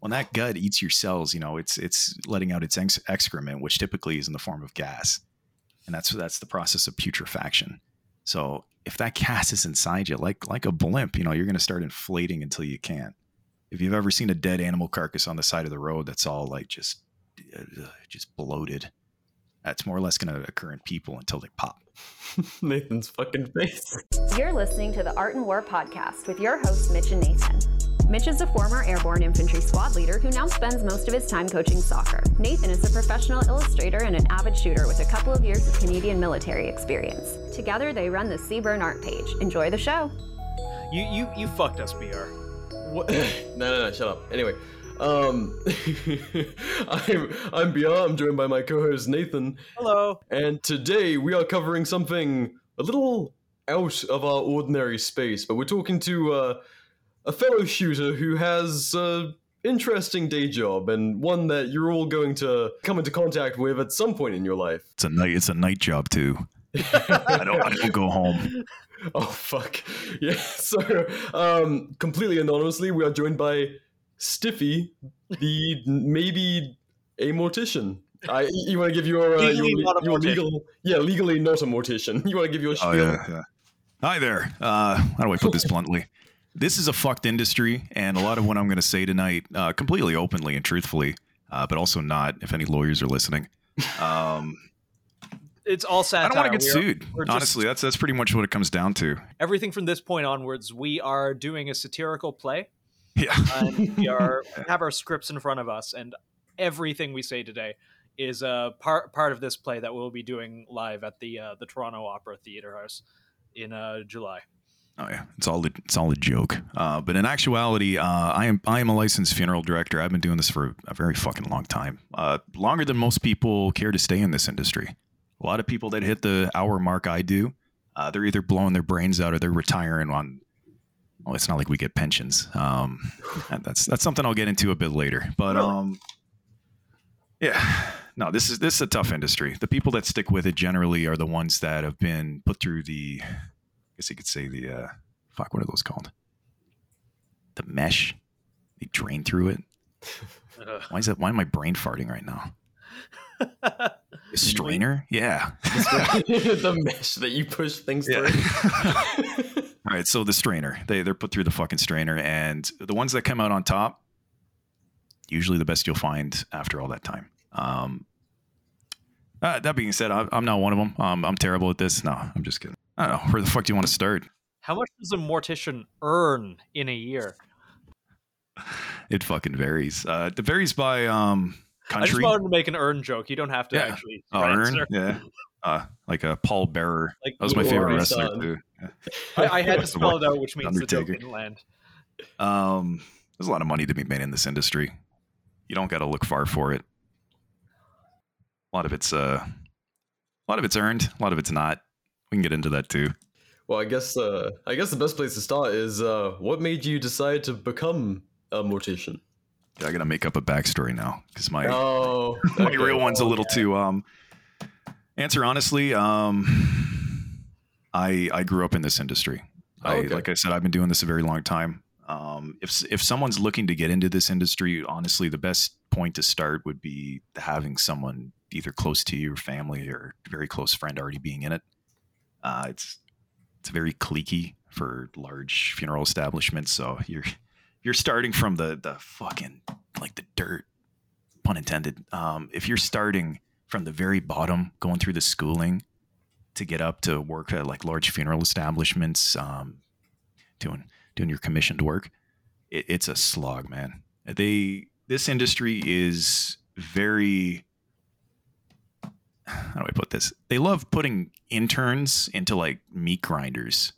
when that gut eats your cells, you know, it's it's letting out its ex- excrement, which typically is in the form of gas, and that's that's the process of putrefaction. So if that gas is inside you, like like a blimp, you know, you're going to start inflating until you can't. If you've ever seen a dead animal carcass on the side of the road, that's all like just uh, just bloated. That's more or less going to occur in people until they pop. Nathan's fucking face. You're listening to the Art and War podcast with your hosts, Mitch and Nathan. Mitch is a former airborne infantry squad leader who now spends most of his time coaching soccer. Nathan is a professional illustrator and an avid shooter with a couple of years of Canadian military experience. Together, they run the CBRN art page. Enjoy the show. You you you fucked us, BR. What? no, no, no, shut up. Anyway, um, I'm I'm BR. I'm joined by my co-host Nathan, Hello. and today we are covering something a little out of our ordinary space. But we're talking to uh, a fellow shooter who has a interesting day job and one that you're all going to come into contact with at some point in your life. It's a night. It's a night job too. I don't. I don't go home. Oh fuck. Yeah. So um completely anonymously we are joined by Stiffy, the maybe a mortician. I you want to give your uh, your, a your legal yeah legally not a mortician. You want to give your Oh spiel? yeah, yeah. Hi there. Uh, how do I put this bluntly? This is a fucked industry, and a lot of what I'm going to say tonight, uh, completely openly and truthfully, uh, but also not. If any lawyers are listening, um, It's all satire. I don't want to get We sued. we're just- Honestly, that's that's pretty much what it comes down to. everything from this point onwards, we are doing a satirical play, Yeah. and we are have our scripts in front of us, and everything we say today is a part part of this play that we'll be doing live at the uh, the Toronto Opera Theatre House in uh, July. Oh yeah, it's all a, it's all a joke. Uh, but in actuality, uh, I am I am a licensed funeral director. I've been doing this for a very fucking long time, uh, longer than most people care to stay in this industry. A lot of people that hit the hour mark I do, uh, they're either blowing their brains out or they're retiring on. Well, it's not like we get pensions. Um, that's that's something I'll get into a bit later. But um, yeah, no, this is this is a tough industry. The people that stick with it generally are the ones that have been put through the guess you could say the uh, fuck. What are those called? The mesh. They drain through it. Why is that? Why am I brain farting right now? A strainer? Yeah. the mesh that you push things Yeah. through. All right. So the strainer. They they're put through the fucking strainer, and the ones that come out on top, usually the best you'll find after all that time. Um. uh, that being said, I, I'm not one of them. Um, I'm terrible at this. No, I'm just kidding. I don't know. Where the fuck do you want to start? How much does a mortician earn in a year? It fucking varies. Uh, it varies by um I just wanted to make an earn joke. You don't have to Yeah. actually. Oh, answer. Earn? Yeah. Uh, like a Paul Bearer. Like That was my favorite wrestler saw. too. I, I had to spell it out, which means the joke didn't land. Um, there's a lot of money to be made in this industry. You don't got to look far for it. A lot of it's uh, a lot of it's earned. A lot of it's not. We can get into that too. well, I guess uh, I guess the best place to start is uh, what made you decide to become a mortician? Yeah, I gotta make up a backstory now because my Oh, my okay. real one's a little too um. Answer honestly, um, I I grew up in this industry. I Okay. like I said, I've been doing this a very long time. Um, if if someone's looking to get into this industry, honestly, the best point to start would be having someone either close to you, or family, or very close friend already being in it. Uh, it's it's very cliquey for large funeral establishments, so you're you're starting from the the fucking like the dirt, pun intended. Um, if you're starting from the very bottom, going through the schooling to get up to work at like large funeral establishments, um, doing doing your commissioned work, it, it's a slog, man. They this industry is very how do I put this? They love putting interns into like meat grinders.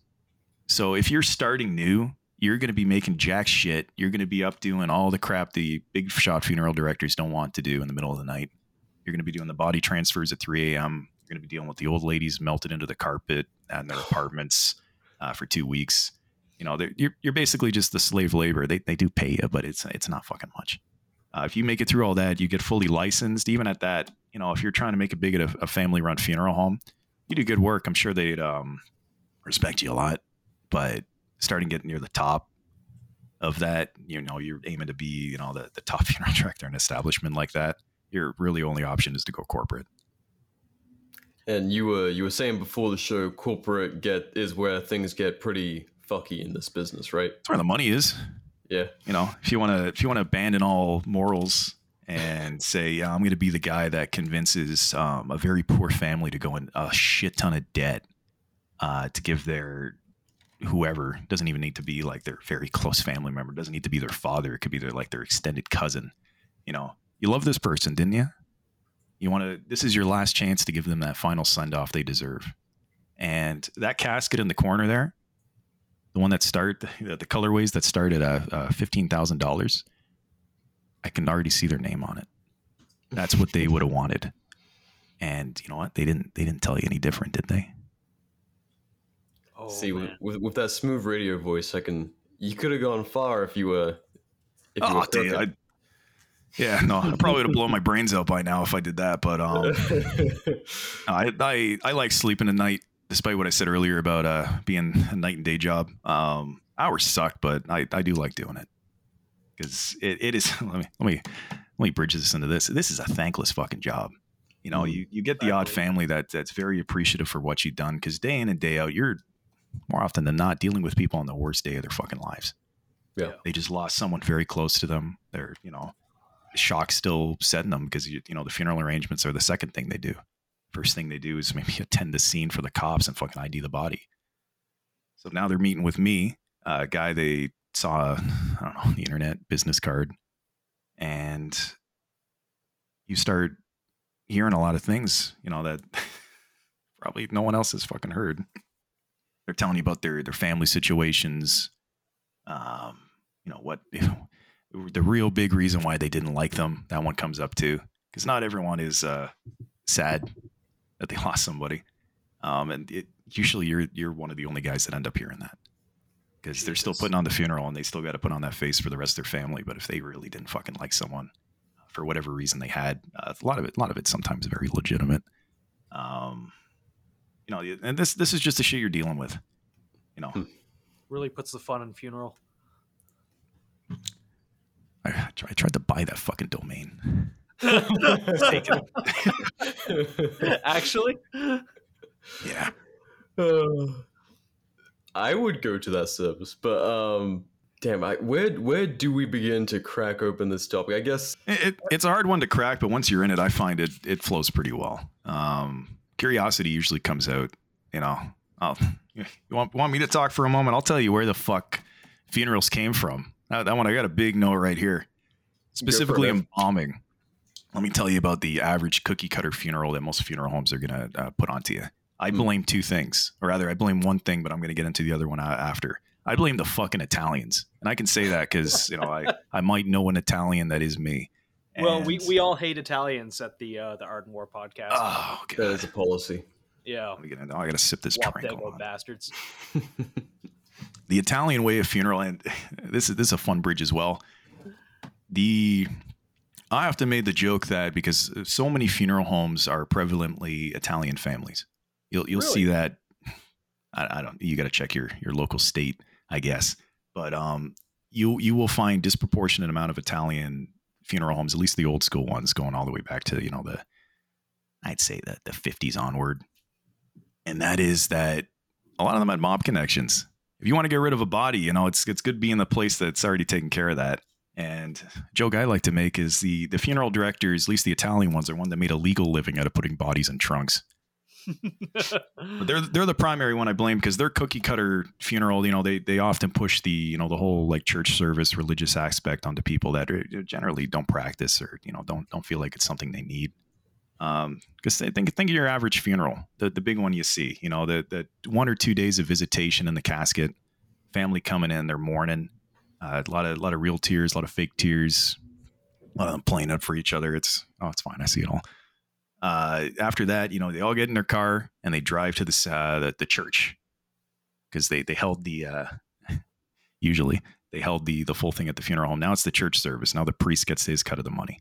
So if you're starting new, you're going to be making jack shit. You're going to be up doing all the crap the big shot funeral directors don't want to do in the middle of the night. You're going to be doing the body transfers at 3 a.m. You're going to be dealing with the old ladies melted into the carpet and their apartments uh, for two weeks. You know, you're, you're basically just the slave labor. They, they do pay you, but it's it's not fucking much. Uh, if you make it through all that, you get fully licensed. Even at that, you know, if you're trying to make it big at a, a family-run funeral home, you do good work. I'm sure they'd um, respect you a lot. But starting getting near the top, of that, you know, you're aiming to be, you know, the, the top funeral director in an establishment like that, your really only option is to go corporate. And you were you were saying before the show, corporate get is where things get pretty fucky in this business, right? That's where the money is. Yeah. You know, if you want to if you want to abandon all morals and say, yeah, I'm going to be the guy that convinces um, a very poor family to go in a shit ton of debt uh, to give their whoever doesn't even need to be like their very close family member doesn't need to be their father it could be their like their extended cousin. You know you love this person didn't you you want to this is your last chance to give them that final send off they deserve. And that casket in the corner there the one that start the, the colorways that start at uh, uh, $15000 i can already see their name on it that's what they would have wanted and you know what they didn't they didn't tell you any different did they Oh, See, with, with with that smooth radio voice, I can. You could have gone far if you were. If you oh were dude. I, yeah no i probably would have blown my brains out by now if i did that but um I, I I like sleeping at night, despite what I said earlier about uh being a night and day job. Um, hours suck, but I, I do like doing it because it, it is. Let me let me let me bridge this into this. This is a thankless fucking job. You know, Mm, you, you get the odd family that that's very appreciative for what you've done because day in and day out, you're more often than not dealing with people on the worst day of their fucking lives. Yeah. They just lost someone very close to them. They're, you know, shock still setting them because you, you know the funeral arrangements are the second thing they do. First thing they do is maybe attend the scene for the cops and fucking ID the body. So now they're meeting with me, a guy they saw, I don't know, on the internet business card, and you start hearing a lot of things, you know, that probably no one else has fucking heard. They're telling you about their their family situations, um, you know what, you know, the real big reason why they didn't like them. That one comes up too, because not everyone is uh, sad that they lost somebody, um, and it, usually you're you're one of the only guys that end up hearing that because they're still putting on the funeral and they still got to put on that face for the rest of their family. But if they really didn't fucking like someone for whatever reason they had, uh, a lot of it, a lot of it, sometimes very legitimate. Um, you know, and this this is just the shit you're dealing with. You know, Hmm. really puts the fun in funeral. I, I tried, I tried to buy that fucking domain. Actually, Yeah, Uh, I would go to that service, but um, damn, I where where do we begin to crack open this topic? I guess it, it, it's a hard one to crack, but once you're in it, I find it it flows pretty well. Um, curiosity usually comes out. You know, I'll, you want want me to talk for a moment? I'll tell you where the fuck funerals came from. That, that one I got a big note right here, specifically embalming. Let me tell you about the average cookie cutter funeral that most funeral homes are gonna uh, put onto you. I Hmm. blame two things, or rather, I blame one thing, but I'm gonna get into the other one after. I blame the fucking Italians, and I can say that because you know I I might know an Italian that is me. well, we, we all hate Italians at the uh, the Art and War podcast. Oh, that God. is a policy. yeah, Let me get into- I gotta sip this Wap tranquil. Dago bastards. The Italian way of funeral, and this is this is a fun bridge as well. The I often made the joke that because so many funeral homes are prevalently Italian families, you'll you'll see that. I, I don't. You got to check your your local state, I guess, but um, you you will find disproportionate amount of Italian funeral homes, at least the old school ones, going all the way back to you know the, I'd say the the fifties onward, and that is that a lot of them had mob connections. If you want to get rid of a body, you know it's it's good being the place that's already taken care of that. And joke I like to make is the the funeral directors, at least the Italian ones, are one that made a legal living out of putting bodies in trunks. They're they're the primary one I blame because their cookie cutter funeral, you know, they they often push the you know the whole like church service religious aspect onto people that are, generally don't practice or you know don't don't feel like it's something they need. Um, because think think of your average funeral, the the big one you see, you know, the the one or two days of visitation in the casket, family coming in, they're mourning, uh, a lot of a lot of real tears, a lot of fake tears, a lot of them playing up for each other. It's oh, it's fine, I see it all uh, after that, you know, they all get in their car and they drive to this, uh, the, the church because they, they held the, uh, usually they held the, the full thing at the funeral home. Now it's the church service. Now the priest gets his cut of the money.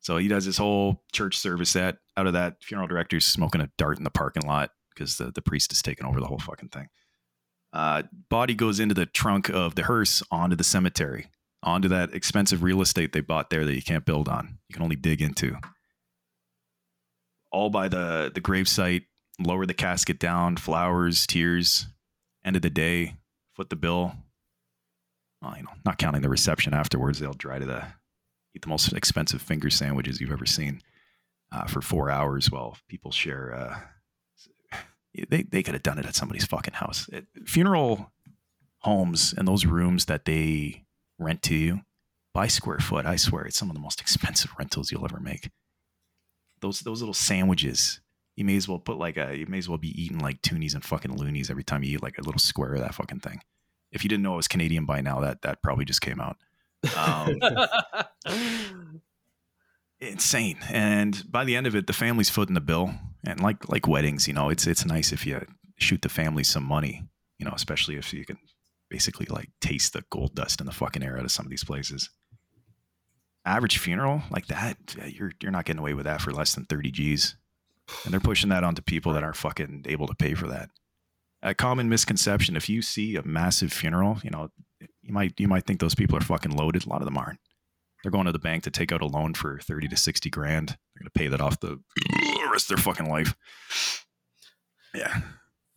So he does this whole church service that out of that funeral director's smoking a dart in the parking lot because the, the priest is taking over the whole fucking thing. Uh, body goes into the trunk of the hearse onto the cemetery, onto that expensive real estate they bought there that you can't build on. You can only dig into. All by the the gravesite, lower the casket down, flowers, tears. End of the day, foot the bill. Well, you know, not counting the reception afterwards, they'll try to the eat the most expensive finger sandwiches you've ever seen uh, for four hours while people share. Uh, they they could have done it at somebody's fucking house. It, funeral homes and those rooms that they rent to you by square foot, I swear, it's some of the most expensive rentals you'll ever make. Those those little sandwiches, you may as well put like a you may as well be eating like toonies and fucking loonies every time you eat like a little square of that fucking thing. If you didn't know it was Canadian by now, that that probably just came out. Um, insane. And by the end of it, the family's footing the bill. And like like weddings, you know, it's it's nice if you shoot the family some money, you know, especially if you can basically like taste the gold dust in the fucking air out of some of these places. Average funeral like that, you're you're not getting away with that for less than 30 G's. And they're pushing that onto people that aren't fucking able to pay for that. A common misconception, if you see a massive funeral, you know, you might you might think those people are fucking loaded. A lot of them aren't. They're going to the bank to take out a loan for 30 to 60 grand. They're going to pay that off the rest of their fucking life. Yeah.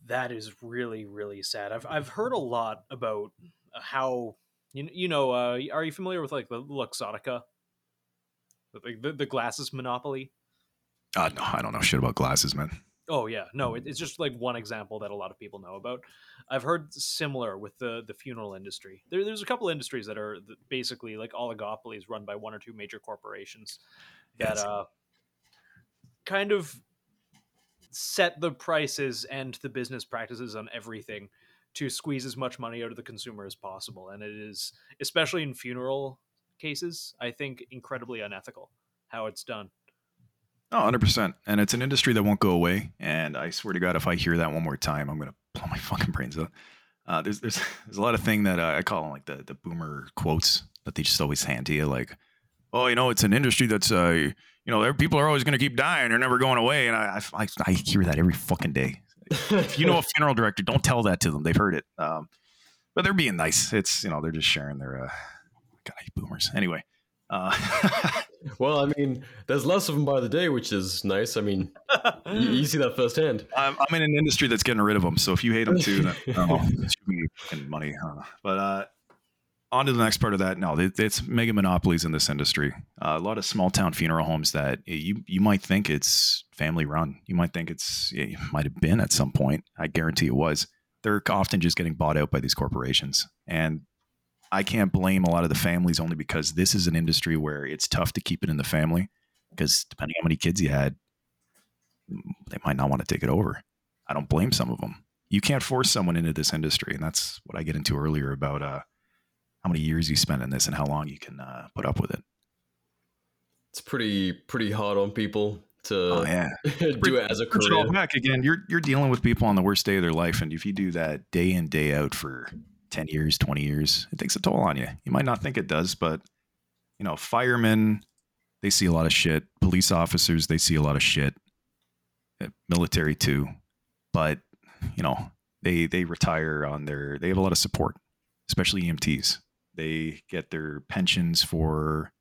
That is really, really sad. I've, I've heard a lot about how, you, you know, uh, are you familiar with like the Luxottica? The, the, the glasses monopoly? Uh, no, I don't know shit about glasses, man. Oh yeah, no, it, it's just like one example that a lot of people know about. I've heard similar with the the funeral industry. There, there's a couple industries that are basically like oligopolies run by one or two major corporations that yes. uh, kind of set the prices and the business practices on everything to squeeze as much money out of the consumer as possible. And it is, especially in funeral cases, I think incredibly unethical how it's done. Oh, 100%. And it's an industry that won't go away. And I swear to God, if I hear that one more time, I'm going to blow my fucking brains out. Uh, there's, there's, there's a lot of thing that uh, I call them like the, the boomer quotes that they just always hand to you. Like, oh, you know, it's an industry that's, uh, you know, people are always going to keep dying. They're never going away. And I, I, I hear that every fucking day. if you know a funeral director, don't tell that to them. They've heard it. Um, but they're being nice. It's, you know, they're just sharing their, uh, God, boomers. Anyway, uh, well, I mean, there's less of them by the day, which is nice. I mean, you, you, see that firsthand. I'm, I'm, in an industry that's getting rid of them, so if you hate them too, then oh, money. Huh? But uh, on to the next part of that. No, it, it's mega monopolies in this industry. Uh, a lot of small town funeral homes that you you might think it's family run. You might think it's it might have been at some point. I guarantee it was. They're often just getting bought out by these corporations, and I can't blame a lot of the families only because this is an industry where it's tough to keep it in the family because depending on how many kids you had, they might not want to take it over. I don't blame some of them. You can't force someone into this industry, and that's what I get into earlier about uh, how many years you spend in this and how long you can uh, put up with it. It's pretty pretty hard on people to oh, yeah. do it as a career. Back again, you're you're dealing with people on the worst day of their life, and if you do that day in day out for 10 years, 20 years, it takes a toll on you. You might not think it does, but you know, firemen, they see a lot of shit. Police officers, they see a lot of shit. Eh, military too. But, you know, they they retire on their they have a lot of support, especially EMTs. They get their pensions for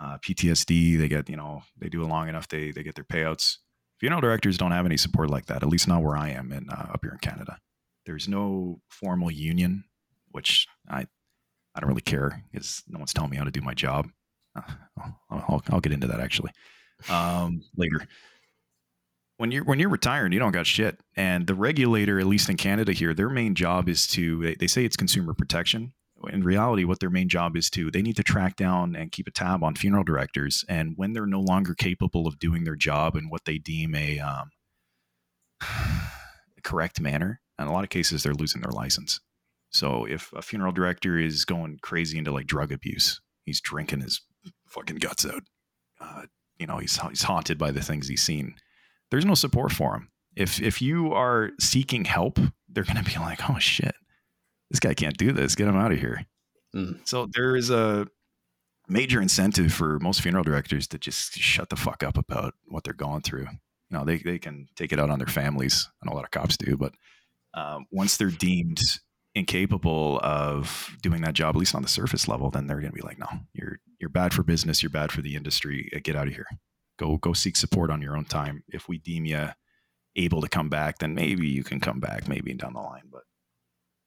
uh, PTSD. They get, you know, they do it long enough, they they get their payouts. Funeral directors don't have any support like that, at least not where I am in uh, up here in Canada. There's no formal union, which I I don't really care because no one's telling me how to do my job. Uh, I'll, I'll, get into that actually um, later. When you're when you're retiring, you don't got shit. And the regulator, at least in Canada here, their main job is to they, they say it's consumer protection. In reality, what their main job is to they need to track down and keep a tab on funeral directors, and when they're no longer capable of doing their job in what they deem a um, correct manner, in a lot of cases, they're losing their license. So if a funeral director is going crazy into like drug abuse, he's drinking his fucking guts out. Uh, you know, he's he's haunted by the things he's seen. There's no support for him. If if you are seeking help, they're going to be like, "Oh shit, this guy can't do this. Get him out of here." Mm. So there is a major incentive for most funeral directors to just shut the fuck up about what they're going through. You know, they they can take it out on their families, and a lot of cops do, but um, once they're deemed incapable of doing that job, at least on the surface level, then they're going to be like, no, you're you're bad for business, you're bad for the industry. Uh, get out of here. Go go seek support on your own time. If we deem you able to come back, then maybe you can come back, maybe down the line. But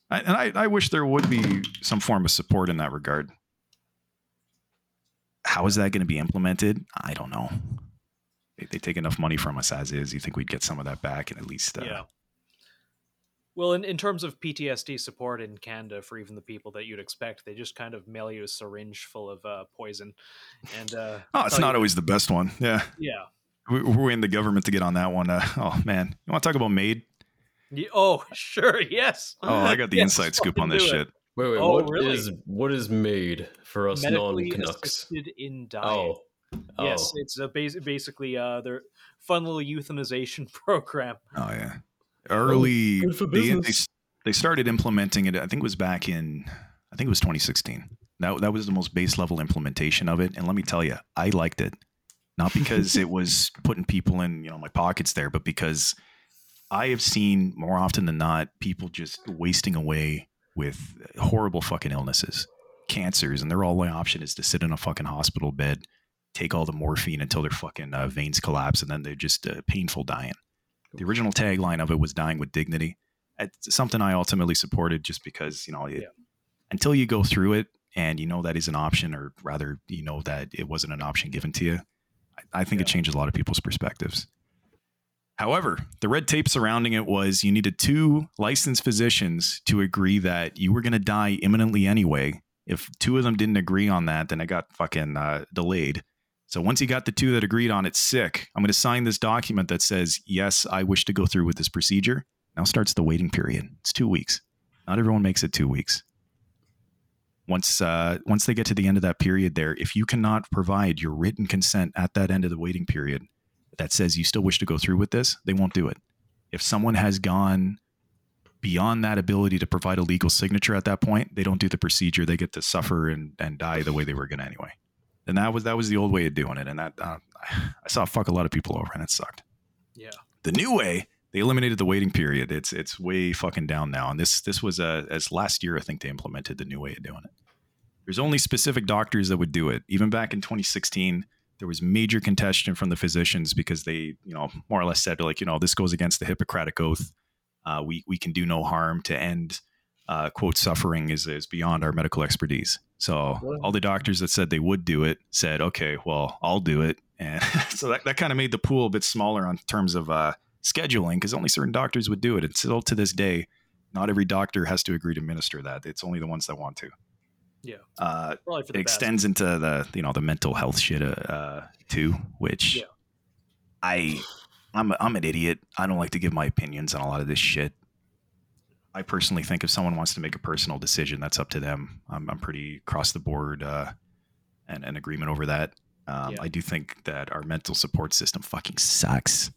I, and I, I wish there would be some form of support in that regard. How is that going to be implemented? I don't know. They, take enough money from us as is. You think we'd get some of that back and at least uh, yeah. Well, in, in terms of PTSD support in Canada for even the people that you'd expect, they just kind of mail you a syringe full of uh, poison. And uh, oh, it's not always the best one. Yeah, yeah. We, we're in the government to get on that one. Uh, oh man, you want to talk about MAID? Yeah, oh, sure, yes. Oh, I got the yes, inside scoop on this shit. Wait, wait, oh, what really? is what is MAID for us non Canucks? in dying. Oh. Oh. Yes, it's a bas- basically uh, their fun little euthanization program. Oh yeah, early they, they, they started implementing it. I think it was back in I think it was 2016. That that was the most base level implementation of it, and let me tell you, I liked it. Not because it was putting people in you know my pockets there, but because I have seen more often than not people just wasting away with horrible fucking illnesses, cancers, and their only option is to sit in a fucking hospital bed, take all the morphine until their fucking uh, veins collapse, and then they're just uh, painful dying. The original tagline of it was "Dying with Dignity." It's something I ultimately supported, just because you know, it, yeah. until you go through it and you know that is an option, or rather, you know that it wasn't an option given to you. I, I think yeah. it changes a lot of people's perspectives. However, the red tape surrounding it was you needed two licensed physicians to agree that you were going to die imminently anyway. If two of them didn't agree on that, then it got fucking uh, delayed. So once he got the two that agreed on it, sick. I'm going to sign this document that says, yes, I wish to go through with this procedure. Now starts the waiting period. It's two weeks. Not everyone makes it two weeks. Once, uh, once they get to the end of that period there, if you cannot provide your written consent at that end of the waiting period, that says you still wish to go through with this, they won't do it. If someone has gone beyond that ability to provide a legal signature at that point, they don't do the procedure. They get to suffer and, and die the way they were going to anyway. And that was that was the old way of doing it. And that uh, I saw fuck a lot of people over, and it sucked. Yeah. The new way, they eliminated the waiting period. It's it's way fucking down now. And this this was uh, as last year I think they implemented the new way of doing it. There's only specific doctors that would do it. Even back in 2016, there was major contention from the physicians because they, you know, more or less said like, you know, this goes against the Hippocratic oath. Uh, we we can do no harm to end uh, quote suffering is is beyond our medical expertise. So all the doctors that said they would do it said, okay, well, I'll do it, and so that, that kind of made the pool a bit smaller on terms of uh, scheduling because only certain doctors would do it. And still to this day, not every doctor has to agree to minister that. It's only the ones that want to. Yeah. Uh, it extends into the you know the mental health shit uh, too, which yeah. I I'm I'm an idiot. I don't like to give my opinions on a lot of this shit. I personally think if someone wants to make a personal decision, that's up to them. I'm, I'm pretty across the board uh, and an agreement over that. Um, yeah. I do think that our mental support system fucking sucks.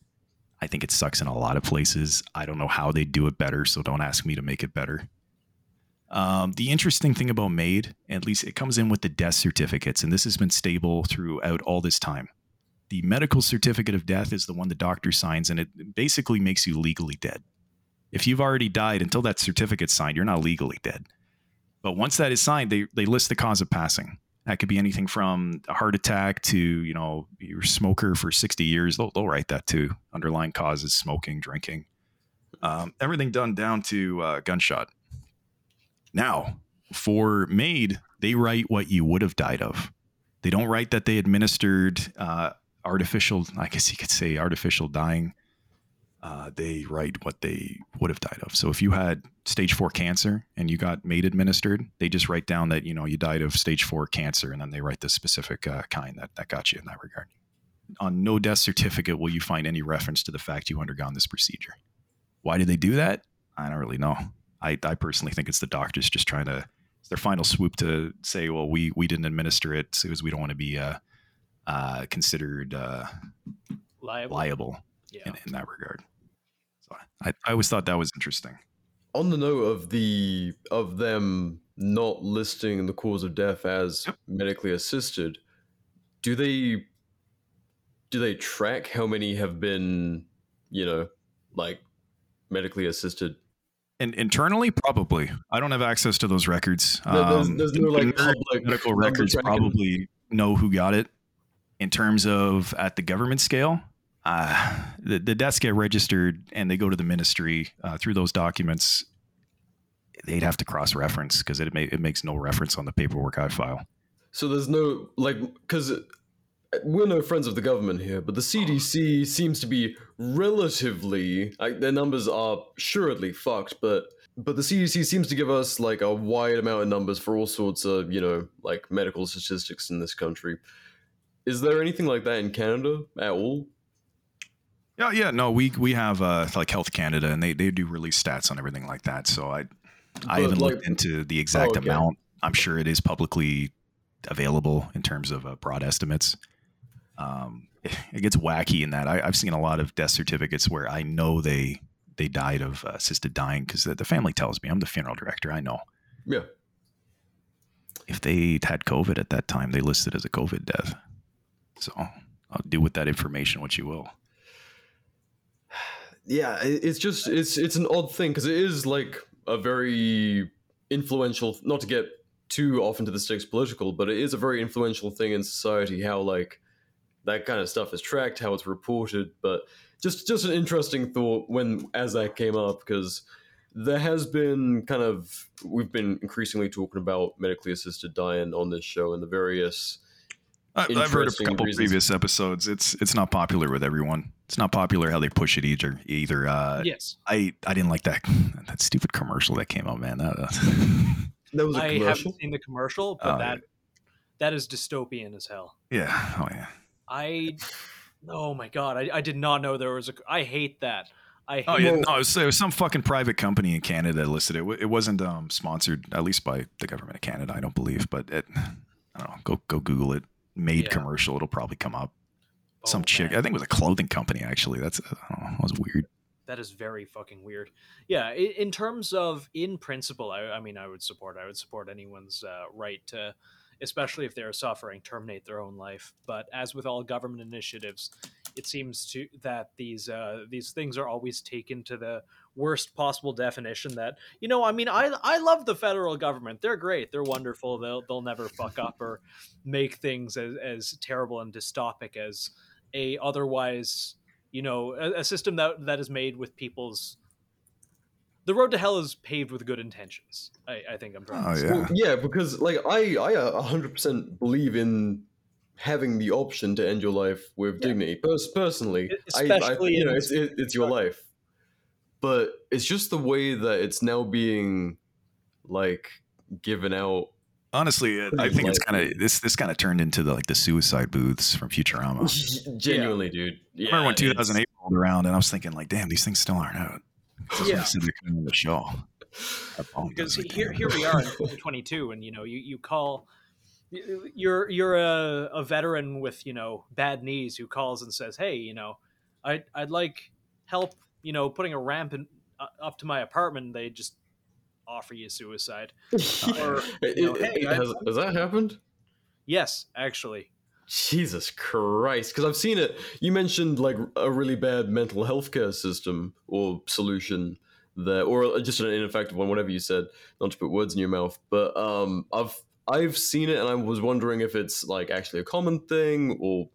I think it sucks in a lot of places. I don't know how they do it better, so don't ask me to make it better. Um, the interesting thing about MAID, at least it comes in with the death certificates, and this has been stable throughout all this time. The medical certificate of death is the one the doctor signs, and it basically makes you legally dead. If you've already died until that certificate's signed, you're not legally dead. But once that is signed, they, they list the cause of passing. That could be anything from a heart attack to, you know, you're a smoker for 60 years. They'll, they'll write that too. Underlying causes, smoking, drinking. Um, everything done down to uh, gunshot. Now, for MAID, they write what you would have died of. They don't write that they administered uh, artificial, I guess you could say artificial dying. Uh, they write what they would have died of. So if you had stage four cancer and you got MAID administered, they just write down that you know you died of stage four cancer, and then they write the specific uh, kind that that got you in that regard. On no death certificate will you find any reference to the fact you undergone this procedure. Why did they do that? I don't really know. I, I personally think it's the doctors just trying to it's their final swoop to say, well, we we didn't administer it because we don't want to be uh, uh, considered uh, liable, liable yeah. in, in, that regard. So I, I always thought that was interesting. On the note of the of them not listing the cause of death as yep. medically assisted, do they do they track how many have been, you know, like medically assisted And internally, probably. I don't have access to those records. No, there's, Um, there's no like public medical records probably know who got it. In terms of at the government scale, uh, the, the deaths get registered and they go to the ministry uh, through those documents. They'd have to cross reference because it, it makes no reference on the paperwork I file. So there's no like because we're no friends of the government here, but the CDC seems to be relatively like their numbers are assuredly fucked, but but the CDC seems to give us like a wide amount of numbers for all sorts of you know like medical statistics in this country. Is there anything like that in Canada at all? Yeah, yeah, no, we we have uh, like Health Canada, and they, they do release stats on everything like that. So I I haven't like- looked into the exact Oh, okay. amount. I'm sure it is publicly available in terms of uh, broad estimates. Um, it gets wacky in that I, I've seen a lot of death certificates where I know they they died of uh, assisted dying because the, the family tells me I'm the funeral director. I know Yeah. if they had COVID at that time, they listed as a COVID death. So I'll do with that information what you will. Yeah it's just it's it's an odd thing because it is like a very influential not to get too off into the sticks political but it is a very influential thing in society how like that kind of stuff is tracked how it's reported but just just an interesting thought when as that came up because there has been kind of we've been increasingly talking about medically assisted dying on this show and the various I, I've heard a couple reasons. previous episodes. It's it's not popular with everyone. It's not popular how they push it either. Either uh, yes, I I didn't like that that stupid commercial that came out, man. That, uh, there was a commercial haven't seen the commercial, but Oh, that that is dystopian as hell. yeah, oh yeah. I, oh my god, I, I did not know there was a. I hate that. I hate Oh yeah, Well- no, it was, it was some fucking private company in Canada listed it. It wasn't um, sponsored, at least by the government of Canada, I don't believe. But it, I don't know. Go go Google it. MAID Yeah. commercial. It'll probably come up. Some Oh, chick. man. I think it was a clothing company. Actually, that's I know, that was weird. That is very fucking weird. Yeah, i- in terms of in principle, I, I mean, I would support. I would support anyone's uh, right to, especially if they're suffering, terminate their own life. But as with all government initiatives, it seems to that these uh, these things are always taken to the worst possible definition. That you know, I mean, I I love the federal government. They're great. They're wonderful. They'll they'll never fuck up or make things as, as terrible and dystopic as a otherwise you know a, a system that that is made with people's the road to hell is paved with good intentions i, I think i'm trying Oh to say. yeah. Well, yeah, because like i i uh, hundred percent believe in having the option to end your life with Yeah. dignity. Pers- personally, I, I, Especially you know, it's, it, it's your life, but it's just the way that it's now being like given out. Honestly, it- I Pretty think it's kind of this. This kind of turned into the, like the suicide booths from Futurama. Genuinely, dude. Yeah, I remember when 2008 rolled around, and I was thinking, like, damn, these things still aren't out. Yeah. what I said coming on the show. Because like, here, here we are in 2022 and you know you, you call you're you're a, a veteran with you know bad knees who calls and says hey you know I'd, I'd like help you know putting a ramp in, uh, up to my apartment they just offer you suicide or, you know, hey, it- I- has, has that happened? yes actually Jesus Christ. Because I've seen it. You mentioned like a really bad mental health care system or solution there, or just an ineffective one, whatever you said, not to put words in your mouth. But um, I've I've seen it and I was wondering if it's like actually a common thing or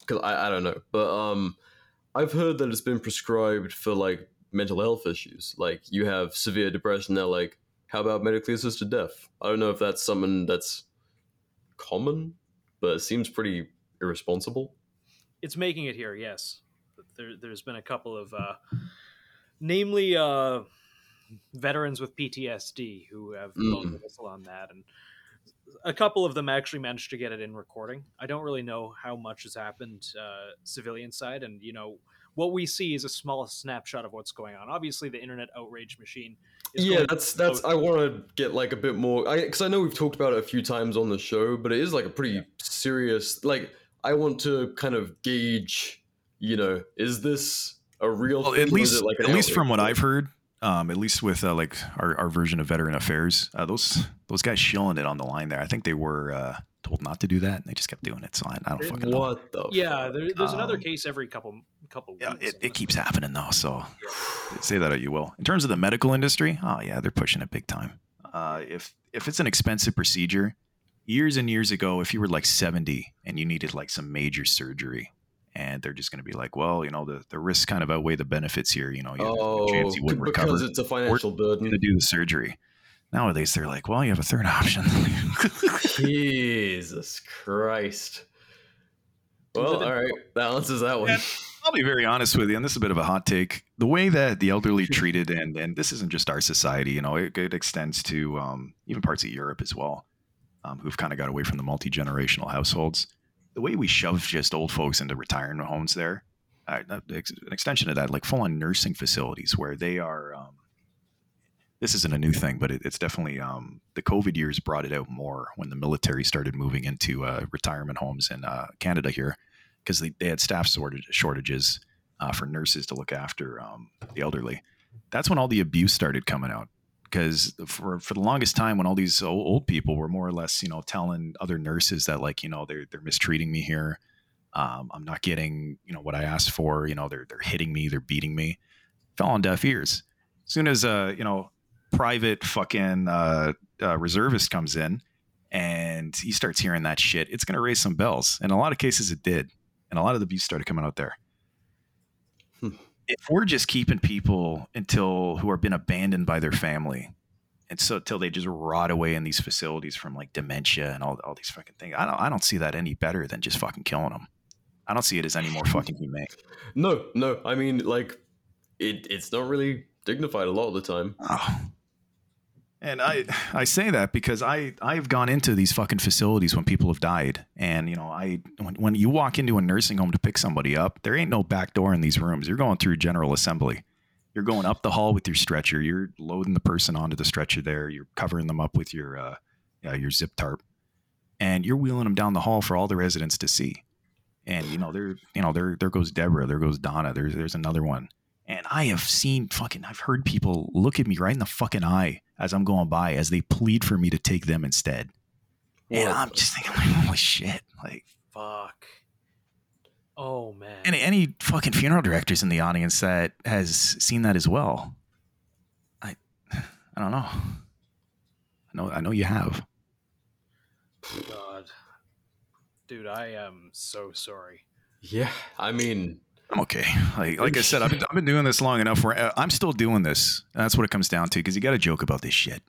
because I, I don't know. But um, I've heard that it's been prescribed for like mental health issues. Like you have severe depression, they're like, how about medically assisted death? I don't know if that's something that's common, but it seems pretty irresponsible. it's making it here yes there, there's been a couple of uh, namely uh, veterans with ptsd who have blown Mm. the whistle on that and a couple of them actually managed to get it in recording i don't really know how much has happened uh, civilian side and you know what we see is a small snapshot of what's going on obviously the internet outrage machine is Yeah, going that's that's. I want to get like a bit more, because I, know we've talked about it a few times on the show, but it is like a pretty serious. Like, I want to kind of gauge, you know, is this a real? Well, thing, at least, like an at least from what? I've heard, um, at least with uh, like our, our version of veteran affairs, uh, those those guys shilling it on the line there. I think they were uh, told not to do that, and they just kept doing it. So I, I don't fucking know. What the? yeah fuck? there, there's another Um, case every couple couple Yeah, weeks. it, it keeps happening though. So say that how you will. In terms of the medical industry, oh yeah, they're pushing it big time. Uh, if if it's an expensive procedure, years and years ago, if you were like seventy and you needed like some major surgery, and they're just going to be like, well, you know, the the risks kind of outweigh the benefits here. You know, you have a Oh, chance you wouldn't recover. because it's a financial going burden. to do the surgery. Nowadays, they're like, well, you have a third option. Jesus Christ. Well, all right, that answers that one. Yeah. I'll be very honest with you, and this is a bit of a hot take. The way that the elderly treated, and and this isn't just our society, you know, it, it extends to um, even parts of Europe as well, um, who've kind of got away from the multi generational households. The way we shove just old folks into retirement homes there, uh, an extension of that, like full on nursing facilities where they are. Um, this isn't a new thing, but it, it's definitely um, the COVID years brought it out more when the military started moving into uh, retirement homes in uh, Canada here because they, they had staff shortages uh, for nurses to look after um, the elderly. That's when all the abuse started coming out. Because for, for the longest time, when all these old, people were more or less, you know, telling other nurses that like, you know, they're they're mistreating me here, um, I'm not getting, you know, what I asked for. You know, they're they're hitting me, they're beating me. Fell on deaf ears. As soon as uh, you know, private fucking uh, uh, reservist comes in and he starts hearing that shit, it's gonna raise some bells. In a lot of cases, it did and a lot of the abuse started coming out there. Hmm. If we're just keeping people until who are been abandoned by their family, and so until they just rot away in these facilities from like dementia and all, all these fucking things, I don't I don't see that any better than just fucking killing them. I don't see it as any more fucking humane. No, no, I mean, like, it, it's not really dignified a lot of the time. Oh. And I I say that because I I've gone into these fucking facilities when people have died, and you know I when, when you walk into a nursing home to pick somebody up, there ain't no back door in these rooms. You're going through general assembly. You're going up the hall with your stretcher. You're loading the person onto the stretcher there. You're covering them up with your uh, your zip tarp, and you're wheeling them down the hall for all the residents to see. And you know there you know there there goes Deborah. There goes Donna. There's there's another one. And I have seen fucking, I've heard people look at me right in the fucking eye as I'm going by as they plead for me to take them instead. And I'm just thinking, like, holy shit. Like, Fuck. Oh man. any, any fucking funeral directors in the audience that has seen that as well. I, I don't know. I know, I know you have. God. Dude, I am so sorry. Yeah, I mean, I'm okay. Like, like I said, I've been, I've been doing this long enough where uh, I'm still doing this. That's what it comes down to. Cause you got to joke about this shit.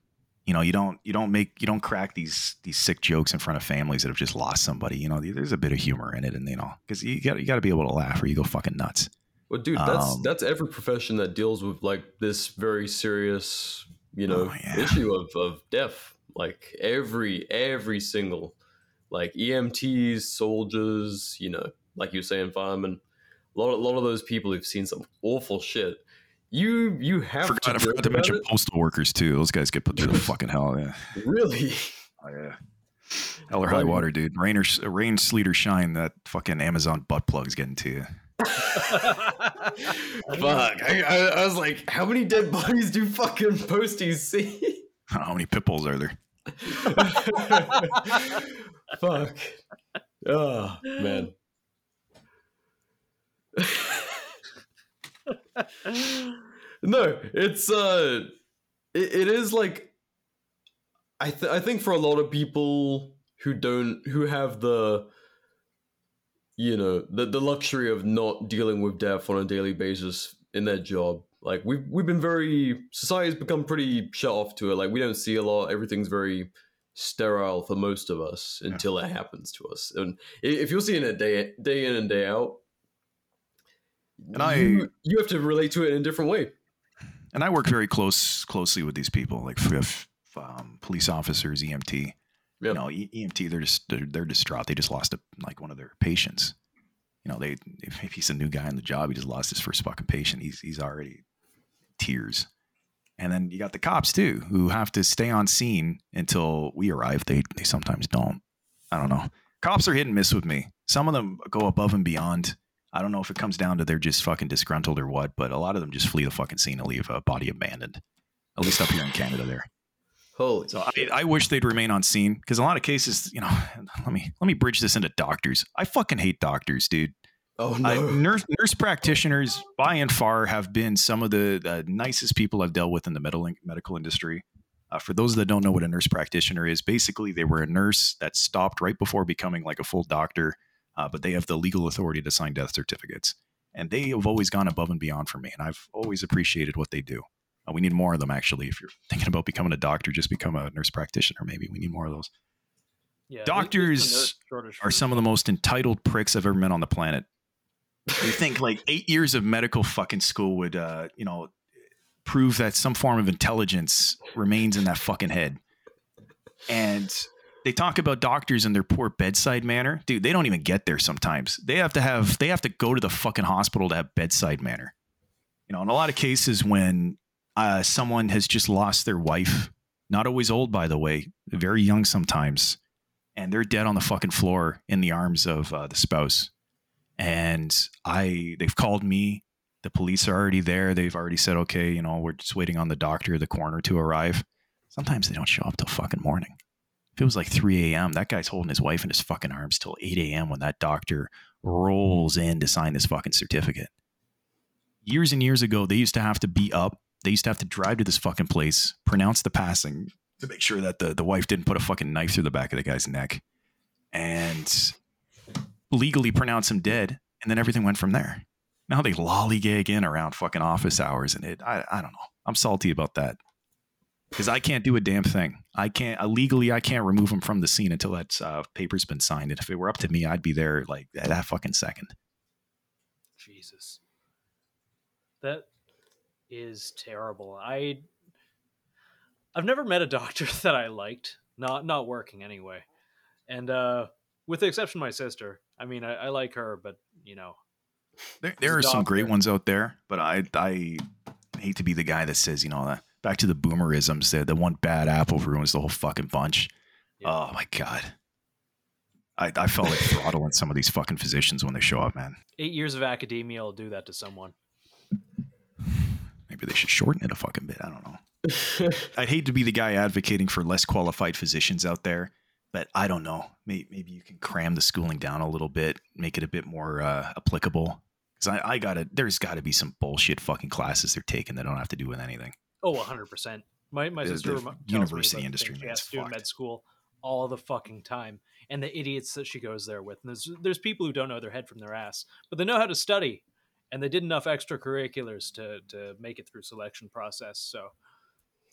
You know, you don't, you don't make, you don't crack these, these sick jokes in front of families that have just lost somebody. You know, there's a bit of humor in it and, you know, cause you got, you got to be able to laugh or you go fucking nuts. well, dude, that's Um, that's every profession that deals with like this very serious, you know, Oh, yeah. issue of of death. Like every every single, like EMTs, soldiers, you know, like you were saying, firemen. A lot, a lot of those people who've seen some awful shit. You you have Forgot, I to forgot to mention it. postal workers too. Those guys get put through the fucking hell. Yeah. Really? Oh, yeah. Hell or high water, dude. Rain or rain, sleet or shine, that fucking Amazon butt plug's getting to you. Fuck. I, I, I was like, how many dead bodies do fucking posties see? I don't know how many pit bulls are there. Fuck. Oh, man. no, it's uh it, it is like I th- I think for a lot of people who don't who have the you know the the luxury of not dealing with death on a daily basis in their job like we've we've been very society's become pretty shut off to it. Like we don't see a lot. Everything's very sterile for most of us until it happens to us. And if you're seeing it day day in and day out And I- you, you have to relate to it in a different way and I work very close closely with these people, like if, um, police officers, EMT. Yep. You know, E- EMT, they're just they're, they're distraught. They just lost a, like one of their patients. You know, they if, if he's a new guy on the job, he just lost his first fucking patient. He's he's already tears. And then you got the cops too, who have to stay on scene until we arrive. They they sometimes don't. I don't know. Cops are hit and miss with me. Some of them go above and beyond. I don't know if it comes down to they're just fucking disgruntled or what, but a lot of them just flee the fucking scene and leave a body abandoned. At least up here in Canada, there. holy So I, shit. I wish they'd remain on scene because a lot of cases, you know, let me let me bridge this into doctors. I fucking hate doctors, dude. Oh I- no. nurse nurse practitioners, by and far, have been some of the, the nicest people I've dealt with in the medical medical industry. Uh, for those that don't know what a nurse practitioner is, basically they were a nurse that stopped right before becoming like a full doctor, uh, but they have the legal authority to sign death certificates, and they have always gone above and beyond for me, and I've always appreciated what they do. Uh, we need more of them, actually. If you're thinking about becoming a doctor, just become a nurse practitioner. Maybe we need more of those. Yeah, Doctors are some of the most entitled pricks I've ever met on the planet. you think like eight years of medical fucking school would, uh, you know, prove that some form of intelligence remains in that fucking head. And they talk about doctors and their poor bedside manner. Dude, they don't even get there sometimes. They have to have they have to go to the fucking hospital to have bedside manner. You know, in a lot of cases when uh, someone has just lost their wife, not always old by the way, very young sometimes, and they're dead on the fucking floor in the arms of uh, the spouse. And I, they've called me. The police are already there. They've already said, okay, you know, we're just waiting on the doctor, the coroner to arrive. Sometimes they don't show up till fucking morning. If it was like 3 a.m., that guy's holding his wife in his fucking arms till 8 a.m. when that doctor rolls in to sign this fucking certificate. Years and years ago, they used to have to be up. They used to have to drive to this fucking place, pronounce the passing to make sure that the, the wife didn't put a fucking knife through the back of the guy's neck and legally pronounce him dead. And then everything went from there. Now they lollygag in around fucking office hours. And it, I, I don't know. I'm salty about that because I can't do a damn thing. I can't uh, legally. I can't remove him from the scene until that uh, paper's been signed. And if it were up to me, I'd be there like that fucking second. Jesus. That is terrible. I I've never met a doctor that I liked. Not not working anyway. And uh with the exception of my sister. I mean I, I like her, but you know. There, there are a some great ones out there, but I I hate to be the guy that says you know that back to the boomerisms. The the one bad apple ruins the whole fucking bunch. Yeah. Oh my god. I, I felt like throttling some of these fucking physicians when they show up, man. Eight years of academia will do that to someone. Maybe they should shorten it a fucking bit. I don't know. I'd hate to be the guy advocating for less qualified physicians out there, but I don't know. Maybe, maybe you can cram the schooling down a little bit, make it a bit more uh, applicable. Because I, I gotta, there's got to be some bullshit fucking classes they're taking that don't have to do with anything. Oh, 100%. My my The- sister the remo- tells me university industry, she has to do med school all the fucking time, and the idiots that she goes there with. And there's there's people who don't know their head from their ass, but they know how to study, and they did enough extracurriculars to to make it through selection process. So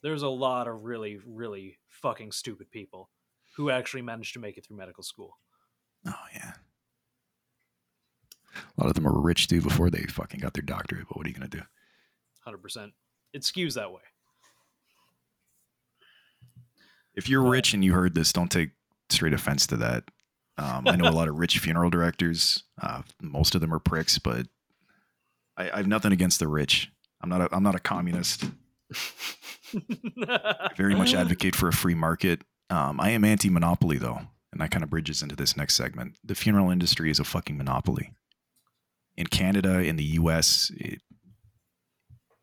there's a lot of really really fucking stupid people who actually managed to make it through medical school. Oh yeah. A lot of them are rich too before they fucking got their doctorate. But what are you gonna do? Hundred percent. It skews that way. If you're rich and you heard this, don't take straight offense to that. Um, I know a lot of rich funeral directors. Uh, most of them are pricks, but I, I have nothing against the rich. I'm not. A, I'm not a communist. I very much advocate for a free market. Um, I am anti-monopoly though, and that kind of bridges into this next segment. The funeral industry is a fucking monopoly. In Canada, in the U.S., it,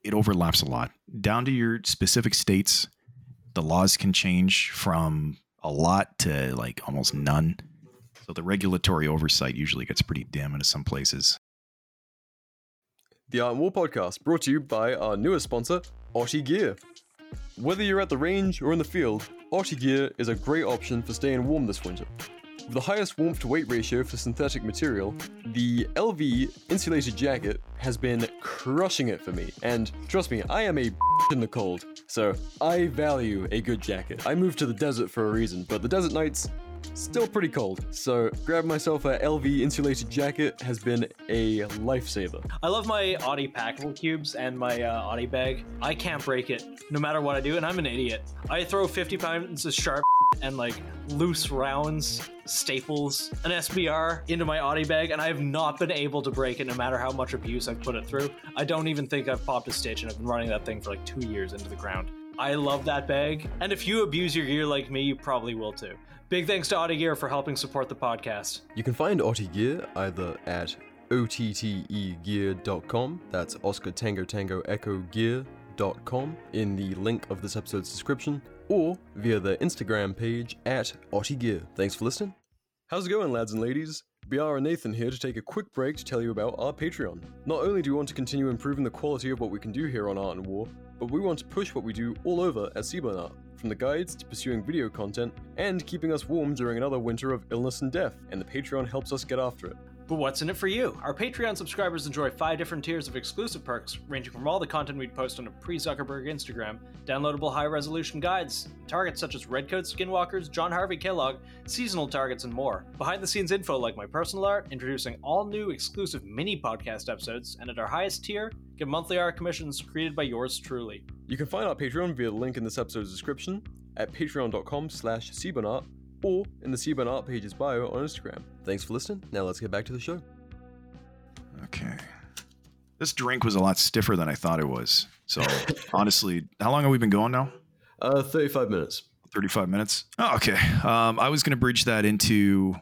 it overlaps a lot. Down to your specific states, the laws can change from a lot to like almost none. So the regulatory oversight usually gets pretty dim in some places. The Art War podcast brought to you by our newest sponsor, OTTE Gear. Whether you're at the range or in the field, OTTE Gear is a great option for staying warm this winter. With the highest warmth to weight ratio for synthetic material, the LV insulated jacket has been crushing it for me. And trust me, I am a in the cold, so I value a good jacket. I moved to the desert for a reason, but the desert nights still pretty cold. So grabbing myself a LV insulated jacket has been a lifesaver. I love my OTTE packable cubes and my uh, OTTE bag. I can't break it no matter what I do, and I'm an idiot. I throw 50 pounds of sharp and like loose rounds, staples, an SBR into my OTTE bag, and I have not been able to break it no matter how much abuse I've put it through. I don't even think I've popped a stitch, and I've been running that thing for like two years into the ground. I love that bag, and if you abuse your gear like me, you probably will too. Big thanks to OTTE Gear for helping support the podcast. You can find OTTE Gear either at ottegear.com, that's Oscar Tango Tango Echo Gear.com, in the link of this episode's description, or via the Instagram page at Gear. Thanks for listening. How's it going, lads and ladies? B.R and Nathan here to take a quick break to tell you about our Patreon. Not only do we want to continue improving the quality of what we can do here on Art and War, but we want to push what we do all over at CBRN Art, from the guides to pursuing video content and keeping us warm during another winter of illness and death, and the Patreon helps us get after it. But what's in it for you? Our Patreon subscribers enjoy five different tiers of exclusive perks, ranging from all the content we'd post on a pre Zuckerberg Instagram, downloadable high resolution guides, targets such as Redcoat Skinwalkers, John Harvey Kellogg, seasonal targets, and more. Behind the scenes info like my personal art, introducing all new exclusive mini podcast episodes, and at our highest tier, get monthly art commissions created by yours truly. You can find our Patreon via the link in this episode's description at patreon.com slash CBRNart or in the CBRN Art page's bio on Instagram. Thanks for listening. Now let's get back to the show. Okay. This drink was a lot stiffer than I thought it was. So honestly, how long have we been going now? Uh, 35 minutes. 35 minutes. Oh, okay. Um, I was going to bridge that into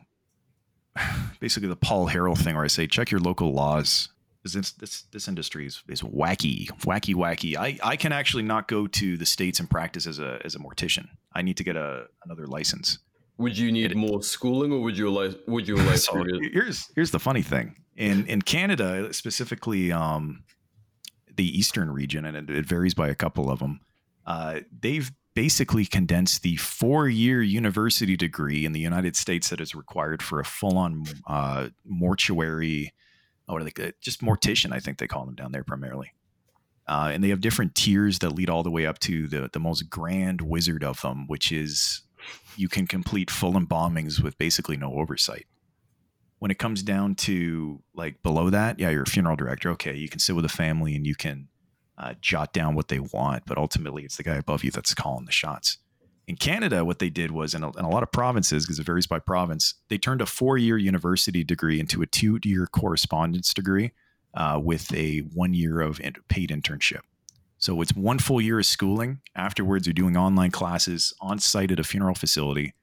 basically the Paul Harrell thing where I say, check your local laws. This, this, this industry is, is wacky, wacky, wacky. I, I can actually not go to the States and practice as a, as a mortician. I need to get a, another license. Would you need It- more schooling, or would you like would you like So to? here's here's the funny thing in in Canada specifically um, the eastern region and it, it varies by a couple of them uh, they've basically condensed the four year university degree in the United States that is required for a full on uh, mortuary what are they just mortician I think they call them down there primarily uh, and they have different tiers that lead all the way up to the the most grand wizard of them which is you can complete full embalmings with basically no oversight when it comes down to like below that, yeah, you're a funeral director. Okay, you can sit with a family and you can uh, jot down what they want, but ultimately it's the guy above you that's calling the shots. In Canada, what they did was in a, in a lot of provinces, because it varies by province, they turned a four year university degree into a two year correspondence degree uh, with a one year of paid internship. So it's one full year of schooling. Afterwards, you're doing online classes on site at a funeral facility.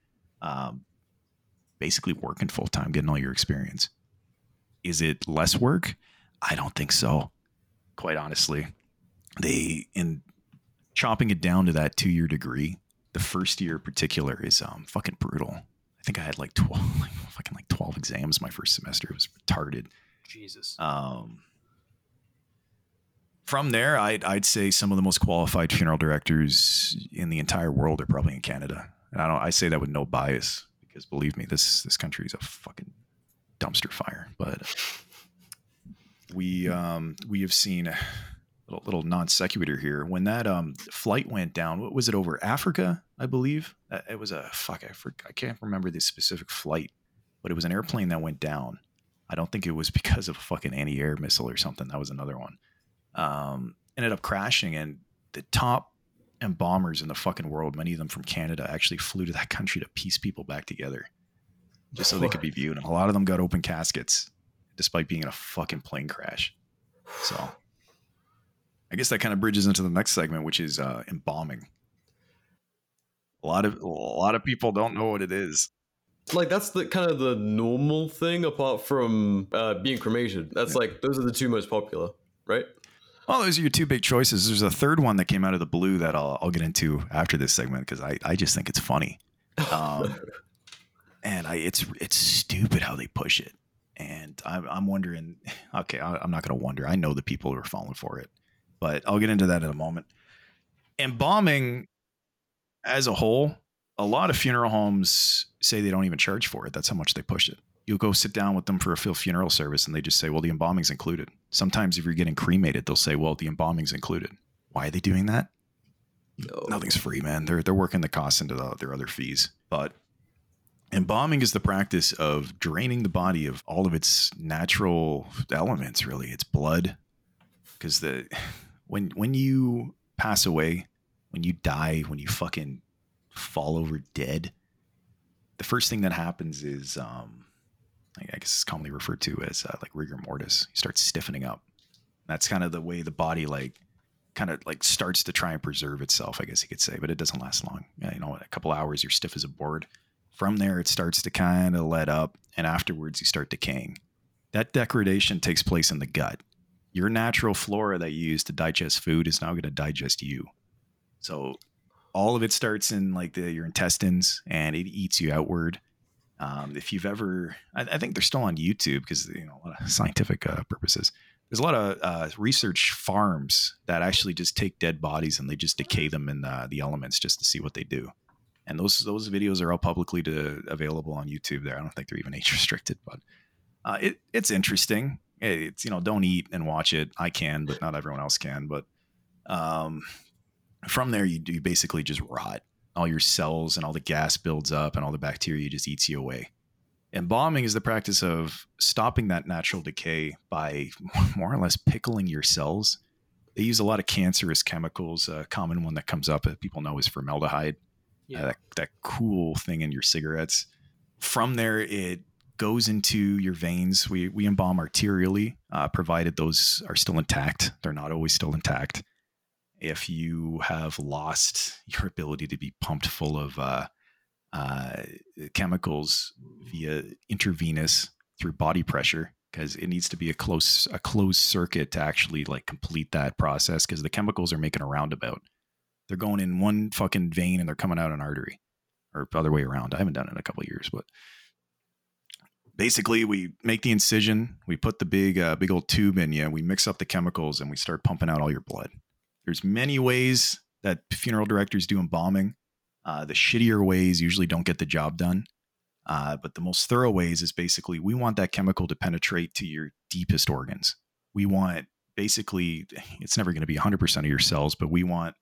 Um, basically working full time, getting all your experience. Is it less work? I don't think so. Quite honestly, they in chopping it down to that two year degree. The first year in particular is um, fucking brutal. I think I had like twelve, like fucking like twelve exams my first semester. It was retarded. Jesus. Um, from there, I'd, I'd say some of the most qualified funeral directors in the entire world are probably in Canada. And I don't. I say that with no bias because believe me, this this country is a fucking dumpster fire. But we um, we have seen a little, little non sequitur here. When that um, flight went down, what was it over Africa? I believe Uh, it was a fuck. I for, I can't remember the specific flight, but it was an airplane that went down. I don't think it was because of a fucking anti-air missile or something. That was another one. Um, ended up crashing, and the top embalmers in the fucking world, many of them from Canada, actually flew to that country to piece people back together, just so they could be viewed. And a lot of them got open caskets, despite being in a fucking plane crash. So, I guess that kind of bridges into the next segment, which is uh, embalming. A lot of a lot of people don't know what it is. Like that's the kind of the normal thing, apart from uh, being cremated. That's like those are the two most popular, right? Well, those are your two big choices. There's a third one that came out of the blue that I'll, I'll get into after this segment because I, I just think it's funny. Um, and I it's it's stupid how they push it. And I'm, I'm wondering, okay, I, I'm not going to wonder. I know the people who are falling for it, but I'll get into that in a moment. Embalming as a whole, a lot of funeral homes say they don't even charge for it. That's how much they push it. You'll go sit down with them for a funeral service and they just say, well, the embalming's included. Sometimes if you're getting cremated, they'll say, well, the embalming's included. Why are they doing that? No. Nothing's free, man. They're, they're working the costs into the, their other fees. But embalming is the practice of draining the body of all of its natural elements, really. It's blood. Because the when when you pass away, when you die, when you fucking fall over dead, the first thing that happens is um I guess it's commonly referred to as uh, like rigor mortis. You start stiffening up. That's kind of the way the body like kind of like starts to try and preserve itself, I guess you could say, but it doesn't last long. You know, a couple hours you're stiff as a board. From there it starts to kind of let up and afterwards you start decaying. That degradation takes place in the gut. Your natural flora that you use to digest food is now going to digest you. So all of it starts in like the, your intestines and it eats you outward. Um, if you've ever, I, I, think they're still on YouTube because you know a lot of scientific uh, purposes. There's a lot of uh, research farms that actually just take dead bodies and they just decay them in the, the elements just to see what they do. And those those videos are all publicly to, available on YouTube. There, I don't think they're even age restricted, but uh, it, it's interesting. It's you know don't eat and watch it. I can, but not everyone else can. But um, from there, you, you basically just rot. All your cells and all the gas builds up, and all the bacteria just eats you away. Embalming is the practice of stopping that natural decay by more or less pickling your cells. They use a lot of cancerous chemicals. A common one that comes up that people know is formaldehyde. Yeah. Uh, that, that cool thing in your cigarettes. From there, it goes into your veins. We, we embalm arterially, uh, provided those are still intact. They're not always still intact if you have lost your ability to be pumped full of uh, uh, chemicals via intravenous through body pressure because it needs to be a close a closed circuit to actually like complete that process because the chemicals are making a roundabout. They're going in one fucking vein and they're coming out an artery or other way around. I haven't done it in a couple years but basically we make the incision we put the big uh, big old tube in you we mix up the chemicals and we start pumping out all your blood there's many ways that funeral directors do embalming. Uh, the shittier ways usually don't get the job done. Uh, but the most thorough ways is basically we want that chemical to penetrate to your deepest organs. We want basically, it's never going to be 100% of your cells, but we want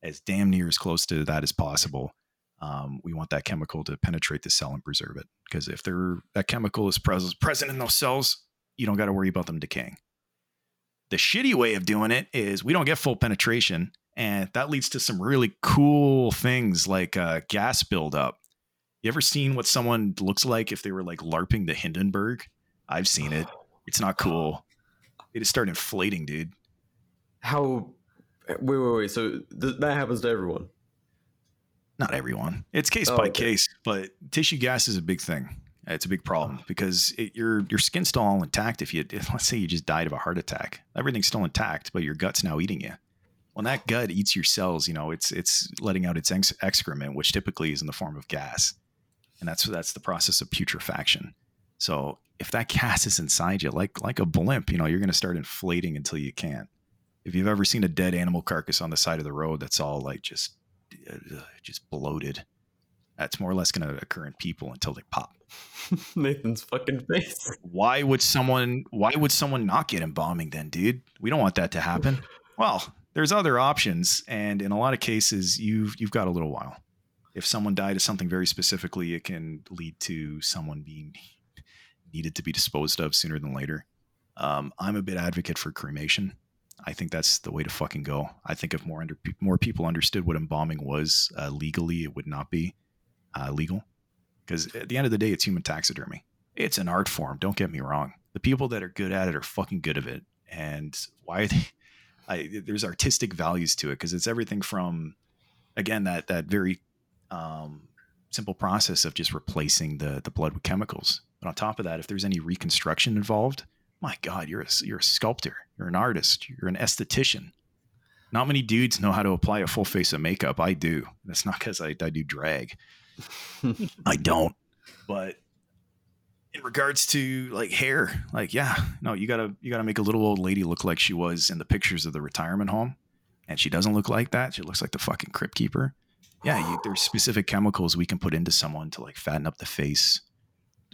as damn near as close to that as possible. Um, we want that chemical to penetrate the cell and preserve it. Because if there that chemical is pres- present in those cells, you don't got to worry about them decaying. The shitty way of doing it is we don't get full penetration, and that leads to some really cool things like uh, gas buildup. You ever seen what someone looks like if they were like LARPing the Hindenburg? I've seen it. It's not cool. It just started inflating, dude. How? Wait, wait, wait. So th- that happens to everyone? Not everyone. It's case oh, by okay. case, but tissue gas is a big thing. It's a big problem because it, your your skin's still all intact. If you if, let's say you just died of a heart attack, everything's still intact, but your gut's now eating you. When that gut eats your cells, you know it's it's letting out its ex- excrement, which typically is in the form of gas, and that's that's the process of putrefaction. So if that gas is inside you, like like a blimp, you know you're going to start inflating until you can't. If you've ever seen a dead animal carcass on the side of the road, that's all like just uh, just bloated that's more or less going to occur in people until they pop. Nathan's fucking face. Why would someone? Why would someone not get embalming then, dude? We don't want that to happen. Well, there's other options, and in a lot of cases, you've you've got a little while. If someone died of something very specifically, it can lead to someone being needed to be disposed of sooner than later. Um, I'm a bit advocate for cremation. I think that's the way to fucking go. I think if more under, more people understood what embalming was uh, legally, it would not be uh, legal because at the end of the day, it's human taxidermy. It's an art form. Don't get me wrong. The people that are good at it are fucking good of it. And why they? I, there's artistic values to it because it's everything from, again, that that very um, simple process of just replacing the the blood with chemicals. But on top of that, if there's any reconstruction involved, my God, you're a, you're a sculptor, you're an artist, you're an esthetician. Not many dudes know how to apply a full face of makeup. I do. That's not because I, I do drag. I don't. But in regards to like hair, like yeah, no, you gotta you gotta make a little old lady look like she was in the pictures of the retirement home, and she doesn't look like that. She looks like the fucking crypt keeper. Yeah, you, there's specific chemicals we can put into someone to like fatten up the face.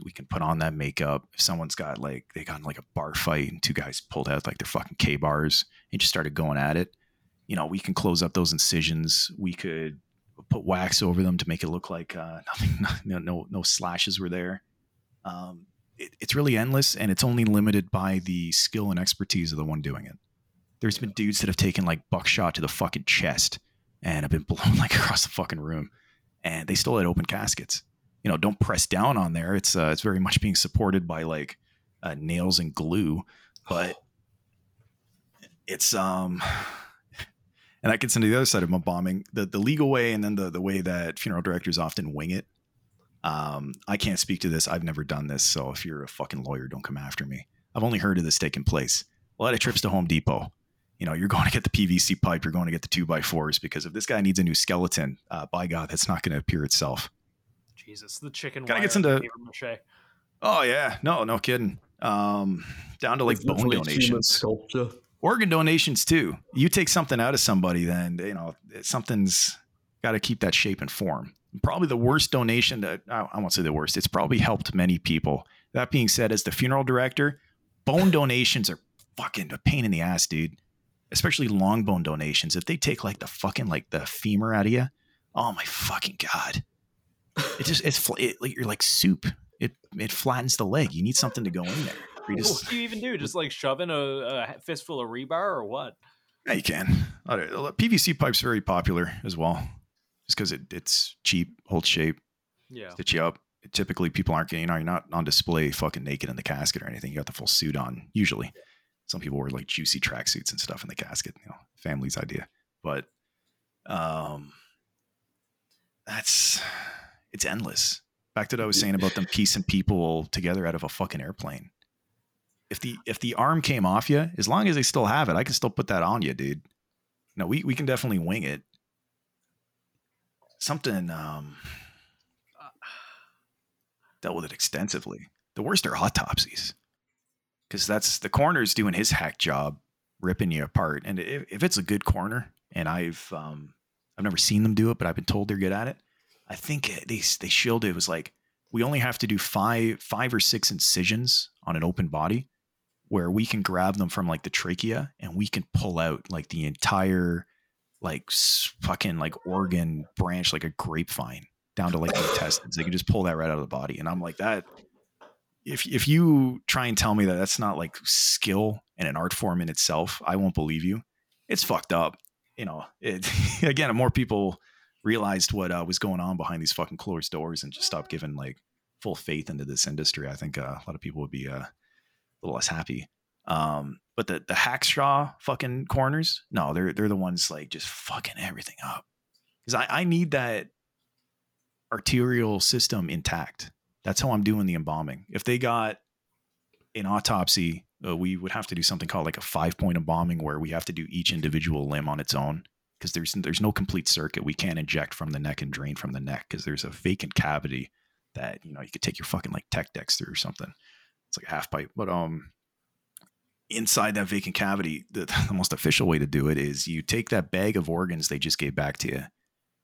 We can put on that makeup. If someone's got like they got in like a bar fight and two guys pulled out like their fucking K bars and just started going at it, you know, we can close up those incisions. We could put wax over them to make it look like uh, nothing, no, no, no slashes were there. Um, it, it's really endless, and it's only limited by the skill and expertise of the one doing it. There's been dudes that have taken like buckshot to the fucking chest and have been blown like across the fucking room, and they still had open caskets. You know, don't press down on there. It's uh, it's very much being supported by like uh, nails and glue, but it's um and that gets into the other side of embalming the the legal way and then the the way that funeral directors often wing it. Um, i can't speak to this. I've never done this. So if you're a fucking lawyer don't come after me. I've only heard of this taking place. A lot of trips to home depot. You know you're going to get the pvc pipe. You're going to get the two by fours because if this guy needs a new skeleton uh, by god that's not going to appear itself. Jesus, the chicken. Kinda wire gets into- Oh yeah, no, no kidding. Um, down to like It's bone literally human donations, sculpture. Organ donations too. You take something out of somebody, then you know something's got to keep that shape and form. Probably the worst donation that I won't say the worst. It's probably helped many people. That being said, as the funeral director, bone donations are fucking a pain in the ass, dude. Especially long bone donations. If they take like the fucking like the femur out of you, oh my fucking god! It just it's it, like you're like soup. It it flattens the leg. You need something to go in there. What do you even do? Just like shoving a, a fistful of rebar or what? yeah, you can. Don't- PVC pipe's very popular as well, just because it, it's cheap, holds shape, Yeah. stitch you up. Typically, people aren't getting, you know, you're not on display fucking naked in the casket or anything. You got the full suit on, usually. Some people wear like juicy tracksuits and stuff in the casket, you know, family's idea. But um that's it's endless. Back to what I was saying about them piecing people together out of a fucking airplane. If the if the arm came off you, as long as they still have it, I can still put that on you, dude. No, we we can definitely wing it. Something um dealt with it extensively. The worst are autopsies. Because that's the coroner's doing his hack job, ripping you apart. And if, if it's a good coroner, and I've um, I've never seen them do it, but I've been told they're good at it. I think they they shielded it was like we only have to do five five or six incisions on an open body, where we can grab them from like the trachea and we can pull out like the entire like fucking like organ branch like a grapevine down to like the intestines. They can just pull that right out of the body. And I'm like that. If if you try and tell me that that's not like skill and an art form in itself, I won't believe you. It's fucked up. You know, it again. More people realized what uh, was going on behind these fucking closed doors and just stopped giving like full faith into this industry, I think uh, a lot of people would be uh, a little less happy. Um, but the the Hackshaw fucking corners, no, they're they're the ones like just fucking everything up. Because I, I need that arterial system intact. That's how I'm doing the embalming. If they got an autopsy, uh, we would have to do something called like a five point embalming, where we have to do each individual limb on its own because there's there's no complete circuit. We can't inject from the neck and drain from the neck because there's a vacant cavity that you know you could take your fucking like tech decks through or something. It's like a half pipe, but um, inside that vacant cavity, the, the most official way to do it is you take that bag of organs they just gave back to you,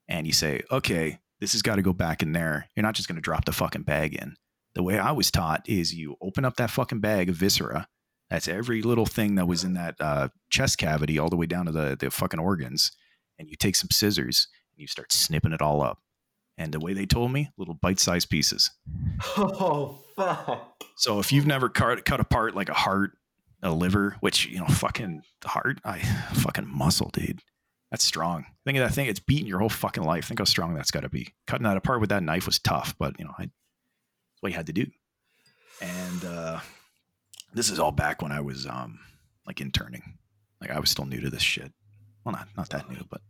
and you say, okay, this has got to go back in there. You're not just going to drop the fucking bag in. The way I was taught is you open up that fucking bag of viscera. That's every little thing that was in that uh, chest cavity, all the way down to the the fucking organs, and you take some scissors and you start snipping it all up. And the way they told me, little bite-sized pieces. Oh fuck! So if you've never cut cut apart like a heart, a liver, which you know, fucking heart, I fucking muscle, dude. That's strong. Think of that thing; it's beating your whole fucking life. Think how strong that's got to be. Cutting that apart with that knife was tough, but you know, I, it's what you had to do. And uh, this is all back when I was um like interning. Like I was still new to this shit. Well, not not that new, but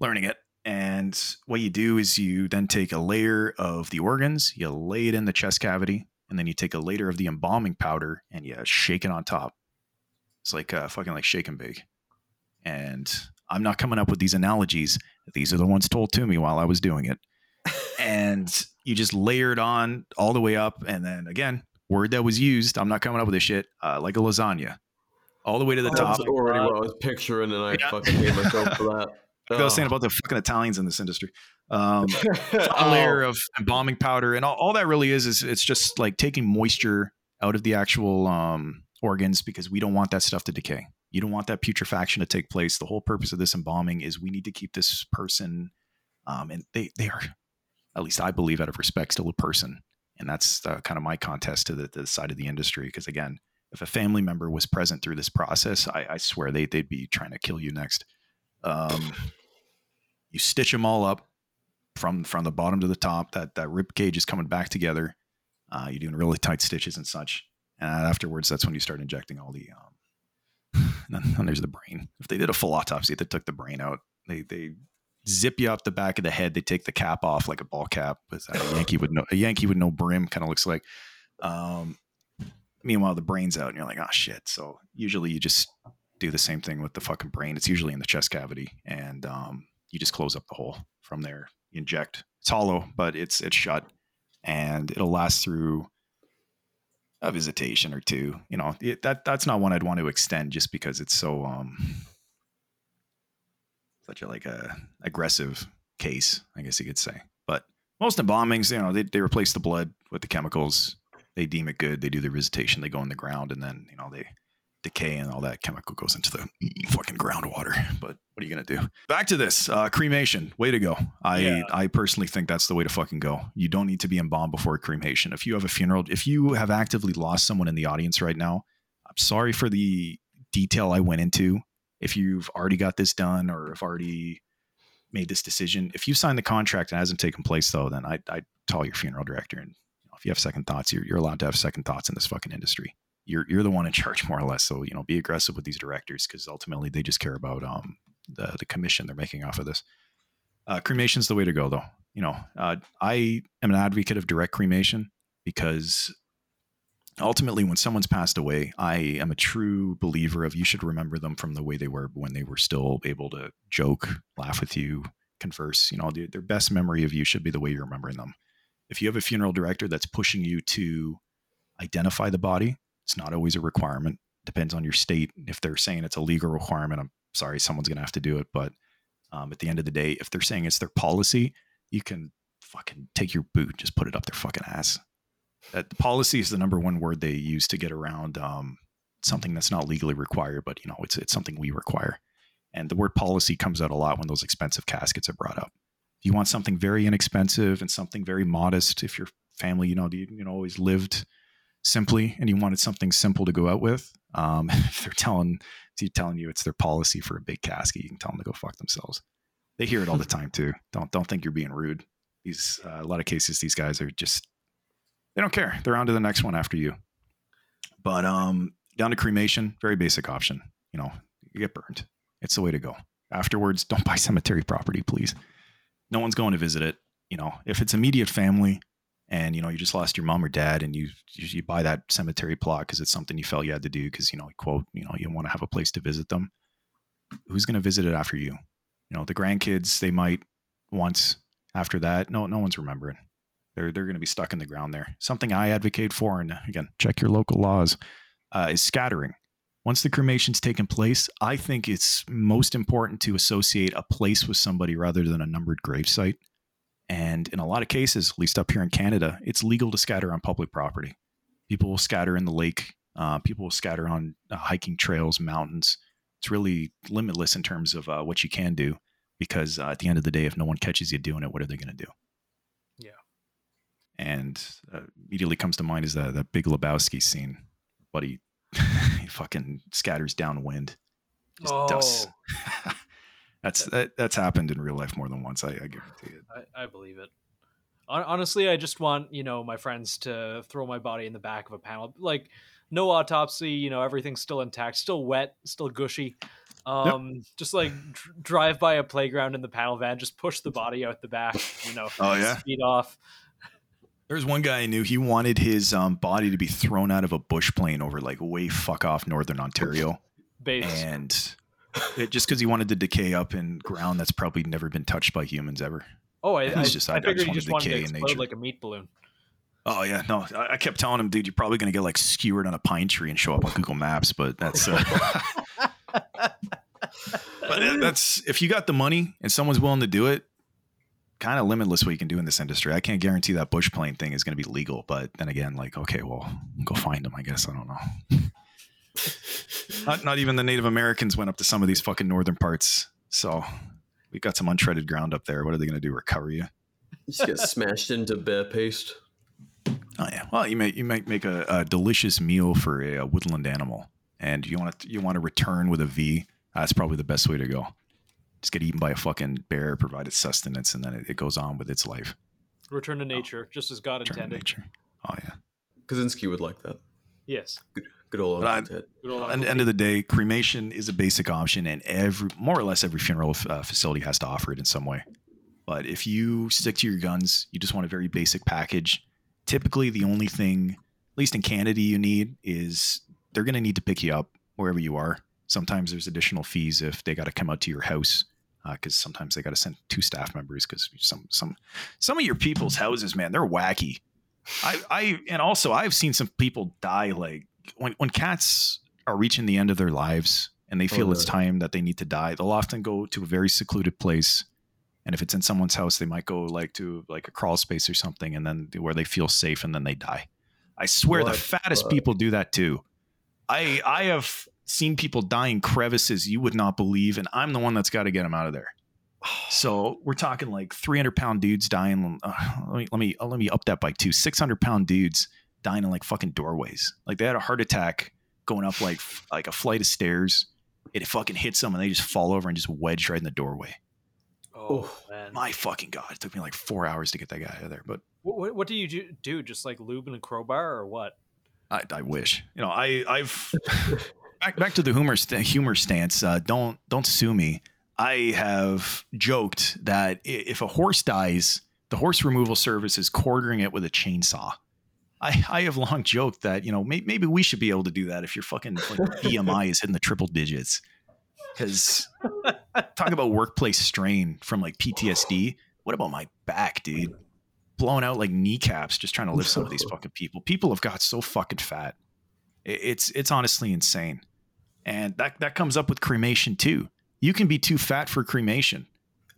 learning it. And what you do is you then take a layer of the organs, you lay it in the chest cavity, and then you take a layer of the embalming powder and you shake it on top. It's like uh, fucking like shake and bake. And I'm not coming up with these analogies. These are the ones told to me while I was doing it. and you just layer it on all the way up. And then again, word that was used, I'm not coming up with this shit, uh, like a lasagna. All the way to the top. That's already what I was picturing, and I Yeah. fucking hate myself for that. Like I was saying Oh. about the fucking Italians in this industry. Um, a Oh, layer of embalming powder and all, all that really is is it's just like taking moisture out of the actual um, organs because we don't want that stuff to decay you don't want that putrefaction to take place the whole purpose of this embalming is we need to keep this person um, and they they are at least i believe out of respect still a person and that's uh, kind of my contest to the, the side of the industry because again if a family member was present through this process i, I swear they, they'd be trying to kill you next um, you stitch them all up from from the bottom to the top. That that rib cage is coming back together. Uh, you're doing really tight stitches and such. And afterwards, that's when you start injecting all the. Um, and then, there's the brain. If they did a full autopsy, they took the brain out. They they zip you up the back of the head. They take the cap off like a ball cap with a Yankee with no a Yankee with no brim. Kind of looks like. Um, meanwhile, the brain's out, and you're like, oh shit. So usually you just do the same thing with the fucking brain. It's usually in the chest cavity, and um, you just close up the hole from there. you inject. It's hollow, but it's it's shut, and it'll last through a visitation or two. You know, it, that that's not one I'd want to extend just because it's so um such a like a aggressive case, I guess you could say. But most embalmings, you know, they they replace the blood with the chemicals. They deem it good. They do the visitation. They go in the ground, and then you know they decay and all that chemical goes into the fucking groundwater. But what are you gonna do? Back to this uh, cremation. Way to go! I Yeah. I personally think that's the way to fucking go. You don't need to be embalmed before cremation. If you have a funeral, if you have actively lost someone in the audience right now, I'm sorry for the detail I went into. If you've already got this done or have already made this decision, if you signed the contract and it hasn't taken place though, then I I tell your funeral director and you know, if you have second thoughts, you're you're allowed to have second thoughts in this fucking industry you're you're the one in charge more or less. So you know, be aggressive with these directors because ultimately they just care about um the the commission they're making off of this. Uh, cremation's the way to go, though. You know, uh, I am an advocate of direct cremation because ultimately, when someone's passed away, I am a true believer of you should remember them from the way they were when they were still able to joke, laugh with you, converse. You know, their, their best memory of you should be the way you're remembering them. If you have a funeral director that's pushing you to identify the body, it's not always a requirement. Depends on your state. If they're saying it's a legal requirement, I'm sorry, someone's going to have to do it. But um, at the end of the day, if they're saying it's their policy, you can fucking take your boot, just put it up their fucking ass. That policy is the number one word they use to get around um, something that's not legally required, but you know, it's it's something we require. And the word policy comes out a lot when those expensive caskets are brought up. If you want something very inexpensive and something very modest, if your family, you know, you, you know, always lived simply and you wanted something simple to go out with, um, if they're telling if telling you it's their policy for a big casket, you can tell them to go fuck themselves. They hear it all the time too. Don't don't think you're being rude. These uh, a lot of cases, these guys are just they don't care. They're on to the next one after you. But um, down to cremation, very basic option. You know, you get burned. It's the way to go. Afterwards, don't buy cemetery property, please. No one's going to visit it. You know, if it's immediate family, and you know you just lost your mom or dad and you you, you buy that cemetery plot because it's something you felt you had to do because you know quote you know you want to have a place to visit them. Who's going to visit it after you? You know the grandkids they might once after that no no one's remembering. They're they're going to be stuck in the ground there. Something i advocate for and again check your local laws uh, is scattering. Once the cremation's taken place i think it's most important to associate a place with somebody rather than a numbered gravesite and in a lot of cases, at least up here in Canada, it's legal to scatter on public property. People will scatter in the lake. Uh, people will scatter on uh, hiking trails, mountains. It's really limitless in terms of uh, what you can do because uh, at the end of the day, if no one catches you doing it, what are they going to do? Yeah. And uh, immediately comes to mind is that, that big Lebowski scene. Buddy he, fucking scatters downwind. Just dust. That's that, that's happened in real life more than once. I, I guarantee it. I, I believe it. Honestly, I just want you know my friends to throw my body in the back of a panel, like no autopsy. You know everything's still intact, still wet, still gushy. Um, just like dr- drive by a playground in the panel van, just push the body out the back. You know, Oh, yeah? speed off. There's one guy I knew. He wanted his um, body to be thrown out of a bush plane over like way fuck off northern Ontario, Base. and it, just because he wanted to decay up in ground that's probably never been touched by humans ever. oh, I, I, just- I I- I just he just wanted to decay in nature. like a meat balloon. Oh yeah, no, I, I kept telling him, dude, you're probably gonna get like skewered on a pine tree and show up on Google Maps, but that's. Uh, but that's if you got the money and someone's willing to do it. Kind of limitless what you can do in this industry. I can't guarantee that bush plane thing is going to be legal, but then again, like, okay, well, go find them. I guess I don't know. Not, not even the Native Americans went up to some of these fucking northern parts, so we got some untreaded ground up there. What are they going to do? Recover you? You just get smashed into bear paste. Oh yeah. Well, you may you might make a, a delicious meal for a, a woodland animal, and you want to you want to return with a V. Ah, that's probably the best way to go. Just get eaten by a fucking bear, provide it sustenance, and then it, it goes on with its life. Return to oh. nature, just as God Return to intended. nature. Oh yeah. Kaczynski would like that. Yes. Good old But I- Good old At the end of the day, cremation is a basic option, and every more or less every funeral uh, facility has to offer it in some way. But if you stick to your guns, you just want a very basic package. Typically, the only thing, at least in Canada, you need is they're going to need to pick you up wherever you are. Sometimes there's additional fees if they got to come out to your house because sometimes they got to send two staff members because some some some of your people's houses, man, they're wacky. I I and also I've seen some people die like when when cats are reaching the end of their lives and they feel Oh, it's time that they need to die. They'll often go to a very secluded place. And if it's in someone's house, they might go like to like a crawl space or something, and then where they feel safe, and then they die. I swear, What the fattest the- people do that too. I I have seen people die in crevices you would not believe, and I'm the one that's got to get them out of there. So we're talking like 300 pound dudes dying. Uh, let me let me let me up that by two. 600 pound dudes dying in like fucking doorways. Like they had a heart attack going up like like a flight of stairs. It fucking hits them and they just fall over and just wedge right in the doorway. Oh Oof. man, My fucking god! It took me like four hours to get that guy out of there, but what, what, what do you do, do? Just like lube and a crowbar, or what? I, I wish. You know, I I've back back to the humor st- humor stance. Uh, don't don't sue me. I have joked that if a horse dies, the horse removal service is quartering it with a chainsaw. I, I have long joked that you know may, maybe we should be able to do that if your fucking like, BMI is hitting the triple digits. Because talk about workplace strain from like PTSD. What about my back, dude? Blowing out like kneecaps just trying to lift some of these fucking people. People have got so fucking fat. It's it's honestly insane, and that that comes up with cremation too. You can be too fat for cremation.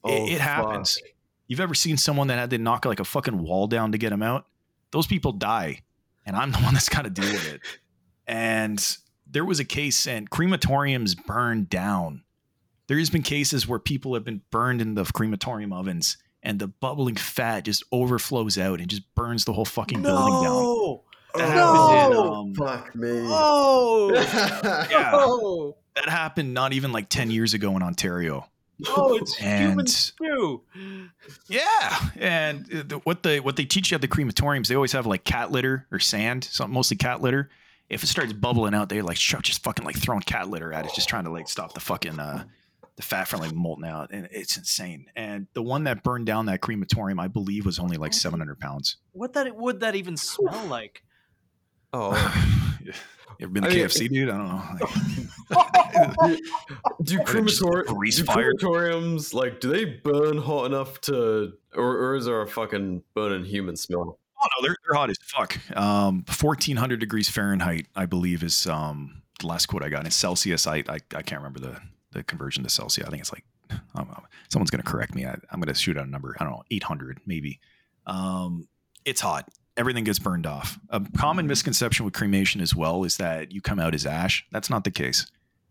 Oh, it, it happens. You've ever seen someone that had to knock like a fucking wall down to get them out? Those people die, and I'm the one that's got to deal with it. And there was a case, and crematoriums burned down. There's been cases where people have been burned in the crematorium ovens, and the bubbling fat just overflows out and just burns the whole fucking building down. No! That Oh, happened in, um, fuck me. Oh! Yeah, Oh! that happened not even like 10 years ago in Ontario. Oh, it's human And- stew. Yeah, and the, what they what they teach you at the crematoriums, they always have like cat litter or sand, some mostly cat litter. If it starts bubbling out, they're like just fucking like throwing cat litter at it, just trying to like stop the fucking uh, the fat from like molting out, and it's insane. And the one that burned down that crematorium, I believe, was only like seven hundred pounds. What that would that even smell like? Oh. you ever been to I mean, KFC, dude? I don't know. do, cremator- do crematoriums like do they burn hot enough to or, or is there a fucking burning human smell? Oh no, they're, they're hot as fuck. Um, fourteen hundred degrees Fahrenheit, I believe, is um the last quote I got. In Celsius, I I, I can't remember the the conversion to Celsius. I think it's like um, someone's gonna correct me. I, I'm gonna shoot out a number. I don't know, eight hundred maybe. Um, it's hot. Everything gets burned off. A common misconception with cremation as well is that you come out as ash. That's not the case.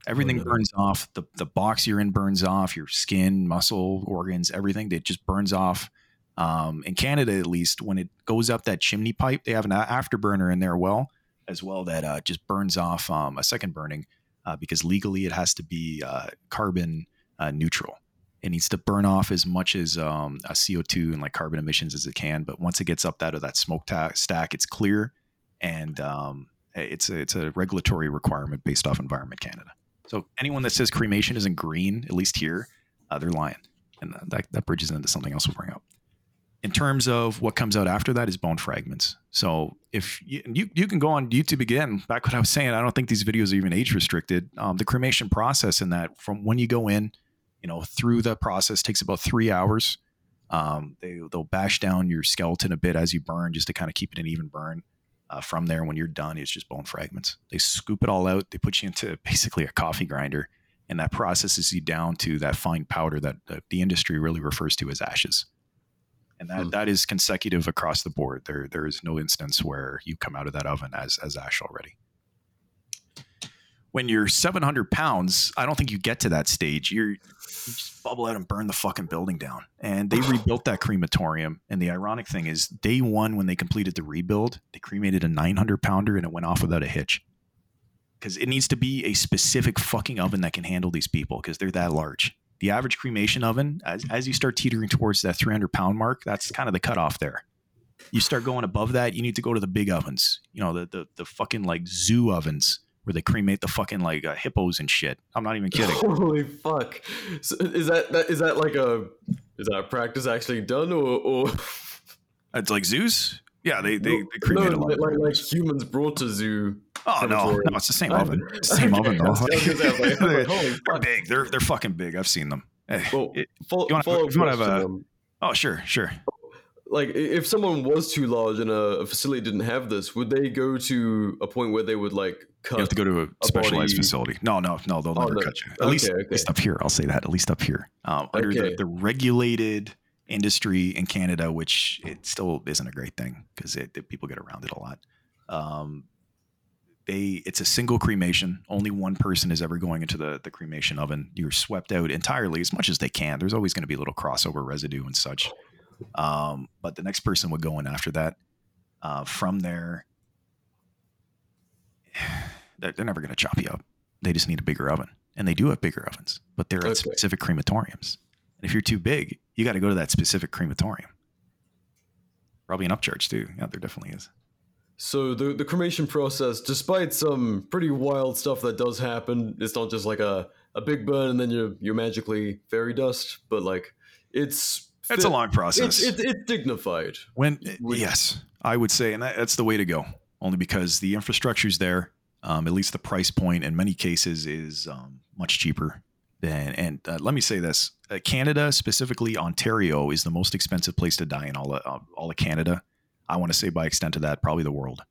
Everything no. burns off. The the box you're in burns off. Your skin, muscle, organs, everything. It just burns off um, in Canada at least, when it goes up that chimney pipe, they have an afterburner in there well as well that uh, just burns off um, a second burning uh, because legally it has to be uh, carbon uh, neutral. It needs to burn off as much as um, a CO2 and like carbon emissions as it can. But once it gets up out of that smoke ta- stack, it's clear, and um, it's a, it's a regulatory requirement based off Environment Canada. So anyone that says cremation isn't green, at least here, uh, they're lying, and that that bridges into something else we'll bring up in terms of what comes out after that is bone fragments. So if you, you, you can go on YouTube again, back what I was saying, I don't think these videos are even age restricted. Um, the cremation process in that from when you go in, you know, through the process takes about three hours. Um, they, they'll bash down your skeleton a bit as you burn just to kind of keep it an even burn. Uh, from there, when you're done, it's just bone fragments. They scoop it all out. They put you into basically a coffee grinder, and that processes you down to that fine powder that the, the industry really refers to as ashes and that, Hmm. that is consecutive across the board. There there is no instance where you come out of that oven as as ash already. When you're 700 pounds, I don't think you get to that stage. You're you just bubble out and burn the fucking building down. And they rebuilt that crematorium. And the ironic thing is, day one when they completed the rebuild, they cremated a 900 pounder and it went off without a hitch. Because it needs to be a specific fucking oven that can handle these people because they're that large the average cremation oven, as, as you start teetering towards that 300 pound mark, that's kind of the cutoff there. You start going above that, you need to go to the big ovens, you know, the the, the fucking like zoo ovens where they cremate the fucking like uh, hippos and shit. I'm not even kidding. Holy fuck! So is that, that is that like a is that a practice actually done or, or it's like zoos. Yeah, they they, they no, cremate a lot. like, like, humans brought to zoo? oh no, no, it's the same oven. It's the same Okay, oven though. was- I was gonna say, I was like- I was they're big. They're they're fucking big. I've seen them. Eh, Well, it- follow, you wanna- follow if you wanna have a- um, oh, sure, sure. Like if someone was too large and a, facility didn't have this, would they go to a point where they would like cut? You have to go to a specialized body- facility. No, no, no. They'll Oh, never no. cut you. At least, Okay, at least up here. I'll say that. At least up here, um, under Okay. the, the regulated industry in Canada, which it still isn't a great thing because people get around it a lot. Um, they it's a single cremation. Only one person is ever going into the the cremation oven. You're swept out entirely as much as they can. There's always going to be a little crossover residue and such. Um, but the next person would go in after that. Uh, from there, they're, they're never going to chop you up. They just need a bigger oven, and they do have bigger ovens, but they're Okay. at specific crematoriums. And if you're too big, you got to go to that specific crematorium. Probably an upcharge too. Yeah, there definitely is. So the the cremation process, despite some pretty wild stuff that does happen, it's not just like a, a big burn and then you're you're magically fairy dust, but like it's It's a long process. It's, it's it's dignified. When yes, I would say, and that, that's the way to go. Only because the infrastructure's there. Um, at least the price point in many cases is um, much cheaper than. And uh, let me say this: uh, Canada, specifically Ontario, is the most expensive place to die in all of, uh, all of Canada. I want to say, by extent of that, probably the world.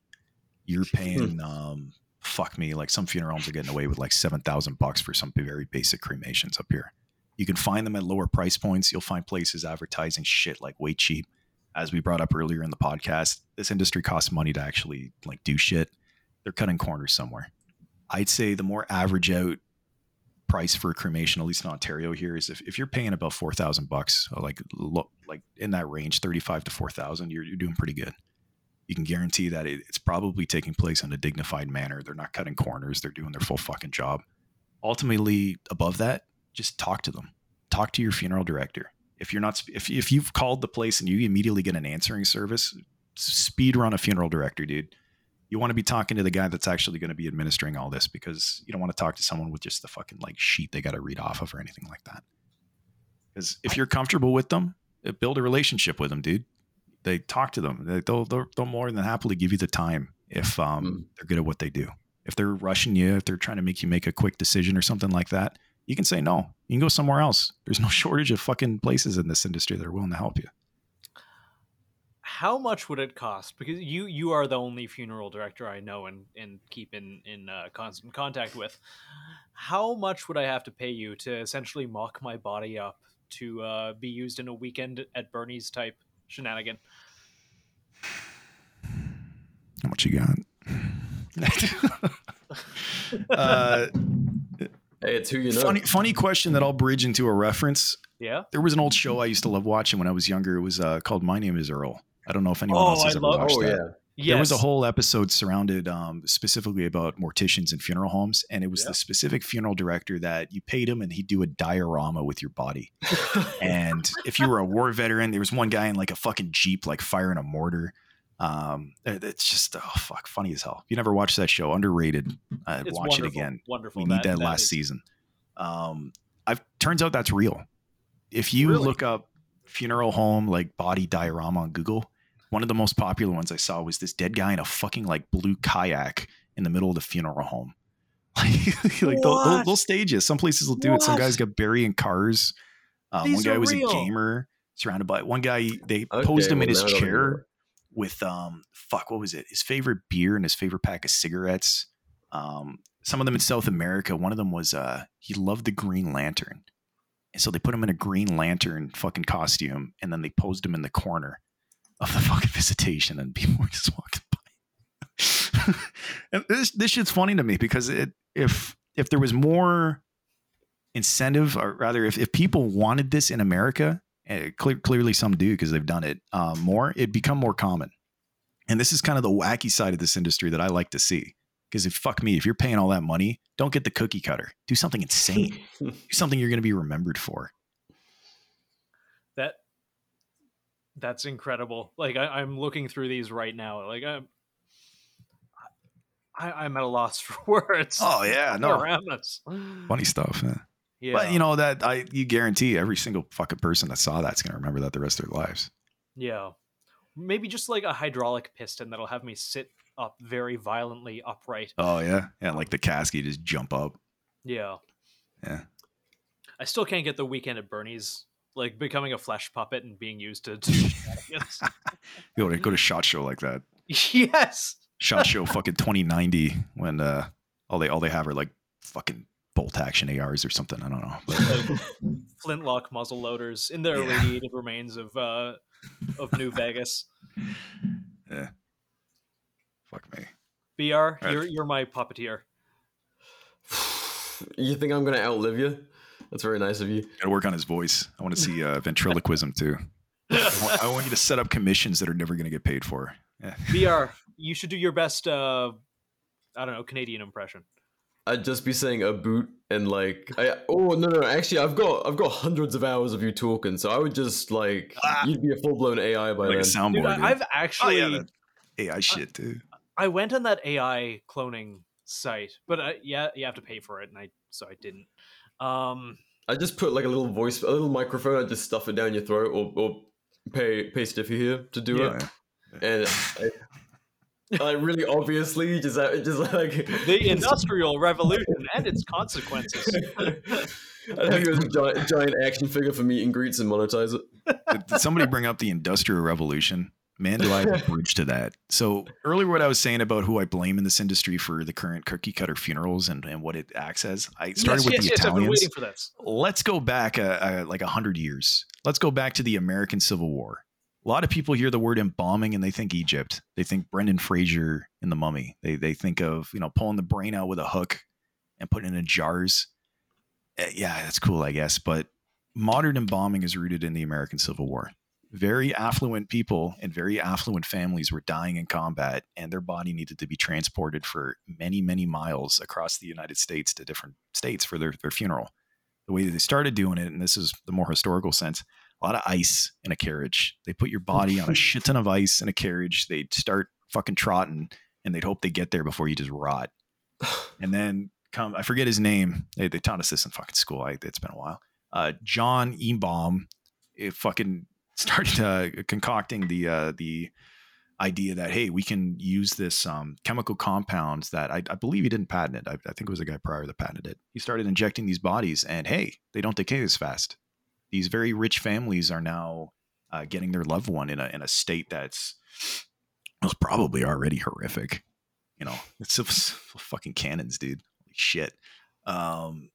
You're paying, um, fuck me, like some funeral homes are getting away with like seven thousand bucks for some very basic cremations up here. You can find them at lower price points. You'll find places advertising shit like way cheap as we brought up earlier in the podcast, this industry costs money to actually like do shit. They're cutting corners somewhere. I'd say the more average out price for a cremation, at least in Ontario here, is if, if you're paying about four thousand bucks, uh, like look like in that range, thirty five to four thousand, you're you're doing pretty good. You can guarantee that it, it's probably taking place in a dignified manner. They're not cutting corners. They're doing their full fucking job. Ultimately, above that, just talk to them. Talk to your funeral director. If you're not if, if you've called the place and you immediately get an answering service speed run a funeral director dude. You want to be talking to the guy that's actually going to be administering all this because you don't want to talk to someone with just the fucking like sheet they got to read off of or anything like that. Because if you're comfortable with them uh, build a relationship with them dude. They talk to them. They- they'll, they'll, they'll more than happily give you the time if um, Mm. they're good at what they do. If they're rushing you if they're trying to make you make a quick decision or something like that you can say no. You can go somewhere else. There's no shortage of fucking places in this industry that are willing to help you. How much would it cost? Because you you are the only funeral director I know and and keep in in uh, constant contact with. How much would I have to pay you to essentially mock my body up to uh, be used in a weekend at Bernie's type shenanigan? How much you got? uh, Hey, it's who you know. funny, funny question that I'll bridge into a reference. Yeah. There was an old show I used to love watching when I was younger. It was uh, called My Name Is Earl. I don't know if anyone Oh, else has I ever love- watched Oh that. yeah. Yes. There was a whole episode surrounded um, specifically about morticians and funeral homes, and it was Yeah. the specific funeral director that you paid him, and he'd do a diorama with your body. and if you were a war veteran, there was one guy in like a fucking jeep, like firing a mortar. Um, it's just oh fuck, funny as hell. If you never watched that show, underrated. Uh, It's watch it again. Wonderful. We need that, last is- season. Um, I've turns out that's real. If you Really? look up funeral home like body diorama on Google, one of the most popular ones I saw was this dead guy in a fucking like blue kayak in the middle of the funeral home. Like, like they'll, they'll, they'll stage it. Some places will do it. Some guys got buried in cars. Um, one guy are was real. a gamer surrounded by one guy. They Okay, posed him well, in his now I don't chair remember. With um fuck what was it? His favorite beer and his favorite pack of cigarettes um some of them in south america one of them was uh he loved the green lantern. And so they put him in a green lantern fucking costume and then they posed him in the corner of the fucking visitation and people were just walking by. And this this shit's funny to me because it if if there was more incentive or rather if, if people wanted this in america clear, clearly some do because they've done it um, more it'd become more common and this is kind of the wacky side of this industry that i like to see because if fuck me if you're paying all that money don't get the cookie cutter do something insane do something you're going to be remembered for That that's incredible. Like I, I'm looking through these right now. Like I'm I, I'm at a loss for words. oh yeah no around us. funny stuff yeah. Yeah. but you know that i you guarantee every single fucking person that saw that's going to remember that the rest of their lives Yeah. Maybe just like a hydraulic piston that'll have me sit up very violently upright. oh yeah yeah like the casket just jump up Yeah. Yeah. I still can't get the weekend at Bernie's like becoming a flesh puppet and being used to. to. You know, go to shot show like that. yes. Shot show fucking 2090 when uh all they all they have are like fucking bolt action ARs or something. I don't know. But flintlock muzzle loaders in the Yeah. irradiated remains of uh of New Vegas. yeah. Fuck me. BR, you're you're my puppeteer. You think I'm gonna outlive you? That's very nice of you. Gotta work on his voice. I want to see uh, ventriloquism too. I want, I want you to set up commissions that are never going to get paid for. Yeah. BR, you should do your best uh I don't know, Canadian impression. I'd just be saying a boot and like I oh no no actually I've got I've got hundreds of hours of you talking so I would just like Ah. you'd be a full blown AI by Like a soundboard. Dude, dude. I, I've Oh, actually yeah, AI shit, too. I went on that AI cloning site, but I, yeah, you have to pay for it, and I so I didn't. Um, I just put like a little voice a little microphone I just stuff it down your throat or, or pay pay Stiffy here to do Yeah. it and I, I really obviously just uh, just like the industrial revolution and its consequences. I'd have you as a giant, giant action figure for meet and greets and monetize it. Did, did somebody bring up the Industrial Revolution? Man, do I have a bridge to that. So earlier, what I was saying about who I blame in this industry for the current cookie cutter funerals and, and what it acts as, I started yes, with yes, the yes, I've been Italians. waiting for this. let's go back uh, uh, like a hundred years. Let's go back to the American Civil War. A lot of people hear the word embalming and they think Egypt. They think Brendan Fraser in The Mummy. They they think of you know pulling the brain out with a hook and putting it in jars. Uh, yeah, that's cool, I guess. But modern embalming is rooted in the American Civil War. Very affluent people and very affluent families were dying in combat, and their body needed to be transported for many, many miles across the United States to different states for their, their funeral the way that they started doing it, and this is the more historical sense, a lot of ice in a carriage. They put your body on a shit ton of ice in a carriage. They'd start fucking trotting, and they'd hope they get there before you just rot. And then come, I forget his name. They, they taught us this in fucking school. I, it's been a while. Uh, John Ebaum, it fucking started uh, concocting the uh, the idea that hey, we can use this um, chemical compounds that I, I believe he didn't patent it. I, I think it was a guy prior that patented it. He started injecting these bodies, and hey, they don't decay as fast. These very rich families are now uh, getting their loved one in a in a state that's was probably already horrific. You know, it's, it's fucking cannons, dude. Holy shit. Um,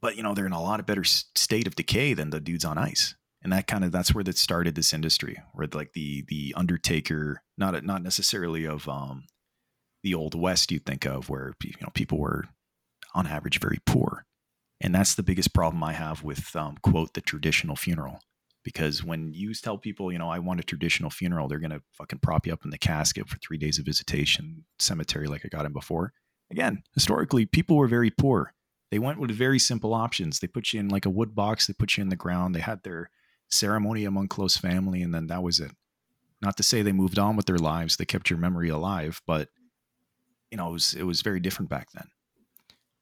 but you know, they're in a lot of better state of decay than the dudes on ice and that kind of that's where that started this industry where like the the undertaker not not necessarily of um the old west you think of where you know people were on average very poor and that's the biggest problem i have with um, quote the traditional funeral because when you tell people you know i want a traditional funeral they're going to fucking prop you up in the casket for three days of visitation cemetery like i got in before again historically people were very poor they went with very simple options they put you in like a wood box they put you in the ground they had their ceremony among close family, and then that was it. Not to say they moved on with their lives; they kept your memory alive, but you know it was it was very different back then.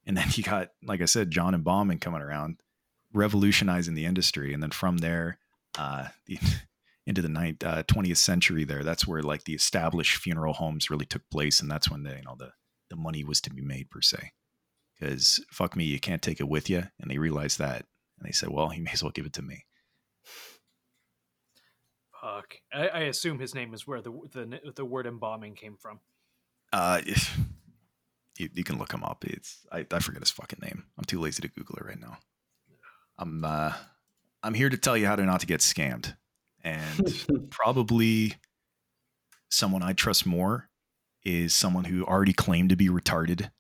And then you got, like I said, John and Bauman coming around, revolutionizing the industry, and then from there, uh, the, into the ninth, uh, 20th century, there that's where like the established funeral homes really took place, and that's when the you know the the money was to be made per se. Because fuck me, you can't take it with you, and they realized that, and they said, well, he may as well give it to me. Fuck. I, I assume his name is where the the the word embalming came from. Uh, if you, you can look him up. It's I, I forget his fucking name. I'm too lazy to Google it right now. I'm uh, I'm here to tell you how to not to get scammed, and probably someone I trust more is someone who already claimed to be retarded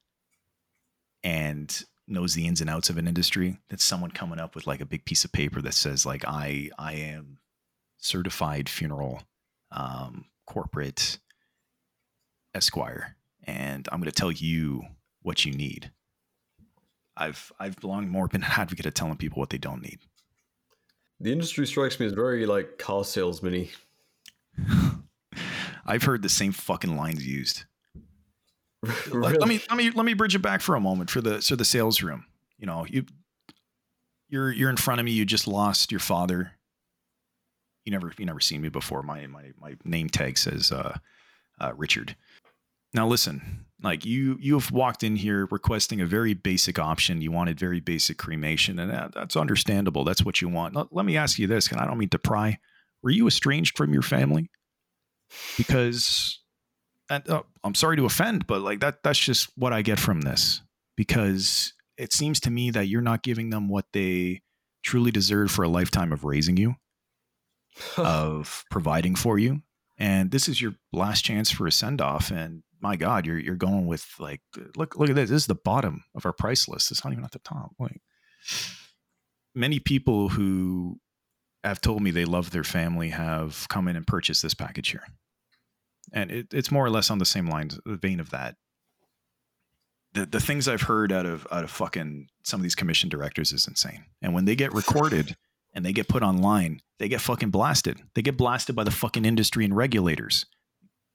and knows the ins and outs of an industry. That's someone coming up with like a big piece of paper that says like I I am certified funeral um, corporate Esquire, and I'm going to tell you what you need. I've I've long more been an advocate of telling people what they don't need. The industry strikes me as very like car salesman I've heard the same fucking lines used. really? Let me let me let me bridge it back for a moment for the so the sales room. You know, you you're you're in front of me. You just lost your father. You never you never seen me before. My my my name tag says uh, uh, Richard. Now listen, Like you, you have walked in here requesting a very basic option. You wanted very basic cremation, and that, that's understandable. That's what you want. Let, let me ask you this, and I don't mean to pry. Were you estranged from your family? Because, and oh, I'm sorry to offend, but like that, that's just what I get from this. Because it seems to me that you're not giving them what they truly deserve for a lifetime of raising you, of providing for you, and this is your last chance for a send off. And my God, you're you're going with like look look at this. This is the bottom of our price list. It's not even at the top. Like many people who have told me they love their family have come in and purchased this package here, and it, it's more or less on the same lines, the vein of that. The the things I've heard out of out of fucking some of these commission directors is insane. And when they get recorded and they get put online, they get fucking blasted. They get blasted by the fucking industry and regulators.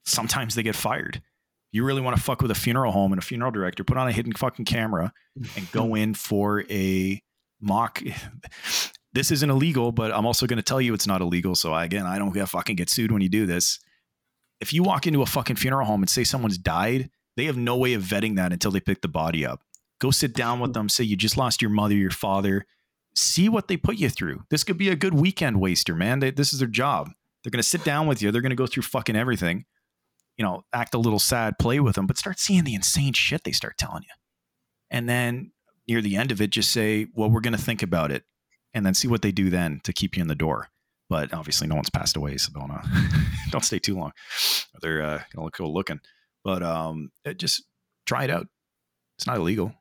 Sometimes they get fired you really want to fuck with a funeral home and a funeral director, put on a hidden fucking camera and go in for a mock. This isn't illegal, but I'm also going to tell you it's not illegal. So I, again, I don't get fucking get sued when you do this. If you walk into a fucking funeral home and say someone's died, they have no way of vetting that until they pick the body up. Go sit down with them, say you just lost your mother, your father. See what they put you through. This could be a good weekend waster, man. They, this is their job. They're going to sit down with you. They're going to go through fucking everything you know, act a little sad, play with them, but start seeing the insane shit they start telling you. And then near the end of it, just say, well, we're going to think about it and then see what they do then to keep you in the door. But obviously, no one's passed away, so don't uh, don't stay too long. They're uh, gonna look cool looking, but um, it just try it out. It's not illegal.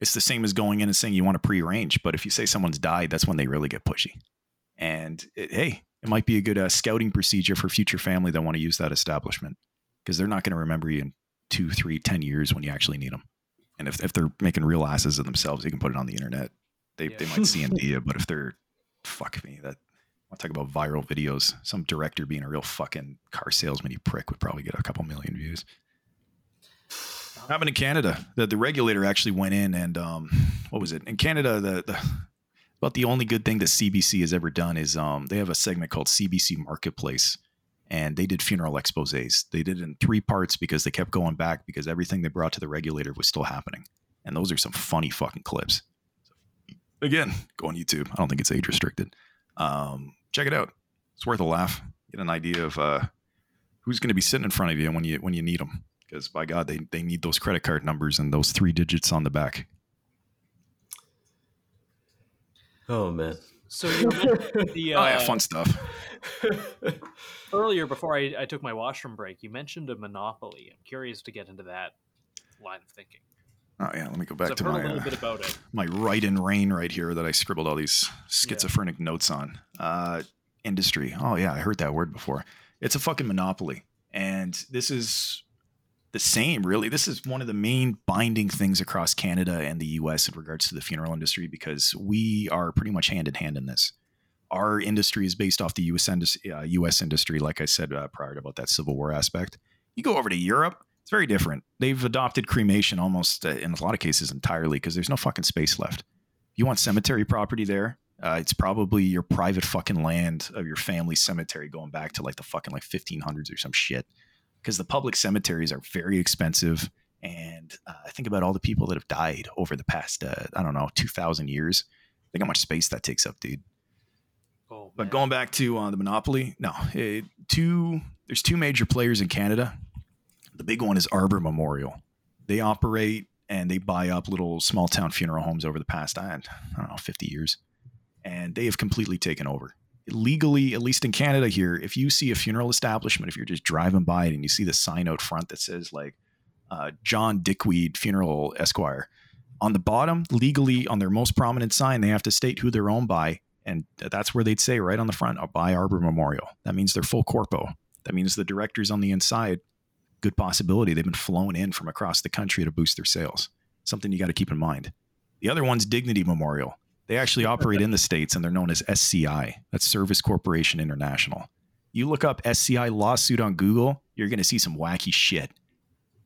It's the same as going in and saying you want to prearrange. But if you say someone's died, that's when they really get pushy. And it, hey, it might be a good uh, scouting procedure for future family that want to use that establishment because they're not going to remember you in two, three, ten years when you actually need them. And if, if they're making real asses of themselves, they can put it on the internet. They, yeah. they might see and do you, but if they're, fuck me, that I'll talk about viral videos. Some director being a real fucking car salesman, you prick, would probably get a couple million views. Happened in Canada. The, the regulator actually went in and um, what was it? In Canada, the, the about the only good thing that CBC has ever done is um, they have a segment called CBC Marketplace, and they did funeral exposes. They did it in three parts because they kept going back because everything they brought to the regulator was still happening. And those are some funny fucking clips. Again, go on YouTube. I don't think it's age restricted. Um, check it out. It's worth a laugh. Get an idea of uh, who's going to be sitting in front of you when you when you need them. Because by God, they they need those credit card numbers and those three digits on the back. Oh man. So you the uh, oh, yeah, fun stuff. earlier, before I, I, took my washroom break, you mentioned a monopoly. I'm curious to get into that line of thinking. Oh yeah, let me go back so to my uh, my write in rain right here that I scribbled all these schizophrenic yeah. notes on. Uh, industry. Oh yeah, I heard that word before. It's a fucking monopoly, and this is the same, really. This is one of the main binding things across Canada and the US in regards to the funeral industry because we are pretty much hand in hand in this. Our industry is based off the US, uh, US industry, like I said uh, prior to about that Civil War aspect. You go over to Europe, it's very different. They've adopted cremation almost uh, in a lot of cases entirely because there's no fucking space left. You want cemetery property there, uh, it's probably your private fucking land of your family cemetery going back to like the fucking like 1500s or some shit because the public cemeteries are very expensive. And uh, I think about all the people that have died over the past, uh, I don't know, 2,000 years. Think how much space that takes up, dude. But going back to uh, the monopoly, no, it, two. There's two major players in Canada. The big one is Arbor Memorial. They operate and they buy up little small town funeral homes over the past, I don't know, 50 years, and they have completely taken over legally, at least in Canada here, if you see a funeral establishment, if you're just driving by it and you see the sign out front that says like uh, John Dickweed Funeral Esquire, on the bottom, legally on their most prominent sign, they have to state who they're owned by. And that's where they'd say right on the front, by Arbor Memorial. That means they're full corpo. That means the directors on the inside, good possibility they've been flown in from across the country to boost their sales. Something you got to keep in mind. The other one's Dignity Memorial. They actually operate in the States and they're known as SCI. That's Service Corporation International. You look up SCI lawsuit on Google, you're going to see some wacky shit.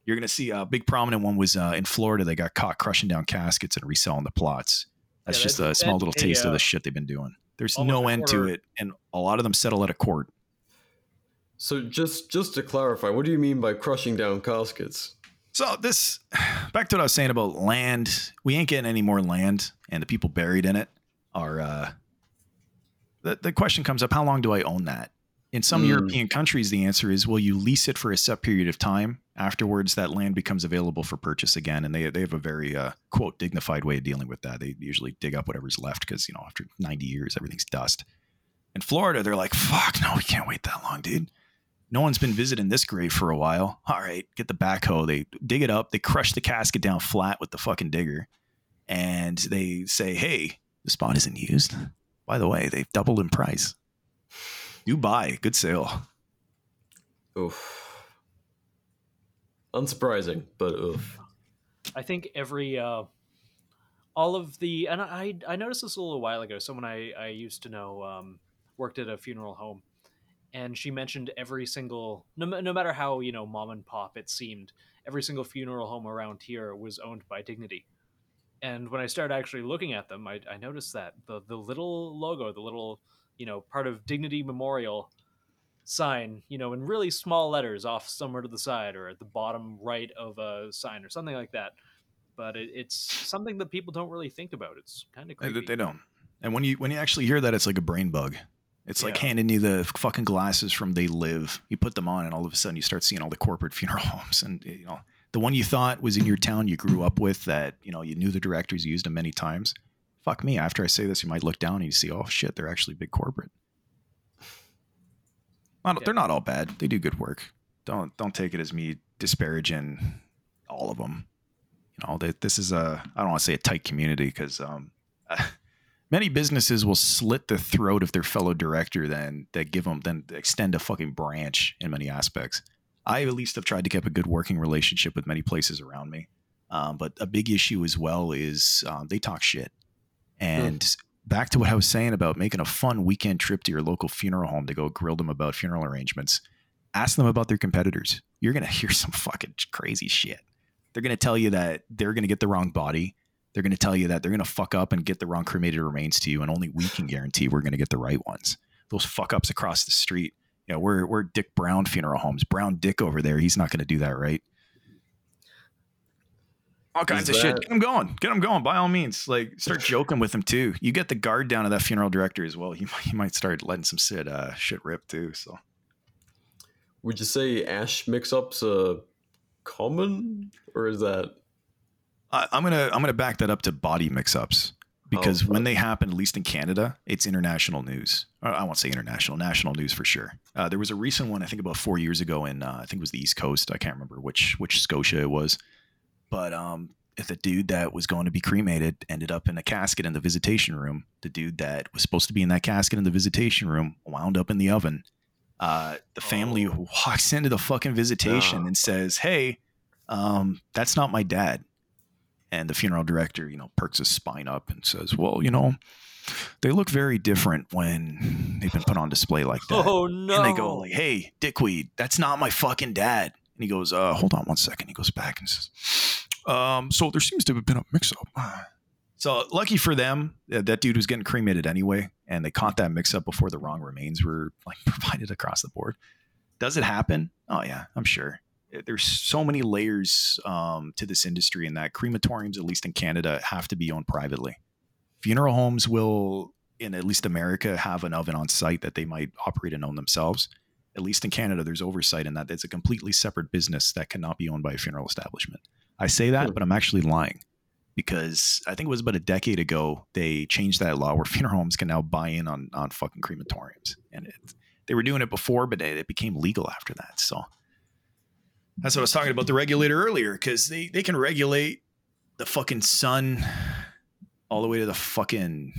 You're going to see a big prominent one was uh, in Florida. They got caught crushing down caskets and reselling the plots. That's yeah, just a small little taste uh, of the shit they've been doing. There's no end to it, and a lot of them settle at a court. So just just to clarify, what do you mean by crushing down caskets? So this, back to what I was saying about land. We ain't getting any more land, and the people buried in it are. uh The the question comes up: How long do I own that? In some Mm. European countries, the answer is: Well, you lease it for a set period of time. Afterwards, that land becomes available for purchase again, and they they have a very uh, quote dignified way of dealing with that. They usually dig up whatever's left because you know after ninety years, everything's dust. In Florida, they're like, "Fuck, no, we can't wait that long, dude." no one's been visiting this grave for a while. All right, get the backhoe. They dig it up. They crush the casket down flat with the fucking digger. And they say, hey, the spot isn't used. By the way, they've doubled in price. You buy. Good sale. Oof. Unsurprising, but oof. I think every uh, all of the and I I noticed this a little while ago. Someone I I used to know um, worked at a funeral home, and she mentioned every single no, no matter how you know mom and pop it seemed, every single funeral home around here was owned by Dignity. And when I started actually looking at them, I, I noticed that the the little logo, the little you know part of Dignity Memorial sign, you know, in really small letters off somewhere to the side or at the bottom right of a sign or something like that. But it, it's something that people don't really think about. It's kind of They, creepy. they don't. And when you when you actually hear that, it's like a brain bug. It's like Yeah. handing you the fucking glasses from They Live. You put them on, and all of a sudden you start seeing all the corporate funeral homes, and you know the one you thought was in your town you grew up with that you know you knew the directors used them many times. Fuck me. After I say this, you might look down and you see, oh shit, they're actually big corporate. Not, Yeah. They're not all bad. They do good work. Don't don't take it as me disparaging all of them. You know, that this is a I don't want to say a tight community because um, many businesses will slit the throat of their fellow director than that give them then extend a fucking branch in many aspects. I at least have tried to keep a good working relationship with many places around me. Um, but a big issue as well is um, they talk shit. And back to what I was saying about making a fun weekend trip to your local funeral home to go grill them about funeral arrangements. Ask them about their competitors. You're gonna hear some fucking crazy shit. They're gonna tell you that they're gonna get the wrong body. They're gonna tell you that they're gonna fuck up and get the wrong cremated remains to you, and only we can guarantee we're gonna get the right ones. Those fuck ups across the street. You know, we're we're Dick Brown funeral homes. Brown Dick over there, he's not gonna do that right. All kinds of shit. Get him going. Get him going. By all means, like start joking with him too. You get the guard down to that funeral director as well. He might, he might start letting some shit uh, shit rip too. So Would you say ash mix-ups are common, or is that? I, I'm gonna I'm gonna back that up to body mix-ups because Oh, when they happen, at least in Canada, it's international news. I won't say international, national news for sure. Uh, there was a recent one I think about four years ago in uh, I think it was the East Coast. I can't remember which which Scotia it was, but um, if the dude that was going to be cremated ended up in a casket in the visitation room, the dude that was supposed to be in that casket in the visitation room wound up in the oven. Uh, the family Oh. walks into the fucking visitation Ah. and says, "Hey, um, that's not my dad." And the funeral director, you know, perks his spine up and says, "Well, you know, they look very different when they've been put on display like that." Oh no! And they go like, "Hey, Dickweed, that's not my fucking dad." And he goes, "Uh, hold on one second. He goes back and says, "Um, so there seems to have been a mix-up." So lucky for them, uh, that dude was getting cremated anyway, and they caught that mix-up before the wrong remains were like provided across the board. Does it happen? Oh yeah, I'm sure. Uh, There's so many layers um, to this industry, and that crematoriums, at least in Canada, have to be owned privately. Funeral homes will, in at least America, have an oven on site that they might operate and own themselves. At least in Canada, there's oversight in that. It's a completely separate business that cannot be owned by a funeral establishment. I say that, Hmm. but I'm actually lying because I think it was about a decade ago they changed that law where funeral homes can now buy in on on fucking crematoriums, and it, they were doing it before, but it, it became legal after that. So that's what I was talking about the regulator earlier because they they can regulate the fucking sun all the way to the fucking.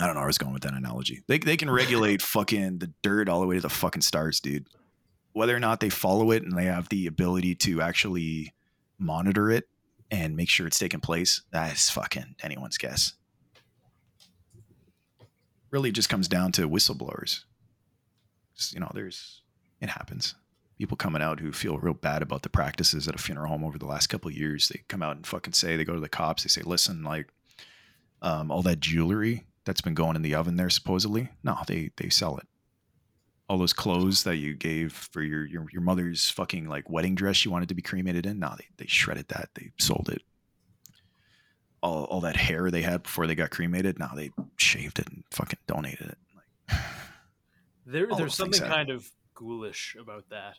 I don't know where I was going with that analogy. They they can regulate fucking the dirt all the way to the fucking stars, dude. Whether or not they follow it and they have the ability to actually monitor it and make sure it's taking place, that is fucking anyone's guess. Really just comes down to whistleblowers. Just, You know, there's it happens. People coming out who feel real bad about the practices at a funeral home over the last couple years. They come out and fucking say they go to the cops. They say, "Listen, like, um, all that jewelry that's been going in the oven there supposedly, no, they they sell it. All those clothes that you gave for your your, your mother's fucking like wedding dress she wanted to be cremated in. No, they they shredded that. They sold it. All all that hair they had before they got cremated. Now they shaved it and fucking donated it. Like, There, there's those things something happen. kind of ghoulish about that.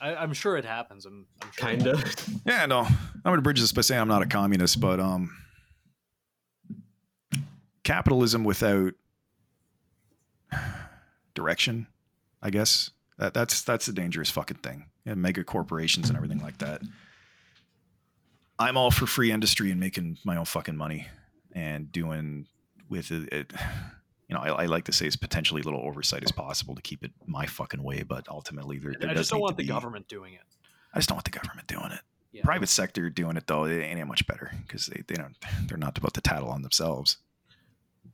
I, I'm sure it happens. I'm, I'm sure Kinda. yeah, no. I'm gonna bridge this by saying I'm not a communist, but um, capitalism without direction, I guess that that's that's a dangerous fucking thing. Yeah, mega corporations and everything like that. I'm all for free industry and making my own fucking money and doing with it. it you know, I, I like to say as potentially little oversight as possible to keep it my fucking way, but ultimately there, there I just don't want the be- government doing it. I just don't want the government doing it Yeah. private sector doing it though it ain't much better because they, they don't they're not about to tattle on themselves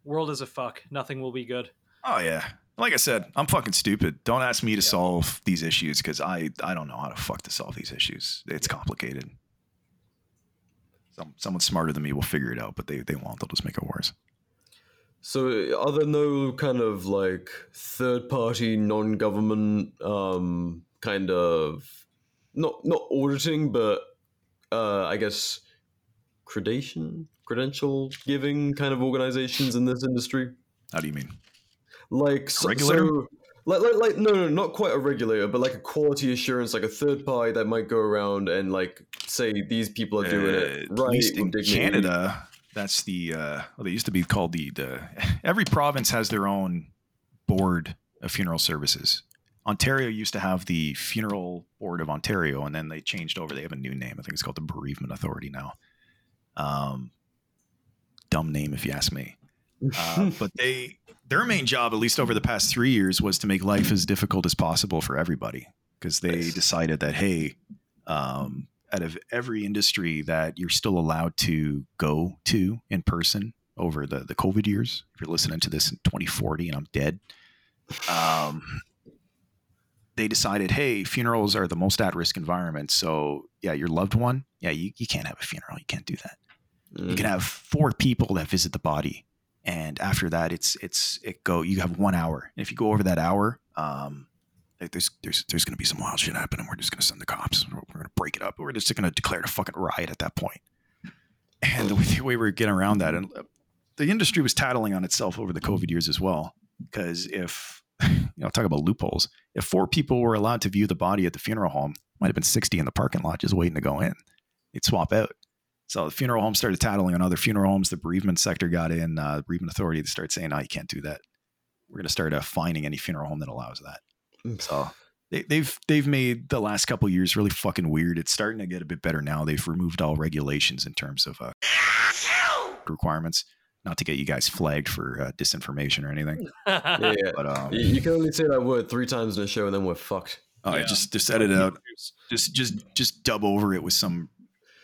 World is a fuck. Nothing will be good. Oh yeah. Like i said i'm fucking stupid. Don't ask me to Yeah. solve these issues because i i don't know how to fuck to solve these issues. It's complicated. Some, someone smarter than me will figure it out but they, they won't. They'll just make it worse. So, are there no kind of like third party, non government, um, kind of not not auditing, but uh, I guess credation, credential giving kind of organizations in this industry? how do you mean Like so, regulator? so- like, like, like, no, no, not quite a regulator, but like a quality assurance, like a third party that might go around and like say these people are doing it Uh, right. at least in dignity. canada that's the uh well, they used to be called the the every province has their own board of funeral services ontario used to have the funeral board of ontario and then they changed over they have a new name i think it's called the bereavement authority now um dumb name if you ask me uh, but they their main job at least over the past three years was to make life as difficult as possible for everybody because they Nice. decided that hey um, out of every industry that you're still allowed to go to in person over the, the covid years if you're listening to this in 2040 and i'm dead um, they decided hey funerals are the most at-risk environment so yeah your loved one yeah you, you can't have a funeral you can't do that you can have four people that visit the body and after that it's it's it go you have one hour. And if you go over that hour um there's there's there's gonna be some wild shit happening. We're just gonna send the cops. We're, we're gonna break it up. We're just gonna declare a fucking riot at that point. And the way, the way we're getting around that and uh, the industry was tattling on itself over the covid years as well. Because if you know talk about loopholes. If four people were allowed to view the body at the funeral home might have been 60 in the parking lot just waiting to go in. They'd swap out so the funeral home started tattling on other funeral homes. The bereavement sector got in. Uh, the bereavement authority to start saying, "No, you can't do that. We're going to start uh, fining any funeral home that allows that." Mm. So they, they've they've made the last couple of years really fucking weird. It's starting to get a bit better now. They've removed all regulations in terms of uh, requirements. Not to get you guys flagged for uh, disinformation or anything, yeah, yeah. but um, You, you can only say that word three times in a show and then we're fucked. oh, Yeah. just just edit it out. Just just just dub over it with some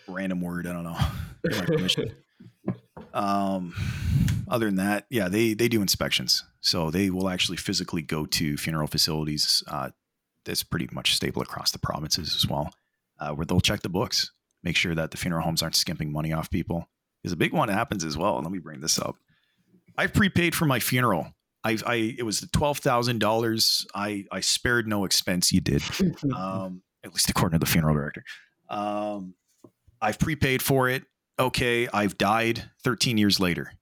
random word. I don't know. Get my permission. um, other than that, yeah, they they do inspections, so they will actually physically go to funeral facilities. Uh, that's pretty much stable across the provinces as well, uh, where they'll check the books, make sure that the funeral homes aren't skimping money off people. Because a big one happens as well. Let me bring this up. I've prepaid for my funeral. I, I it was twelve thousand dollars. I I spared no expense. You did um, at least according to the funeral director. Um, I've prepaid for it. Okay, I've died 13 years later.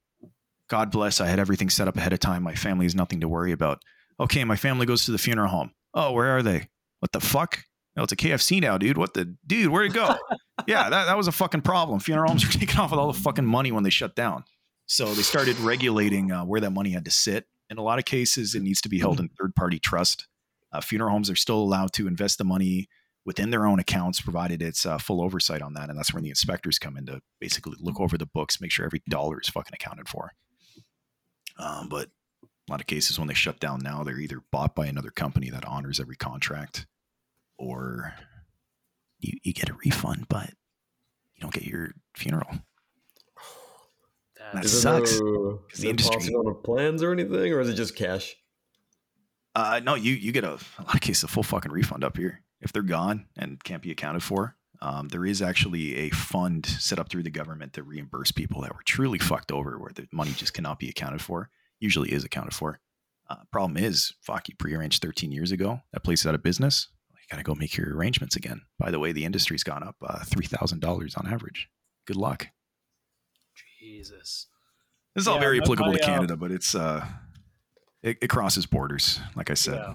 God bless. I had everything set up ahead of time. My family has nothing to worry about. Okay, my family goes to the funeral home. Oh, where are they? What the fuck? No, it's a KFC now, dude. What the dude? Where'd it go? yeah, that, that was a fucking problem. Funeral homes are taking off with all the fucking money when they shut down. So they started regulating uh, where that money had to sit. In a lot of cases, it needs to be held in third party trust. Uh, funeral homes are still allowed to invest the money within their own accounts, provided it's uh, full oversight on that. And that's when the inspectors come in to basically look over the books, make sure every dollar is fucking accounted for. Um, but a lot of cases when they shut down now, they're either bought by another company that honors every contract, or you, you get a refund, but you don't get your funeral. That That's- Is sucks, no, 'cause the no industry- passing on plans or anything, or is it just cash? Uh, no, you you get a, a lot of cases a full fucking refund up here if they're gone and can't be accounted for. Um, there is actually a fund set up through the government to reimburse people that were truly fucked over, where the money just cannot be accounted for. Usually is accounted for. Uh, problem is, fuck, you prearranged 13 years ago. That place is out of business. You got to go make your arrangements again. By the way, the industry's gone up uh, $3,000 on average. Good luck. Jesus. This is all very applicable my, to uh, Canada, but it's uh, it, it crosses borders. Like I said, Yeah.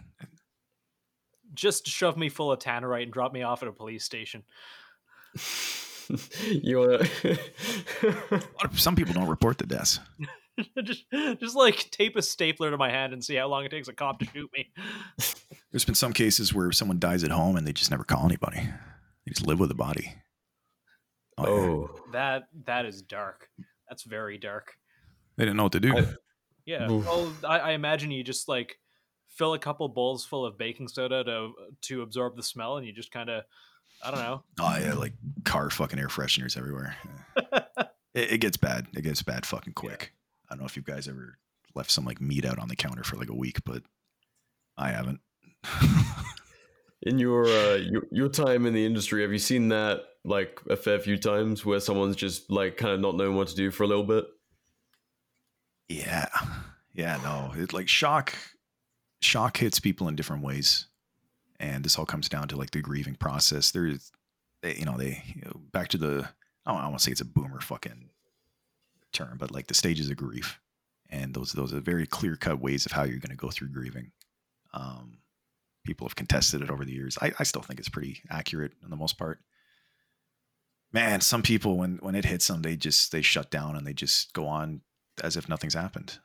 Just shove me full of tannerite and drop me off at a police station. you wanna A lot of- some people don't report the deaths. just, just like tape a stapler to my hand and see how long it takes a cop to shoot me. There's been some cases where someone dies at home and they just never call anybody. They just live with the body. Oh. Oh. That that is dark. That's very dark. they didn't know what to do. I- Yeah. Oof. Well, I, I imagine you just like fill a couple bowls full of baking soda to to absorb the smell, and you just kind of, I don't know. oh yeah, like car fucking air fresheners everywhere. Yeah. it, it gets bad. It gets bad fucking quick. I don't know if you guys ever left some like meat out on the counter for like a week, but I haven't. In your, uh, your your time in the industry, have you seen that like a fair few times where someone's just like kind of not knowing what to do for a little bit? Yeah. Yeah, no. It like shock shock hits people in different ways. And this all comes down to like the grieving process. There's they, you know, they you know, back to the I don't, want to say it's a boomer fucking term, but like the stages of grief. And those those are very clear cut ways of how you're gonna go through grieving. Um people have contested it over the years. I, I still think it's pretty accurate on the most part. Man, some people when when it hits them, they just they shut down and they just go on as if nothing's happened.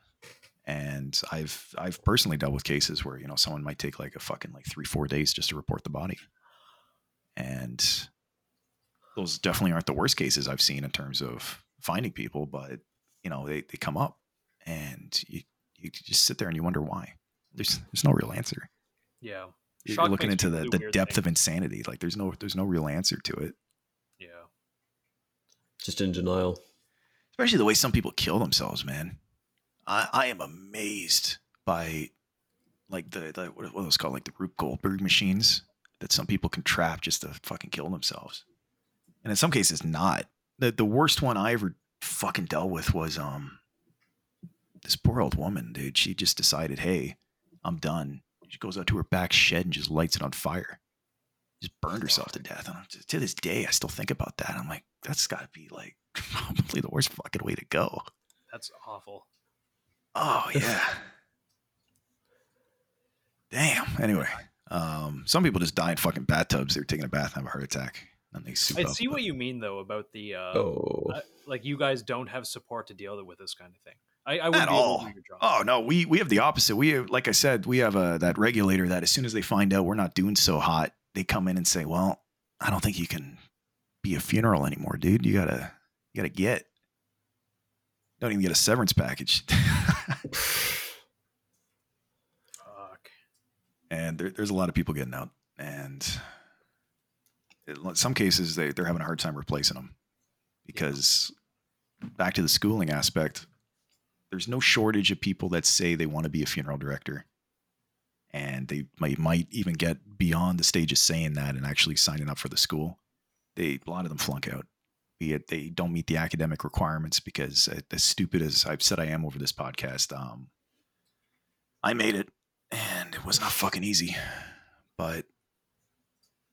And I've I've personally dealt with cases where you know someone might take like a fucking like three four days just to report the body, and those definitely aren't the worst cases I've seen in terms of finding people, but you know they, they come up and you you just sit there and you wonder why. There's there's no real answer. Yeah. You're Shock looking into the, the weird depth of insanity. Like there's no there's no real answer to it. Yeah. Just in denial. especially the way some people kill themselves, man. I, I am amazed by like the, the what are those called, like the Rube Goldberg machines that some people can trap just to fucking kill themselves, and in some cases not. The the worst one I ever fucking dealt with was um this poor old woman, dude. She just decided, hey, I'm done. She goes out to her back shed and just lights it on fire. Just burned herself to death. And to- to this day, I still think about that. I'm like, that's got to be like probably the worst fucking way to go. That's awful. Oh yeah. Damn. Anyway, um, some people just die in fucking bathtubs. They're taking a bath and have a heart attack, and they I up, see but- what you mean though about the uh, Oh. uh, like you guys don't have support to deal with this kind of thing. I, I wouldn't At be able all. to do your job. Oh no, we we have the opposite. We have, like I said, we have a that regulator that as soon as they find out we're not doing so hot, they come in and say, "Well, I don't think you can be a funeral anymore, dude. You gotta you gotta get. Don't even get a severance package." Fuck. and there, there's a lot of people getting out and in some cases they, they're having a hard time replacing them because back to the schooling aspect there's no shortage of people that say they want to be a funeral director and they might, might even get beyond the stage of saying that and actually signing up for the school they a lot of them flunk out be it they don't meet the academic requirements because uh, as stupid as i've said i am over this podcast um, i made it and it was not fucking easy. But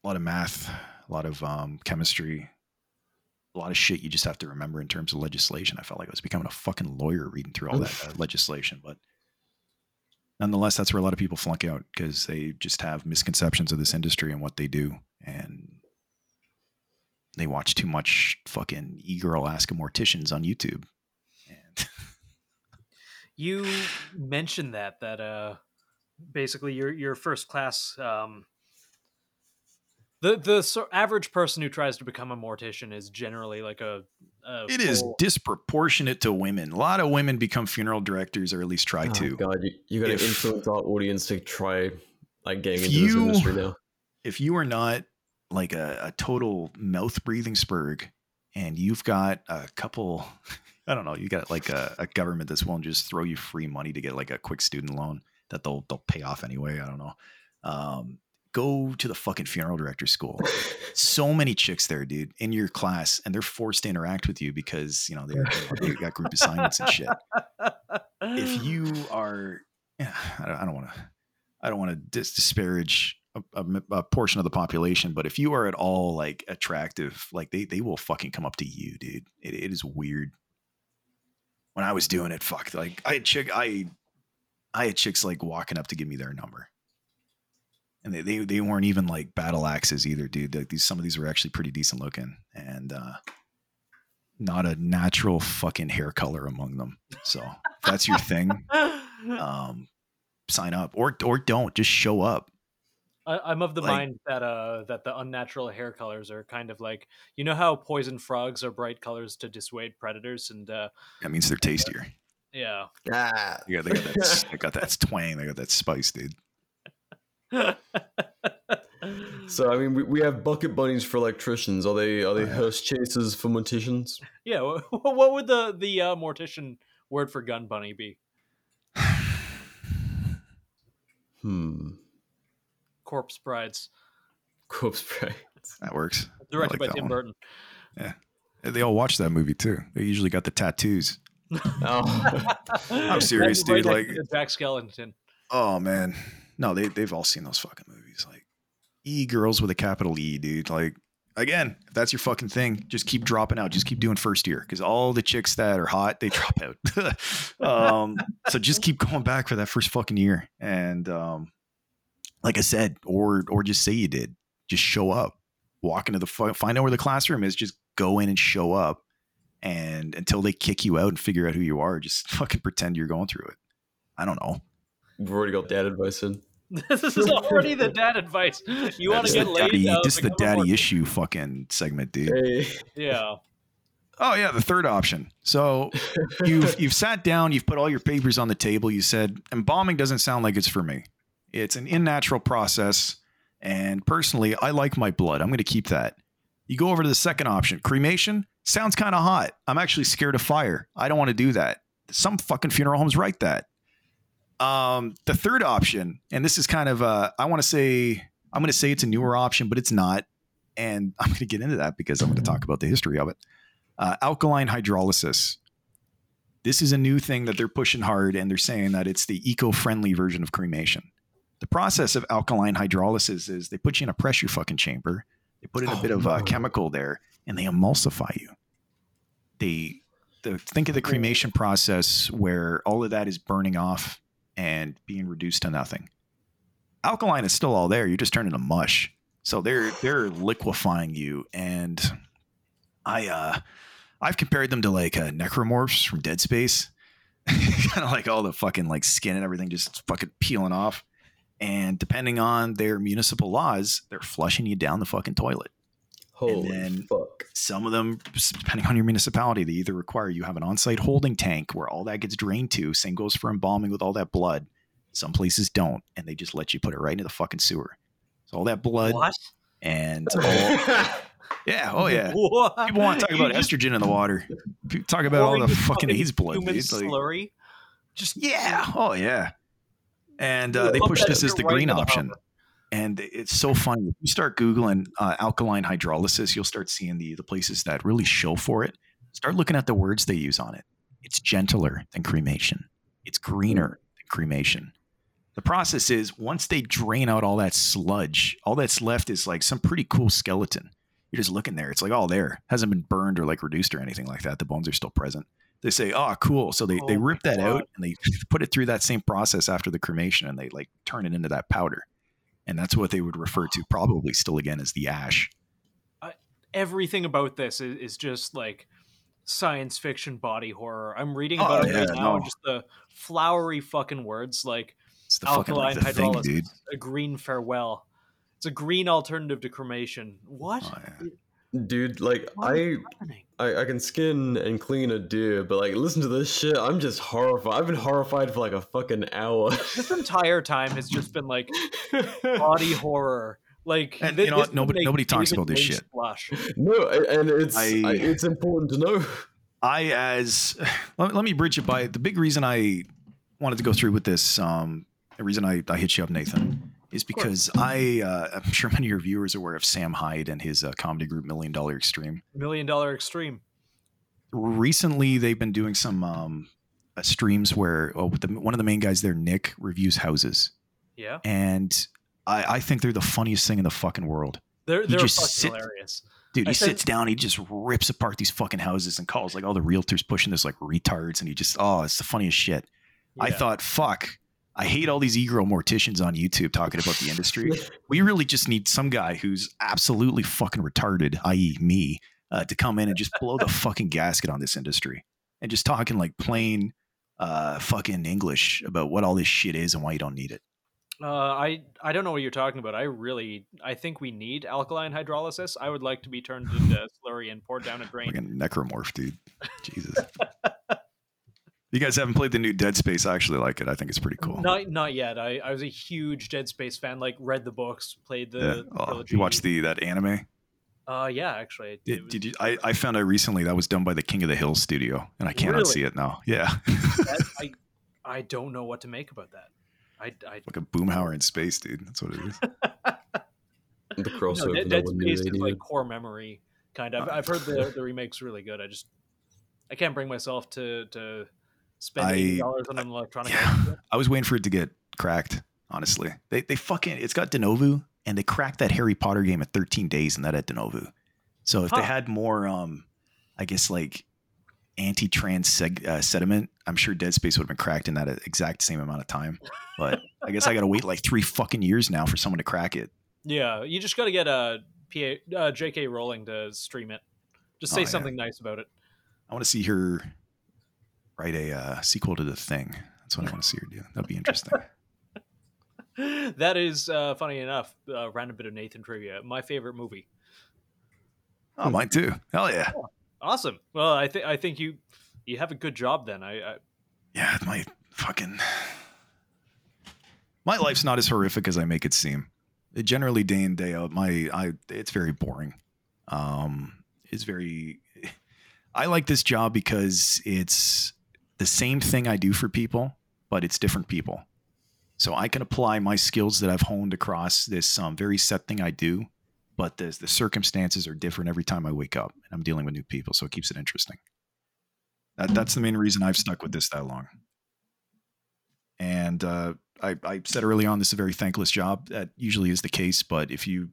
a lot of math a lot of um, chemistry a lot of shit you just have to remember in terms of legislation. I felt like i was becoming a fucking lawyer reading through all that uh, legislation but nonetheless that's where a lot of people flunk out because they just have misconceptions of this industry and what they do. And they watch too much fucking e-girl ask a morticians on youtube and You mentioned that that uh basically your your first class um the the average person who tries to become a mortician is generally like a, a It is full- disproportionate to women. A lot of women become funeral directors, or at least try Oh, to. God, you, you got to If- influence our audience to try like getting If into this you- industry now. If you are not like a, a total mouth breathing spurg, and you've got a couple, I don't know, you got like a, a government that's willing to just throw you free money to get like a quick student loan that they'll they'll pay off anyway. I don't know. Um, go to the fucking funeral director school. so many chicks there, dude, in your class, and they're forced to interact with you because you know they they got group assignments and shit. if you are yeah, I don't want to, I don't want to dis- disparage a, a, a, portion of the population, but if you are at all like attractive, like they they will fucking come up to you, dude. It, it is weird. When I was doing it, fuck, like I had chick, I, I had chicks like walking up to give me their number, and they they, they weren't even like battle axes either, dude. Like these, some of these were actually pretty decent looking, and uh not a natural fucking hair color among them. So if that's your thing, um, sign up or or don't just show up. I, am of the like, mind that uh that the unnatural hair colors are kind of like you know how poison frogs are bright colors to dissuade predators and uh that means they're tastier. Yeah. Ah. Yeah, they got that they got that twang, they got that spice, dude. so I mean, we, we have bucket bunnies for electricians. Are they are they hearse chasers for morticians? Yeah. What would the the uh, mortician word for gun bunny be? hmm. Corpse brides. Corpse brides. That works. Directed like by Tim one. Burton. Yeah. They all watch that movie too. They usually got the tattoos. oh. I'm serious, dude. Like Jack Skellington. Oh man, no, they they've all seen those fucking movies. Like e girls with a capital E, dude. Like again, if that's your fucking thing, just keep dropping out. Just keep doing first year because all the chicks that are hot, they drop out. um, so just keep going back for that first fucking year. And um, like I said, or or just say you did. Just show up. Walk into the find out where the classroom is. Just go in and show up. And until they kick you out and figure out who you are, just fucking pretend you're going through it. I don't know. We've already got dad advice in. this is already the dad advice. You want to get laid? Daddy, this is the daddy issue fucking segment, dude. Hey. Yeah. Oh yeah, the third option. So you've you've sat down, you've put all your papers on the table. You said embalming doesn't sound like it's for me. It's an unnatural process, and personally, I like my blood. I'm going to keep that. You go over to the second option, cremation. Sounds kind of hot. I'm actually scared of fire. I don't want to do that. Some fucking funeral homes write that. Um, the third option, and this is kind of uh, I want to say I'm going to say it's a newer option, but it's not, and I'm going to get into that because I'm going to talk about the history of it. Uh, alkaline hydrolysis. This is a new thing that they're pushing hard, and they're saying that it's the eco-friendly version of cremation. The process of alkaline hydrolysis is they put you in a pressure fucking chamber, they put in a oh, bit of uh, chemical there, and they emulsify you. They the, think of the cremation process where all of that is burning off and being reduced to nothing. Alkaline is still all there. You're just turning to mush. So they're they're liquefying you. And I uh I've compared them to like uh, necromorphs from Dead Space. kind of like all the fucking like skin and everything just fucking peeling off. And depending on their municipal laws, they're flushing you down the fucking toilet. Holy and then fuck. Some of them, depending on your municipality, they either require you have an on-site holding tank where all that gets drained to. Same goes for embalming with all that blood. Some places don't, and they just let you put it right into the fucking sewer. So all that blood what? and all, yeah, oh yeah. What? People want to talk about estrogen in the water. People talk about all the fucking AIDS blood. Human dude. slurry. Just yeah, oh yeah. And uh, they push this as the green option and it's so funny. If you start googling uh, alkaline hydrolysis, you'll start seeing the the places that really show for it. Start looking at the words they use on it. It's gentler than cremation. It's greener than cremation. The process is once they drain out all that sludge, all that's left is like some pretty cool skeleton. You're just looking there. It's like, oh, there hasn't been burned or like reduced or anything like that. The bones are still present. They say, oh, cool. So they, oh they rip that God. out and they put it through that same process after the cremation and they like turn it into that powder. And that's what they would refer to probably still again as the ash. Uh, everything about this is, is, just like science fiction body horror. I'm reading oh, about oh, it yeah, right now and just the flowery fucking words like it's the alkaline fucking, like, hydrolysis thing, a green farewell. It's a green alternative to cremation. What? Oh, yeah. Dude like I, I i can skin and clean a deer but like listen to this shit. I'm just horrified. I've been horrified for like a fucking hour. This entire time has just been like body horror. Like and, you know nobody nobody talks about this shit. Flush. no and it's I, I, it's important to know. I as let, let me bridge it by the big reason i wanted to go through with this um the reason i i hit you up nathan is because I, uh, I'm sure many of your viewers are aware of Sam Hyde and his uh, comedy group Million Dollar Extreme. Million Dollar Extreme. Recently, they've been doing some um, uh, streams where oh, the, one of the main guys there, Nick, reviews houses, Yeah, and I, I think they're the funniest thing in the fucking world. they're they're just fucking sit- hilarious. Dude, I he said- sits down, he just rips apart these fucking houses and calls like all the realtors pushing this like retards, and he just oh, it's the funniest shit. I thought, fuck, I hate all these e-girl morticians on YouTube talking about the industry. we really just need some guy who's absolutely fucking retarded, i.e., me, uh, to come in and just blow the fucking gasket on this industry and just talking like plain uh, fucking English about what all this shit is and why you don't need it. Uh, I I don't know what you're talking about. I really I think we need alkaline hydrolysis. I would like to be turned into slurry and poured down a drain. Fucking necromorph, dude. Jesus. you guys haven't played the new Dead Space. I actually like it. I think it's pretty cool. Not not yet. I, I was a huge Dead Space fan. Like read the books, played the yeah. Oh, trilogy. you watched the that anime? Uh, yeah, actually. it Did, was- did you? I, I found out recently that was done by the King of the Hill studio, and I cannot Really? see it now. Yeah, that- I I don't know what to make about that. I I like a boomhauer in space, dude. That's what it is. The crossover. Dead, no Dead one knew Space they is like core memory kind of. I've, I've heard the the remake's really good. I just I can't bring myself to to spend I- dollars on an electronic. yeah. I was waiting for it to get cracked. Honestly, they they fucking it's got Denuvo, and they cracked that Harry Potter game at 13 days, and that at Denuvo. So if they had more, um, I guess like anti-trans seg- uh, sediment, I'm sure Dead Space would have been cracked in that exact same amount of time. But I guess I got to wait like three fucking years now for someone to crack it. Yeah, you just got to get a PA, uh, J.K. Rowling to stream it. Just say Oh, yeah. something nice about it. I want to see her write a uh, sequel to the thing. That's what I want to see her do. That'd be interesting. that is uh, funny enough. Uh, random bit of Nathan trivia. My favorite movie. oh, mine too. Hell yeah. Awesome. Well, I think I think you you have a good job then. I, I Yeah, my fucking my life's not as horrific as I make it seem. It generally day in day out, my I it's very boring. Um, it's very. I like this job because it's the same thing I do for people, but it's different people. So I can apply my skills that I've honed across this um, very set thing I do, but the the circumstances are different every time I wake up, and I'm dealing with new people, so it keeps it interesting. That, that's the main reason I've stuck with this that long. And uh, I, I said early on, this is a very thankless job. That usually is the case, but if you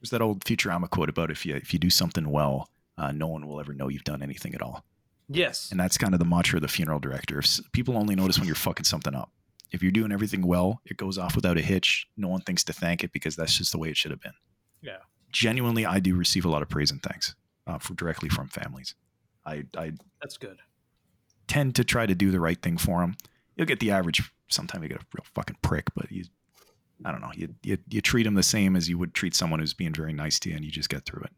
there's that old Futurama quote about if you if you do something well, uh, no one will ever know you've done anything at all. Yes. And that's kind of the mantra of the funeral director. If people only notice when you're fucking something up. If you're doing everything well, it goes off without a hitch. No one thinks to thank it because that's just the way it should have been. Yeah. Genuinely, I do receive a lot of praise and thanks uh, for directly from families. I, I That's good. tend to try to do the right thing for them. You'll get the average. Sometimes you get a real fucking prick, but you, I don't know. You, you you treat them the same as you would treat someone who's being very nice to you, and you just get through it.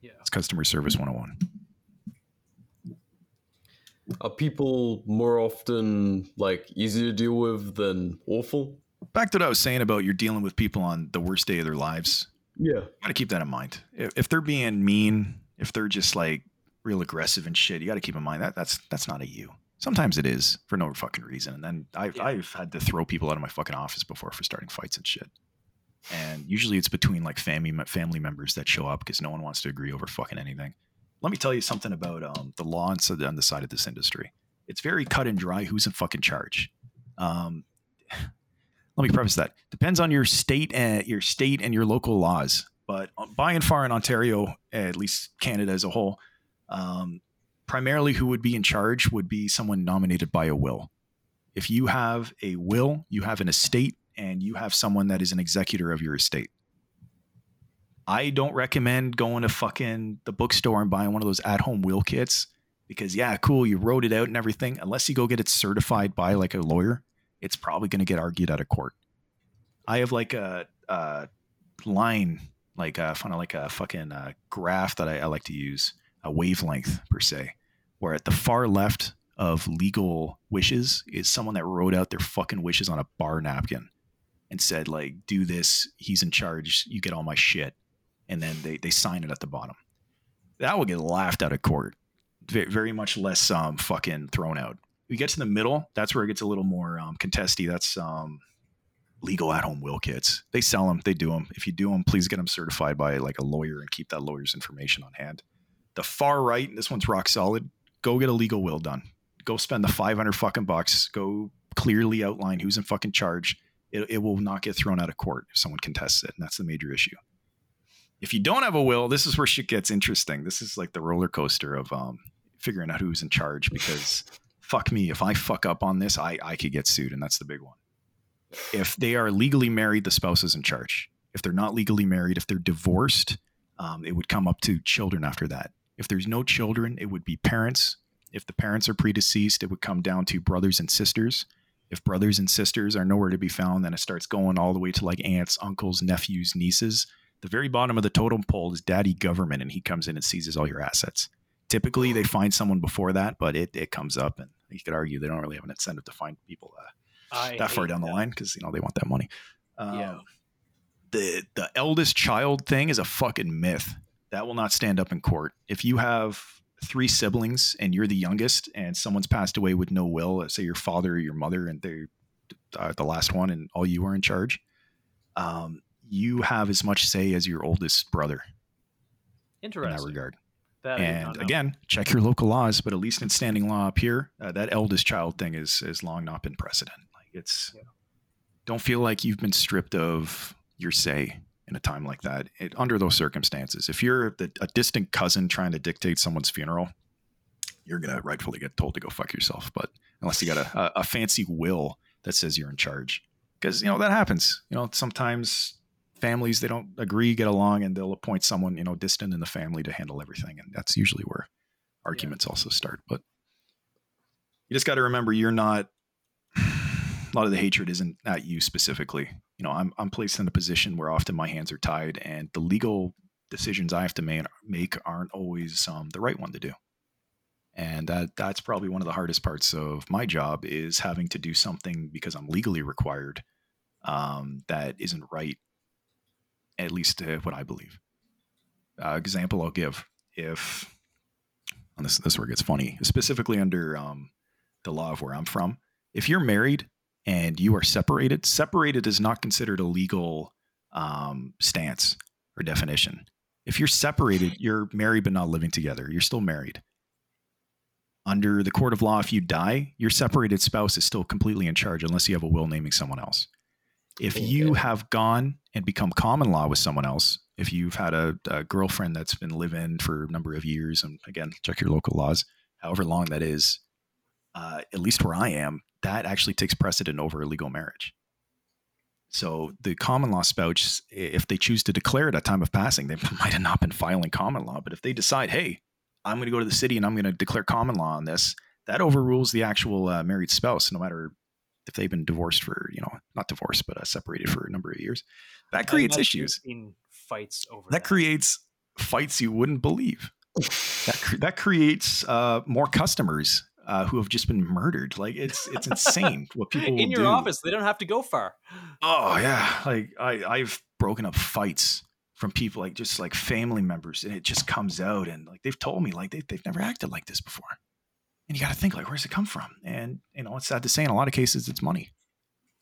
Yeah. It's customer service 101. Are people more often like easy to deal with than awful? Back to what I was saying about you're dealing with people on the worst day of their lives. Yeah. got to keep that in mind. If, if they're being mean, if they're just like real aggressive and shit, you got to keep in mind that that's that's not a you. Sometimes it is for no fucking reason, and then I've Yeah. I've had to throw people out of my fucking office before for starting fights and shit. And usually it's between like family family members that show up because no one wants to agree over fucking anything. Let me tell you something about um, the law on the side of this industry. It's very cut and dry. Who's in fucking charge? Um, let me preface that depends on your state and your state and your local laws but by and far in ontario at least canada as a whole um, primarily who would be in charge would be someone nominated by a will if you have a will you have an estate and you have someone that is an executor of your estate i don't recommend going to fucking the bookstore and buying one of those at-home wheel kits because yeah cool you wrote it out and everything unless you go get it certified by like a lawyer it's probably going to get argued out of court. I have like a, a line, like a kind of like a fucking uh, graph that I, I like to use, a wavelength per se, where at the far left of legal wishes is someone that wrote out their fucking wishes on a bar napkin and said like, "Do this. He's in charge. You get all my shit," and then they they sign it at the bottom. That will get laughed out of court. Ve- Very much less um fucking thrown out we get to the middle, that's where it gets a little more um, contesty. That's um, legal at home will kits. They sell them, they do them. If you do them, please get them certified by like a lawyer and keep that lawyer's information on hand. The far right, this one's rock solid. Go get a legal will done. go spend the 500 fucking bucks. Go clearly outline who's in fucking charge. It, it will not get thrown out of court if someone contests it. And that's the major issue. If you don't have a will, this is where shit gets interesting. This is like the roller coaster of um, figuring out who's in charge because fuck me, if I fuck up on this, I, I could get sued. And that's the big one. If they are legally married, the spouse is in charge. If they're not legally married, if they're divorced, um, it would come up to children after that. If there's no children, it would be parents. If the parents are predeceased, it would come down to brothers and sisters. If brothers and sisters are nowhere to be found, then it starts going all the way to like aunts, uncles, nephews, nieces. The very bottom of the totem pole is daddy government, and he comes in and seizes all your assets. Typically, they find someone before that, but it, it comes up, and you could argue they don't really have an incentive to find people uh, that far down the line because you know they want that money. Um, Yeah. The the eldest child thing is a fucking myth. That will not stand up in court. If you have three siblings and you're the youngest, and someone's passed away with no will, say your father or your mother, and they're uh, the last one, and all you are in charge, um, you have as much say as your oldest brother Interesting. in that regard. That And again, check your local laws, but at least in standing law up here, uh, that eldest child thing is is long not been precedent. Like it's Yeah. don't feel like you've been stripped of your say in a time like that. It, under those circumstances, if you're the, a distant cousin trying to dictate someone's funeral, you're gonna rightfully get told to go fuck yourself. But unless you got a, a, a fancy will that says you're in charge, because you know that happens. You know sometimes families they don't agree, get along, and they'll appoint someone you know distant in the family to handle everything, and that's usually where arguments also start. But you just got to remember you're not. A lot of the hatred isn't at you specifically. You know, I'm I'm placed in a position where often my hands are tied, and the legal decisions I have to ma- make aren't always um, the right one to do. And that that's probably one of the hardest parts of my job is having to do something because I'm legally required um, that isn't right, at least uh, what I believe. Uh, example I'll give if and this this is where it gets funny, specifically under um, the law of where I'm from. If you're married and you are separated, separated is not considered a legal um, stance or definition. If you're separated, you're married but not living together. You're still married. Under the court of law, if you die, your separated spouse is still completely in charge unless you have a will naming someone else. If you have gone and become common law with someone else, if you've had a, a girlfriend that's been living for a number of years, and again, check your local laws, however long that is, uh, at least where I am, that actually takes precedent over a legal marriage. So the common law spouse, if they choose to declare it at time of passing, they might have not been filing common law. But if they decide, hey, I'm going to go to the city and I'm going to declare common law on this, that overrules the actual uh, married spouse, no matter if they've been divorced for, you know, not divorced, but uh, separated for a number of years. That creates issues. fights over That creates fights you wouldn't believe. That cre- that creates uh, more customers uh, who have just been murdered. Like it's it's insane what people in your do. office. They don't have to go far. Oh yeah, like I I've broken up fights from people like just like family members, and it just comes out, and like they've told me like they they've never acted like this before, and you got to think like where's it come from? And you know it's sad to say in a lot of cases it's money,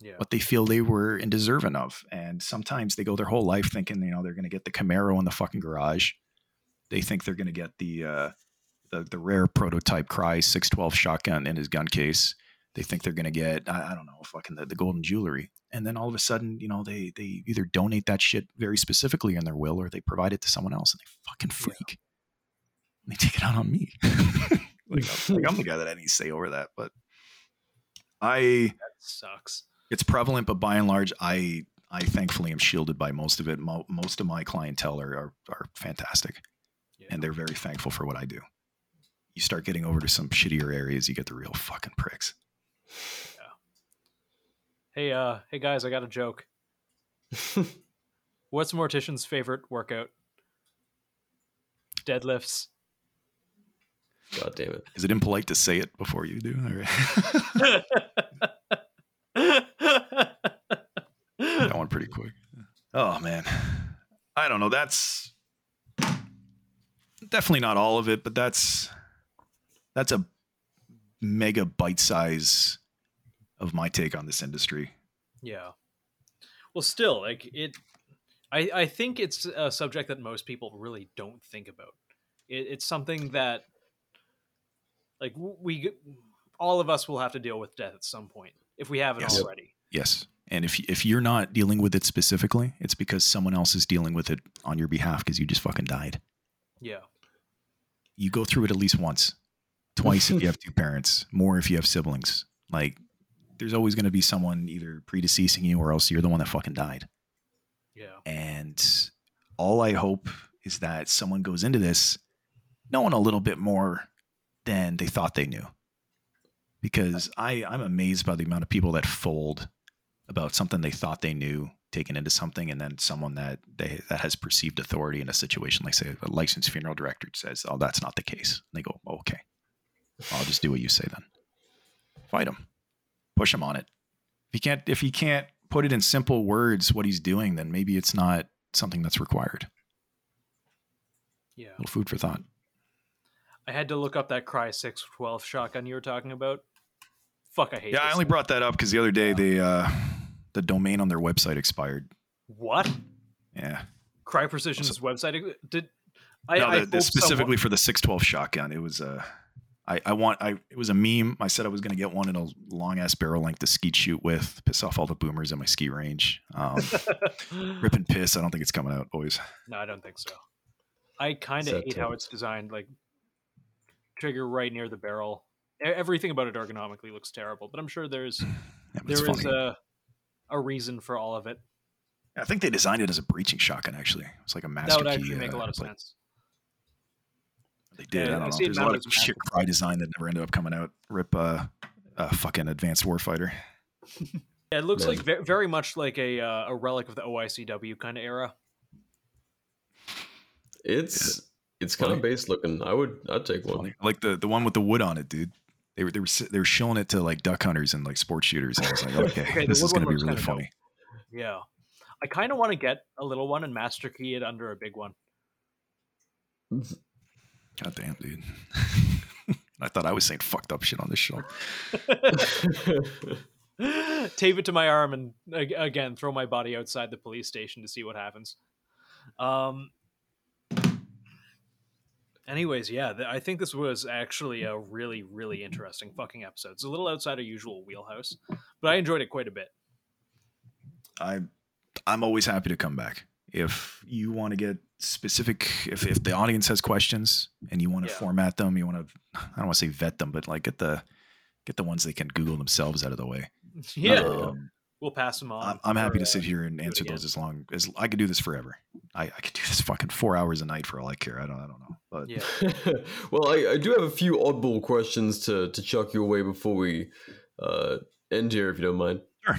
Yeah. what they feel they were deserving of, and sometimes they go their whole life thinking you know they're going to get the Camaro in the fucking garage, they think they're going to get the uh, the the rare prototype Crye six twelve shotgun in his gun case. They think they're going to get I, I don't know fucking the, the golden jewelry. And then all of a sudden you know they they either donate that shit very specifically in their will or they provide it to someone else and they fucking freak. And they take it out on me like, I'm, like i'm the guy that had any say over that but i That sucks. it's prevalent but by and large i i thankfully am shielded by most of it Mo- most of my clientele are are, are fantastic Yeah. and they're very thankful for what i do you start getting over to some shittier areas you get the real fucking pricks Yeah. Hey, uh, hey guys, I got a joke. What's Mortician's favorite workout? Deadlifts. God damn it. Is it impolite to say it before you do? All right. that one pretty quick. Oh man, I don't know. That's definitely not all of it, but that's that's a mega bite size of my take on this industry. yeah. Well, still, like it. I I think it's a subject that most people really don't think about. It, it's something that, like we, all of us will have to deal with death at some point if we haven't Yes. already. Yes. And if if you're not dealing with it specifically, it's because someone else is dealing with it on your behalf because you just fucking died. Yeah. You go through it at least once, twice if you have two parents, more if you have siblings. Like, there's always going to be someone either predeceasing you or else you're the one that fucking died. Yeah. And all I hope is that someone goes into this knowing a little bit more than they thought they knew. Because I, I'm amazed by the amount of people that fold about something they thought they knew, taken into something, and then someone that they that has perceived authority in a situation, like say a licensed funeral director says, "Oh, that's not the case." And they go, oh, "Okay, I'll just do what you say then." Fight him, push him on it. If he can't, if he can't put it in simple words what he's doing, then maybe it's not something that's required. Yeah. little food for thought. I had to look up that Crye 612 shotgun you were talking about. Fuck, I hate Yeah, I only thing. brought that up because the other day they uh, the domain on their website expired. What? Yeah, Crye Precision's website? Did I, no, I the- the hope specifically for the 612 shotgun. It was uh, I I want I it was a meme. I said I was going to get one in a long ass barrel length to skeet shoot with, piss off all the boomers at my ski range. Um, rip and piss. I don't think it's coming out, boys. no, I don't think so. I kind of Sad hate how it's designed. Like trigger right near the barrel. Everything about it ergonomically looks terrible, but I'm sure there's Yeah, but it's there is a a reason for all of it. I think they designed it as a breaching shotgun. Actually, it's like a master That would key. actually make a uh, lot of but sense. They did. Yeah, I I don't know. There's a lot of shit master Crye design that never ended up coming out. Rip uh, a fucking advanced warfighter. Yeah, it looks Man. like very much like a uh, a relic of the OICW kind of era. It's it's kind of base looking. I would I'd take one. Funny. Like the the one with the wood on it, dude. They were they were they were showing it to like duck hunters and like sports shooters, and I was like, okay, Okay, this is gonna be really kinda dope. funny. Yeah, I kind of want to get a little one and master key it under a big one. God damn, dude. I thought I was saying fucked up shit on this show. tape it to my arm and again throw my body outside the police station to see what happens um anyways yeah th- i think this was actually a really really interesting fucking episode it's a little outside our usual wheelhouse but i enjoyed it quite a bit I I'm always happy to come back. If you want to get specific, if, if the audience has questions and you want to Yeah. format them, you want to I don't want to say vet them, but like get the get the ones they can Google themselves out of the way. yeah Um, we'll pass them on I'm, I'm happy to sit here and answer those as long as I could do this forever. I, I could do this fucking four hours a night for all I care. I don't I don't know, but yeah well, I, I do have a few oddball questions to to chuck your way before we uh, end here, if you don't mind. Sure.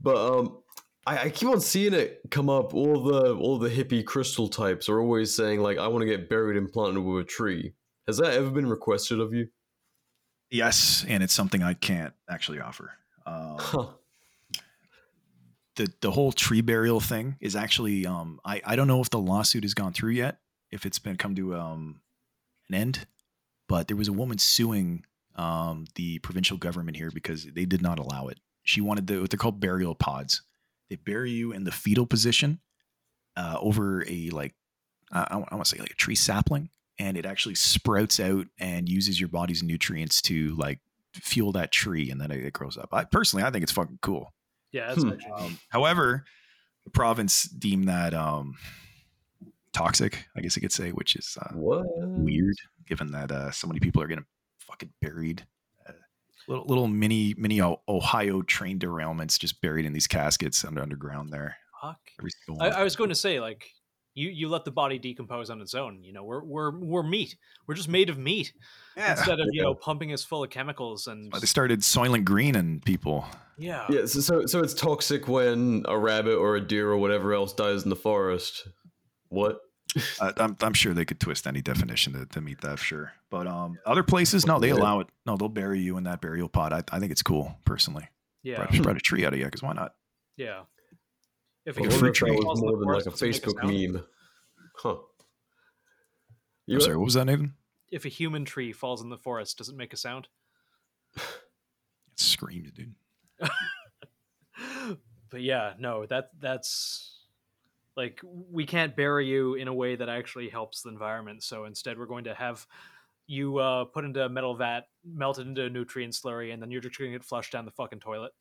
But um, I, I keep on seeing it come up. All the all the hippie crystal types are always saying like, "I want to get buried and planted with a tree." Has that ever been requested of you? yes, and it's something I can't actually offer. Um, Huh. The the whole tree burial thing is actually um I I don't know if the lawsuit has gone through yet, if it's been come to um an end, but there was a woman suing um the provincial government here because they did not allow it. She wanted the what they're called burial pods. They bury you in the fetal position uh, over a like I, I want to say like a tree sapling, and it actually sprouts out and uses your body's nutrients to like fuel that tree, and then it, it grows up. I personally I think it's fucking cool. Yeah that's Hmm. actually- Um, however, the province deemed that um, toxic, I guess you could say, which is uh, what? weird, given that uh, so many people are getting fucking buried. Uh, little little mini mini Ohio train derailments just buried in these caskets under underground there. fuck I. I was going to say like you you let the body decompose on its own you know we're we're we're meat we're just made of meat yeah. instead of you know pumping us full of chemicals and Why They started Soylent Green and people. yeah Yeah, so, so so it's toxic when a rabbit or a deer or whatever else dies in the forest. What? Uh, I'm, I'm sure they could twist any definition to, to meet that, sure. But um, other places, no, they allow it. No, they'll bury you in that burial pod. I, I think it's cool, personally. yeah Spread, spread a tree out of you, because why not? yeah if I Like a wonder fruit tree. was falls more than like a does it make a Facebook meme. Huh. You I'm sorry, what was that, Nathan? if a human tree falls in the forest does it make a sound It screams, dude. but yeah no that that's like we can't bury you in a way that actually helps the environment so instead we're going to have you uh, put into a metal vat, melted into a nutrient slurry, and then you're just going to get flushed down the fucking toilet.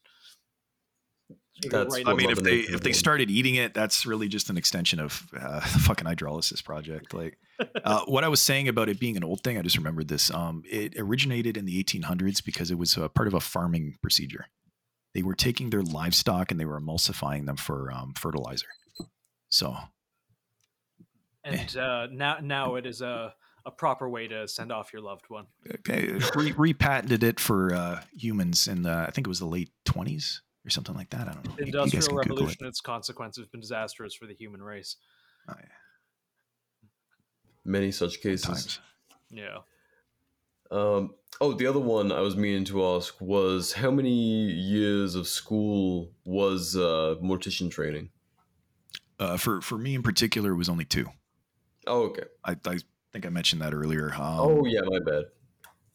That's right I mean, if they if they started eating it, that's really just an extension of uh, the fucking hydrolysis project. Like uh, what I was saying about it being an old thing, I just remembered this. Um, it originated in the 1800s because it was a part of a farming procedure. They were taking their livestock and they were emulsifying them for um, fertilizer. So and uh, now now it is a a proper way to send off your loved one. okay, re- repatented it for uh, humans in the I think it was the late 20s or something like that. I don't know. The You- you guys Industrial can it. Revolution, its consequences have been disastrous for the human race. Oh, yeah. Many such cases. Times. Yeah. Um, oh, the other one I was meaning to ask was how many years of school was uh, mortician training? Uh, for for me in particular, it was only two. Oh, okay. I, I think I mentioned that earlier. Um, oh, yeah, my bad.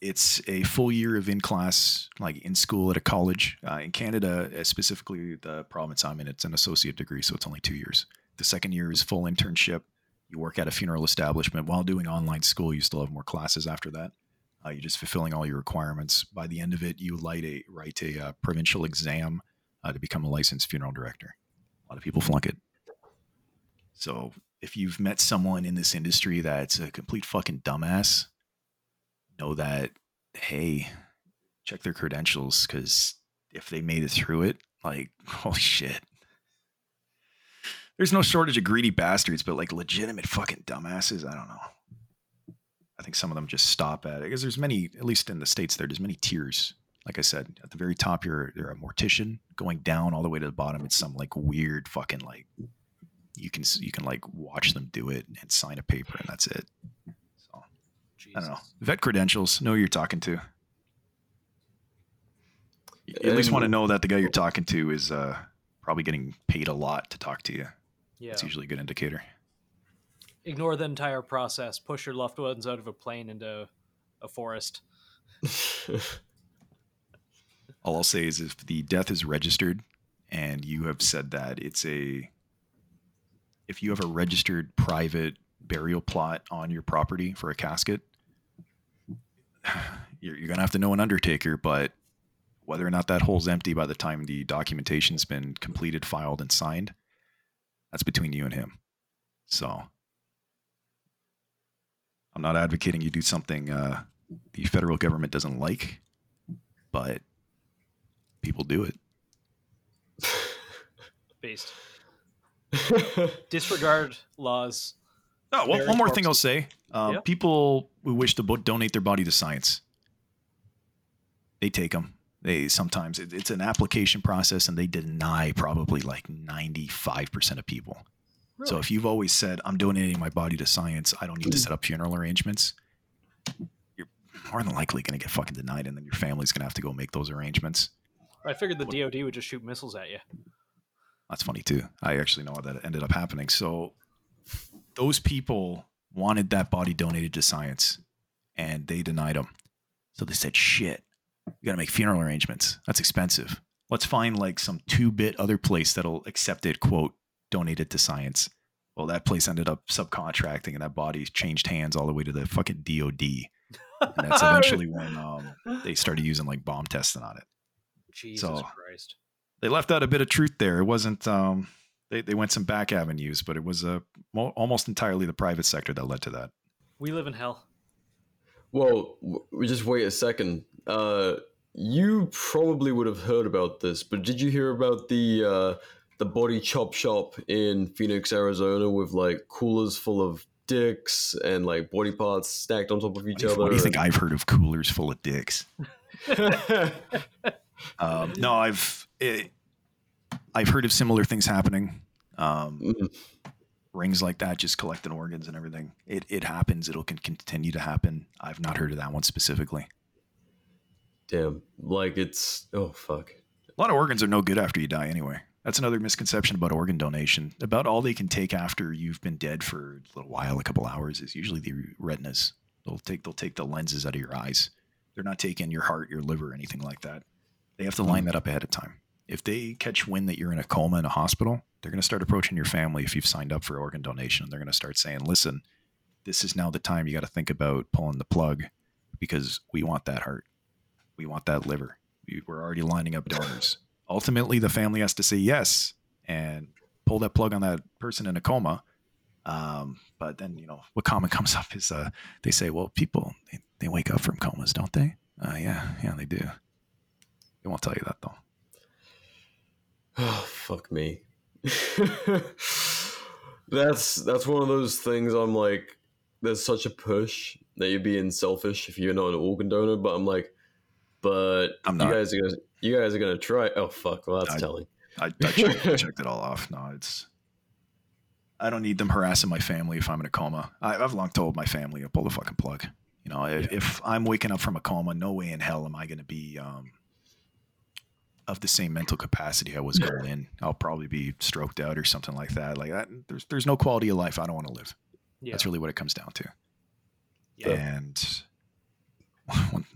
It's a full year of in class, like in school at a college. Uh, in Canada, uh, specifically the province I'm in, it's an associate degree, so it's only two years. The second year is full internship. You work at a funeral establishment while doing online school. You still have more classes after that. Uh, you're just fulfilling all your requirements. By the end of it, you light a, write a uh, provincial exam uh, to become a licensed funeral director. A lot of people flunk it. So if you've met someone in this industry that's a complete fucking dumbass, know that hey, check their credentials because if they made it through it, like holy shit. There's no shortage of greedy bastards, but like legitimate fucking dumbasses, I don't know. I think some of them just stop at it because there's many, at least in the states, there there's many tiers. Like I said, at the very top, you're you're a mortician. Going down all the way to the bottom, it's some like weird fucking like you can you can like watch them do it and sign a paper and that's it. So I don't know. Vet credentials, know who you're talking to. You at least want to know that the guy you're talking to is uh, probably getting paid a lot to talk to you. Yeah. It's usually a good indicator. Ignore the entire process. Push your loved ones out of a plane into a forest. All I'll say is if the death is registered and you have said that it's a if you have a registered private burial plot on your property for a casket, you're, you're gonna have to know an undertaker, but whether or not that hole's empty by the time the documentation's been completed, filed, and signed, that's between you and him. So I'm not advocating you do something uh, the federal government doesn't like, but people do it. Based. Disregard laws. Oh, one, Very one more thing. I'll say. Um, Yeah. People who wish to bo- donate their body to science, they take them. They sometimes it, it's an application process, and they deny probably like ninety five percent of people. So if you've always said, "I'm donating my body to science. I don't need to set up funeral arrangements," you're more than likely going to get fucking denied, and then your family's going to have to go make those arrangements. I figured the DoD would just shoot missiles at you. That's funny too. I actually know how that ended up happening. So those people wanted that body donated to science and they denied them. So they said, shit, you got to make funeral arrangements. That's expensive. Let's find like some two bit other place that'll accept it, quote, donated to science. Well, that place ended up subcontracting and that body changed hands all the way to the fucking DOD. And that's eventually when um, they started using like bomb testing on it. Jesus So- Christ. they left out a bit of truth there. It wasn't. Um, they they went some back avenues, but it was uh, mo- almost entirely the private sector that led to that. We live in hell. well, w- just wait a second. Uh, you probably would have heard about this, but did you hear about the uh, the body chop shop in Phoenix, Arizona, with like coolers full of dicks and like body parts stacked on top of each do, other? what do you think I've heard of coolers full of dicks? Um, no, I've it, I've heard of similar things happening. Um, Mhm. rings like that, just collecting organs and everything. It it happens. It'll con- continue to happen. I've not heard of that one specifically. Damn, like it's oh fuck. A lot of organs are no good after you die anyway. That's another misconception about organ donation. About all they can take after you've been dead for a little while, a couple hours, is usually the retinas. They'll take they'll take the lenses out of your eyes. They're not taking your heart, your liver, anything like that. They have to line that up ahead of time. If they catch wind that you're in a coma in a hospital, they're going to start approaching your family if you've signed up for organ donation. They're going to start saying, "Listen, this is now the time you got to think about pulling the plug. because we want that heart. We want that liver. We, we're already lining up donors. Ultimately, the family has to say yes and pull that plug on that person in a coma. Um, but then, you know, what comment comes up is uh, they say, well, people, they, they wake up from comas, don't they? Uh, yeah, yeah, they do. They won't tell you that, though. Oh, fuck me. that's that's one of those things I'm like, there's such a push that you're being selfish if you're not an organ donor, but I'm like, but I'm you guys are gonna you guys are gonna try oh fuck, well that's I- telling. I, I checked, I checked it all off. No, it's. I don't need them harassing my family if I'm in a coma. I, I've long told my family to pull the fucking plug. You know, if, if I'm waking up from a coma, no way in hell am I going to be um, of the same mental capacity I was going in. I'll probably be stroked out or something like that. Like that, there's there's no quality of life I don't want to live. Yeah. That's really what it comes down to. Yeah. And one-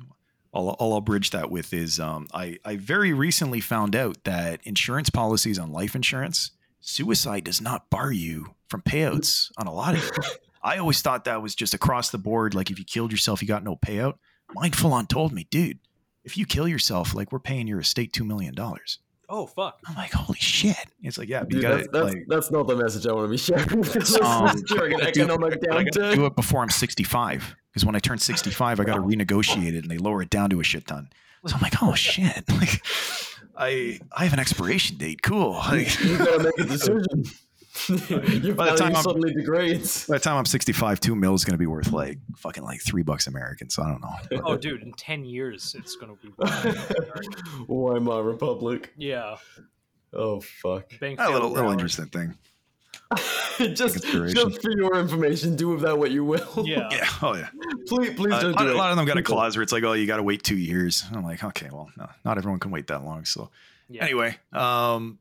all, all I'll bridge that with is um, I, I very recently found out that insurance policies on life insurance, suicide does not bar you from payouts on a lot of it. I always thought that was just across the board. Like if you killed yourself, you got no payout. Mine full on told me, dude, if you kill yourself, like we're paying your estate $2 million. Oh fuck. I'm like, holy shit. It's like, yeah, but you Dude, got that's, to that's, like, that's not the message I want to be sharing. Um, during an I do- economic but I gotta downturn. do it before I'm 65. Because when I turn 65, I got to renegotiate it and they lower it down to a shit ton. So I'm like, oh shit. Like, I I have an expiration date. Cool. Like, you gotta make a decision. Your By the time value I'm- suddenly degrades. by the time I'm 65, two mil is going to be worth like fucking like three bucks American. So I don't know. Oh, dude, in ten years it's gonna be. Weimar Republic. yeah, Oh fuck. bank. A little, little hours. interesting thing. just, just for your information, do with that what you will. Yeah. Yeah. Oh yeah. please, please Uh, don't a, lot, do a it. lot of them got a clause where it's like, oh, you got to wait two years. I'm like, okay, well, no, not everyone can wait that long. So Yeah. anyway, um,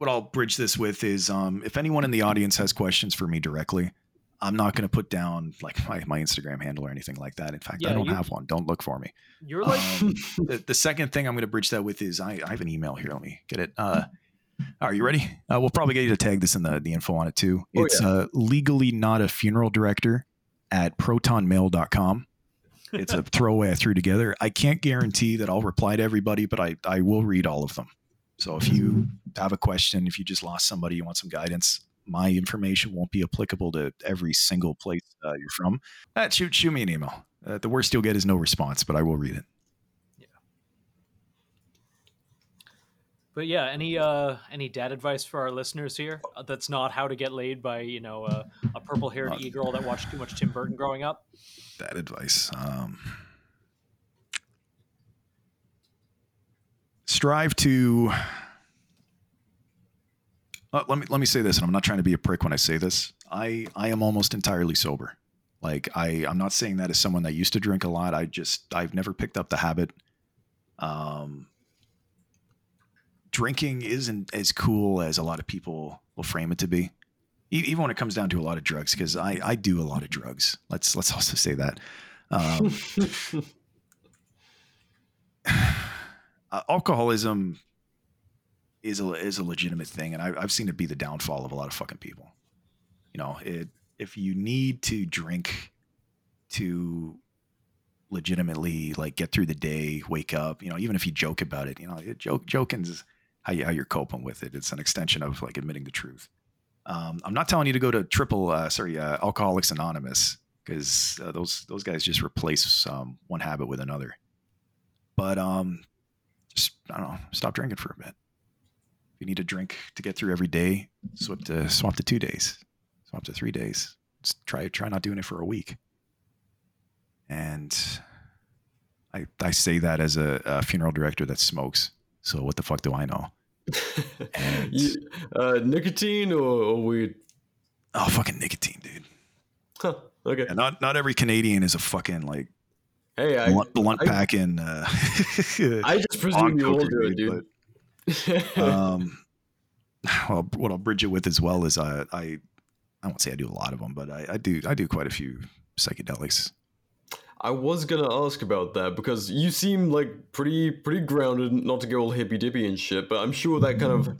what I'll bridge this with is um, if anyone in the audience has questions for me directly, I'm not going to put down like my, my Instagram handle or anything like that. In fact, I don't you- have one. Don't look for me. You're like, Um, the, the second thing I'm going to bridge that with is I, I have an email here. Let me get it. Uh, are you ready? Uh, we'll probably get you to tag this in the, the info on it too. Oh, It's uh, legally not a funeral director at protonmail.com. It's a throwaway I threw together. I can't guarantee that I'll reply to everybody, but I, I will read all of them. So if you have a question, if you just lost somebody, you want some guidance, my information won't be applicable to every single place uh, you're from. Uh, shoot, shoot me an email. Uh, the worst you'll get is no response, but I will read it. Yeah. But yeah. Any uh, any dad advice for our listeners here? Uh, That's not how to get laid by you know uh, a purple-haired Uh, e girl that watched too much Tim Burton growing up. that advice. Um, strive to. Uh, let me let me say this, and I'm not trying to be a prick when I say this. I I am almost entirely sober. Like I I'm not saying that as someone that used to drink a lot. I just I've never picked up the habit. Um, drinking isn't as cool as a lot of people will frame it to be. E- Even when it comes down to a lot of drugs, because I I do a lot of drugs. Let's let's also say that. Um, uh, alcoholism is a is a legitimate thing, and I, I've seen it be the downfall of a lot of fucking people. You know, it if you need to drink to legitimately like get through the day, wake up, you know, even if you joke about it, you know, it, joke joking's how you how you're coping with it. It's an extension of like admitting the truth. Um, I'm not telling you to go to triple, uh, sorry, uh, Alcoholics Anonymous because uh, those those guys just replace um, one habit with another. But um, just I don't know, stop drinking for a bit. If you need a drink to get through every day, swap to swap to two days, swap to three days. Just try try not doing it for a week. And I I say that as a, a funeral director that smokes. So what the fuck do I know? And- You- uh, nicotine or, or weed? Oh, fucking nicotine, dude. Huh, okay. And not not every Canadian is a fucking like Hey, I, blunt, blunt I- packing. Uh, I just presume you all coker, do it, dude. but, um, well, what I'll bridge it with as well is I I I won't say I do a lot of them, but I, I do I do quite a few psychedelics. I was gonna ask about that because you seem like pretty pretty grounded, not to go all hippy dippy and shit. But I'm sure that kind of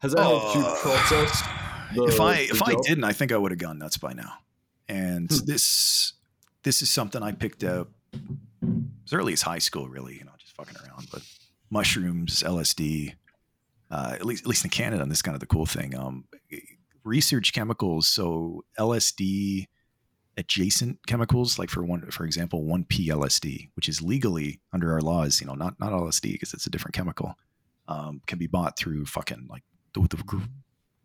has that helped you Uh, process. The, if I if I didn't, I think I would have gone nuts by now. And Hmm. this this is something I picked up as early as high school, really, you know, just fucking around. But mushrooms, LSD, uh, at least at least in Canada, and this is kind of the cool thing. Um, research chemicals, so LSD adjacent chemicals, like for one, for example, one P LSD, which is legally under our laws, you know, not not LSD because it's a different chemical, um, can be bought through fucking like the, the,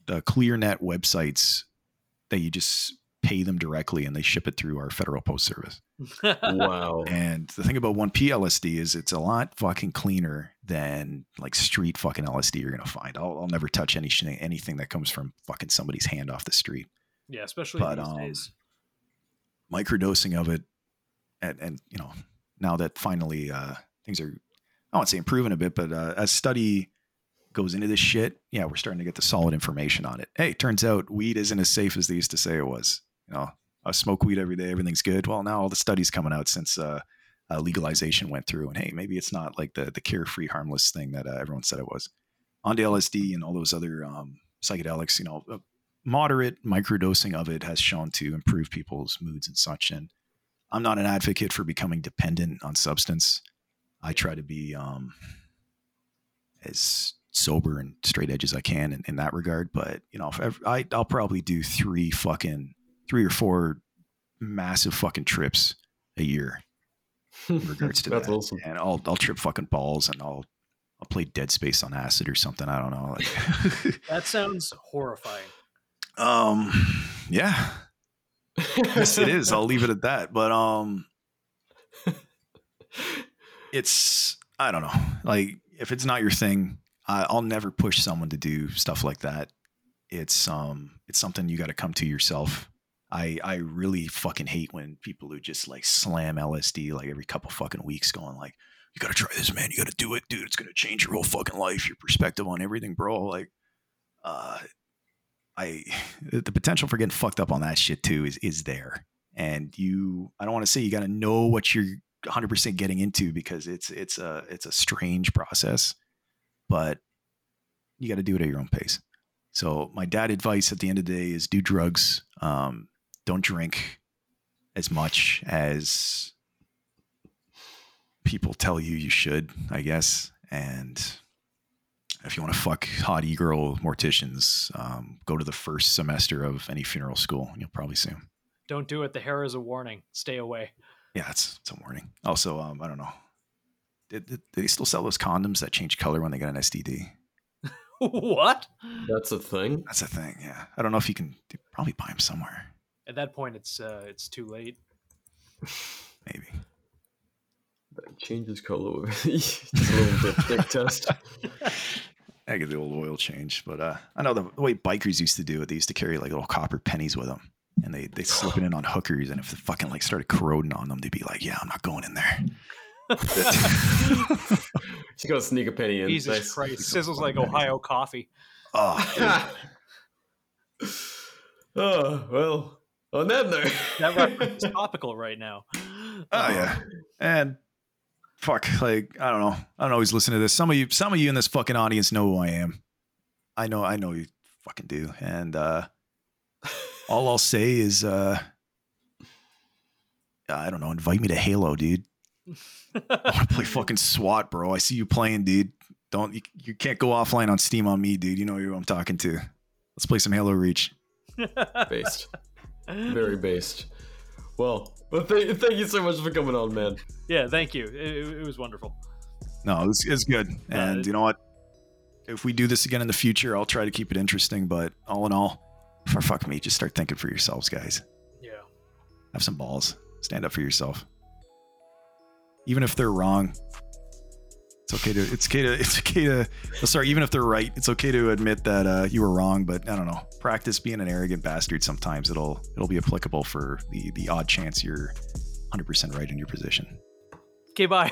the ClearNet websites that you just pay them directly and they ship it through our federal post service. wow. And the thing about 1P LSD is it's a lot fucking cleaner than like street fucking LSD you're gonna find. I'll, I'll never touch anything anything that comes from fucking somebody's hand off the street. yeah, especially But, these um, days. Microdosing of it, and, and you know now that finally uh, things are I won't say improving a bit, but uh, as study goes into this shit, yeah, we're starting to get the solid information on it. Hey, turns out weed isn't as safe as they used to say it was. You know, I smoke weed every day, everything's good. Well, now all the studies coming out since uh, uh, legalization went through, and hey, maybe it's not like the the carefree, harmless thing that uh, everyone said it was. On to LSD and all those other um, psychedelics, you know, uh, moderate microdosing of it has shown to improve people's moods and such. And I'm not an advocate for becoming dependent on substance. I try to be um, as sober and straight edge as I can in, in that regard. But you know, I I'll probably do three fucking three or four massive fucking trips a year in regards to That's that. awesome. And I'll I'll trip fucking balls and I'll I'll play Dead Space on acid or something. I don't know. Like, That sounds horrifying. um, yeah, yes, it is. I'll leave it at that. But um, it's I don't know. Like if it's not your thing, I, I'll never push someone to do stuff like that. It's um, it's something you got to come to yourself. I I really fucking hate when people who just like slam LSD like every couple fucking weeks, going like, "You got to try this, man. You got to do it, dude. It's gonna change your whole fucking life, your perspective on everything, bro." Like, uh, I the potential for getting fucked up on that shit too is is there. And you I don't want to say you got to know what you're 100% getting into because it's it's a it's a strange process, but you got to do it at your own pace. So my dad advice at the end of the day is do drugs. Um, don't drink as much as people tell you you should, I guess. And if you want to fuck hot e-girl morticians, um, go to the first semester of any funeral school. and You'll probably see them. Don't do it. The hair is a warning. Stay away. Yeah, that's it's a warning. Also, um, I don't know. Did, did, did they still sell those condoms that change color when they get an STD? what? That's a thing. That's a thing. Yeah, I don't know if you can you probably buy them somewhere. At that point, it's uh, it's too late. Maybe. That changes color. Just a little bit dick test. I get the old oil change, but uh, I know the, the way bikers used to do it. They used to carry like little copper pennies with them, and they they slip it in on hookers. And if the fucking like started corroding on them, they'd be like, "Yeah, I'm not going in there." Just gotta sneak a penny in. Jesus Nice. Christ, sizzles like Ohio coffee. oh, oh well. On that note, That reference is topical right now. Oh yeah, and fuck, like I don't know. I don't always listen to this. Some of you, some of you in this fucking audience know who I am. I know, I know you fucking do. And uh all I'll say is, uh I don't know. Invite me to Halo, dude. I want to play fucking SWAT, bro. I see you playing, dude. Don't you, you can't go offline on Steam on me, dude. You know who I'm talking to. Let's play some Halo Reach. based. Very based. Well, well, thank, thank you so much for coming on, man. yeah, thank you. It, it- it was wonderful. No, it's, it's good. And it- you know what? If we do this again in the future, I'll try to keep it interesting. But all in all, for fuck me, just start thinking for yourselves, guys. Yeah. Have some balls. Stand up for yourself. Even if they're wrong, it's okay to. It's okay to. It's okay to. oh, sorry, even if they're right, it's okay to admit that uh, you were wrong. But I don't know. Practice being an arrogant bastard. Sometimes it'll it'll be applicable for the the odd chance you're 100% right in your position. Okay, bye.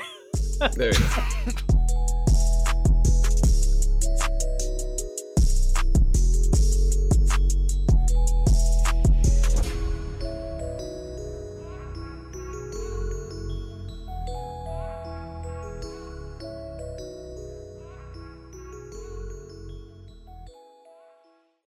There you go.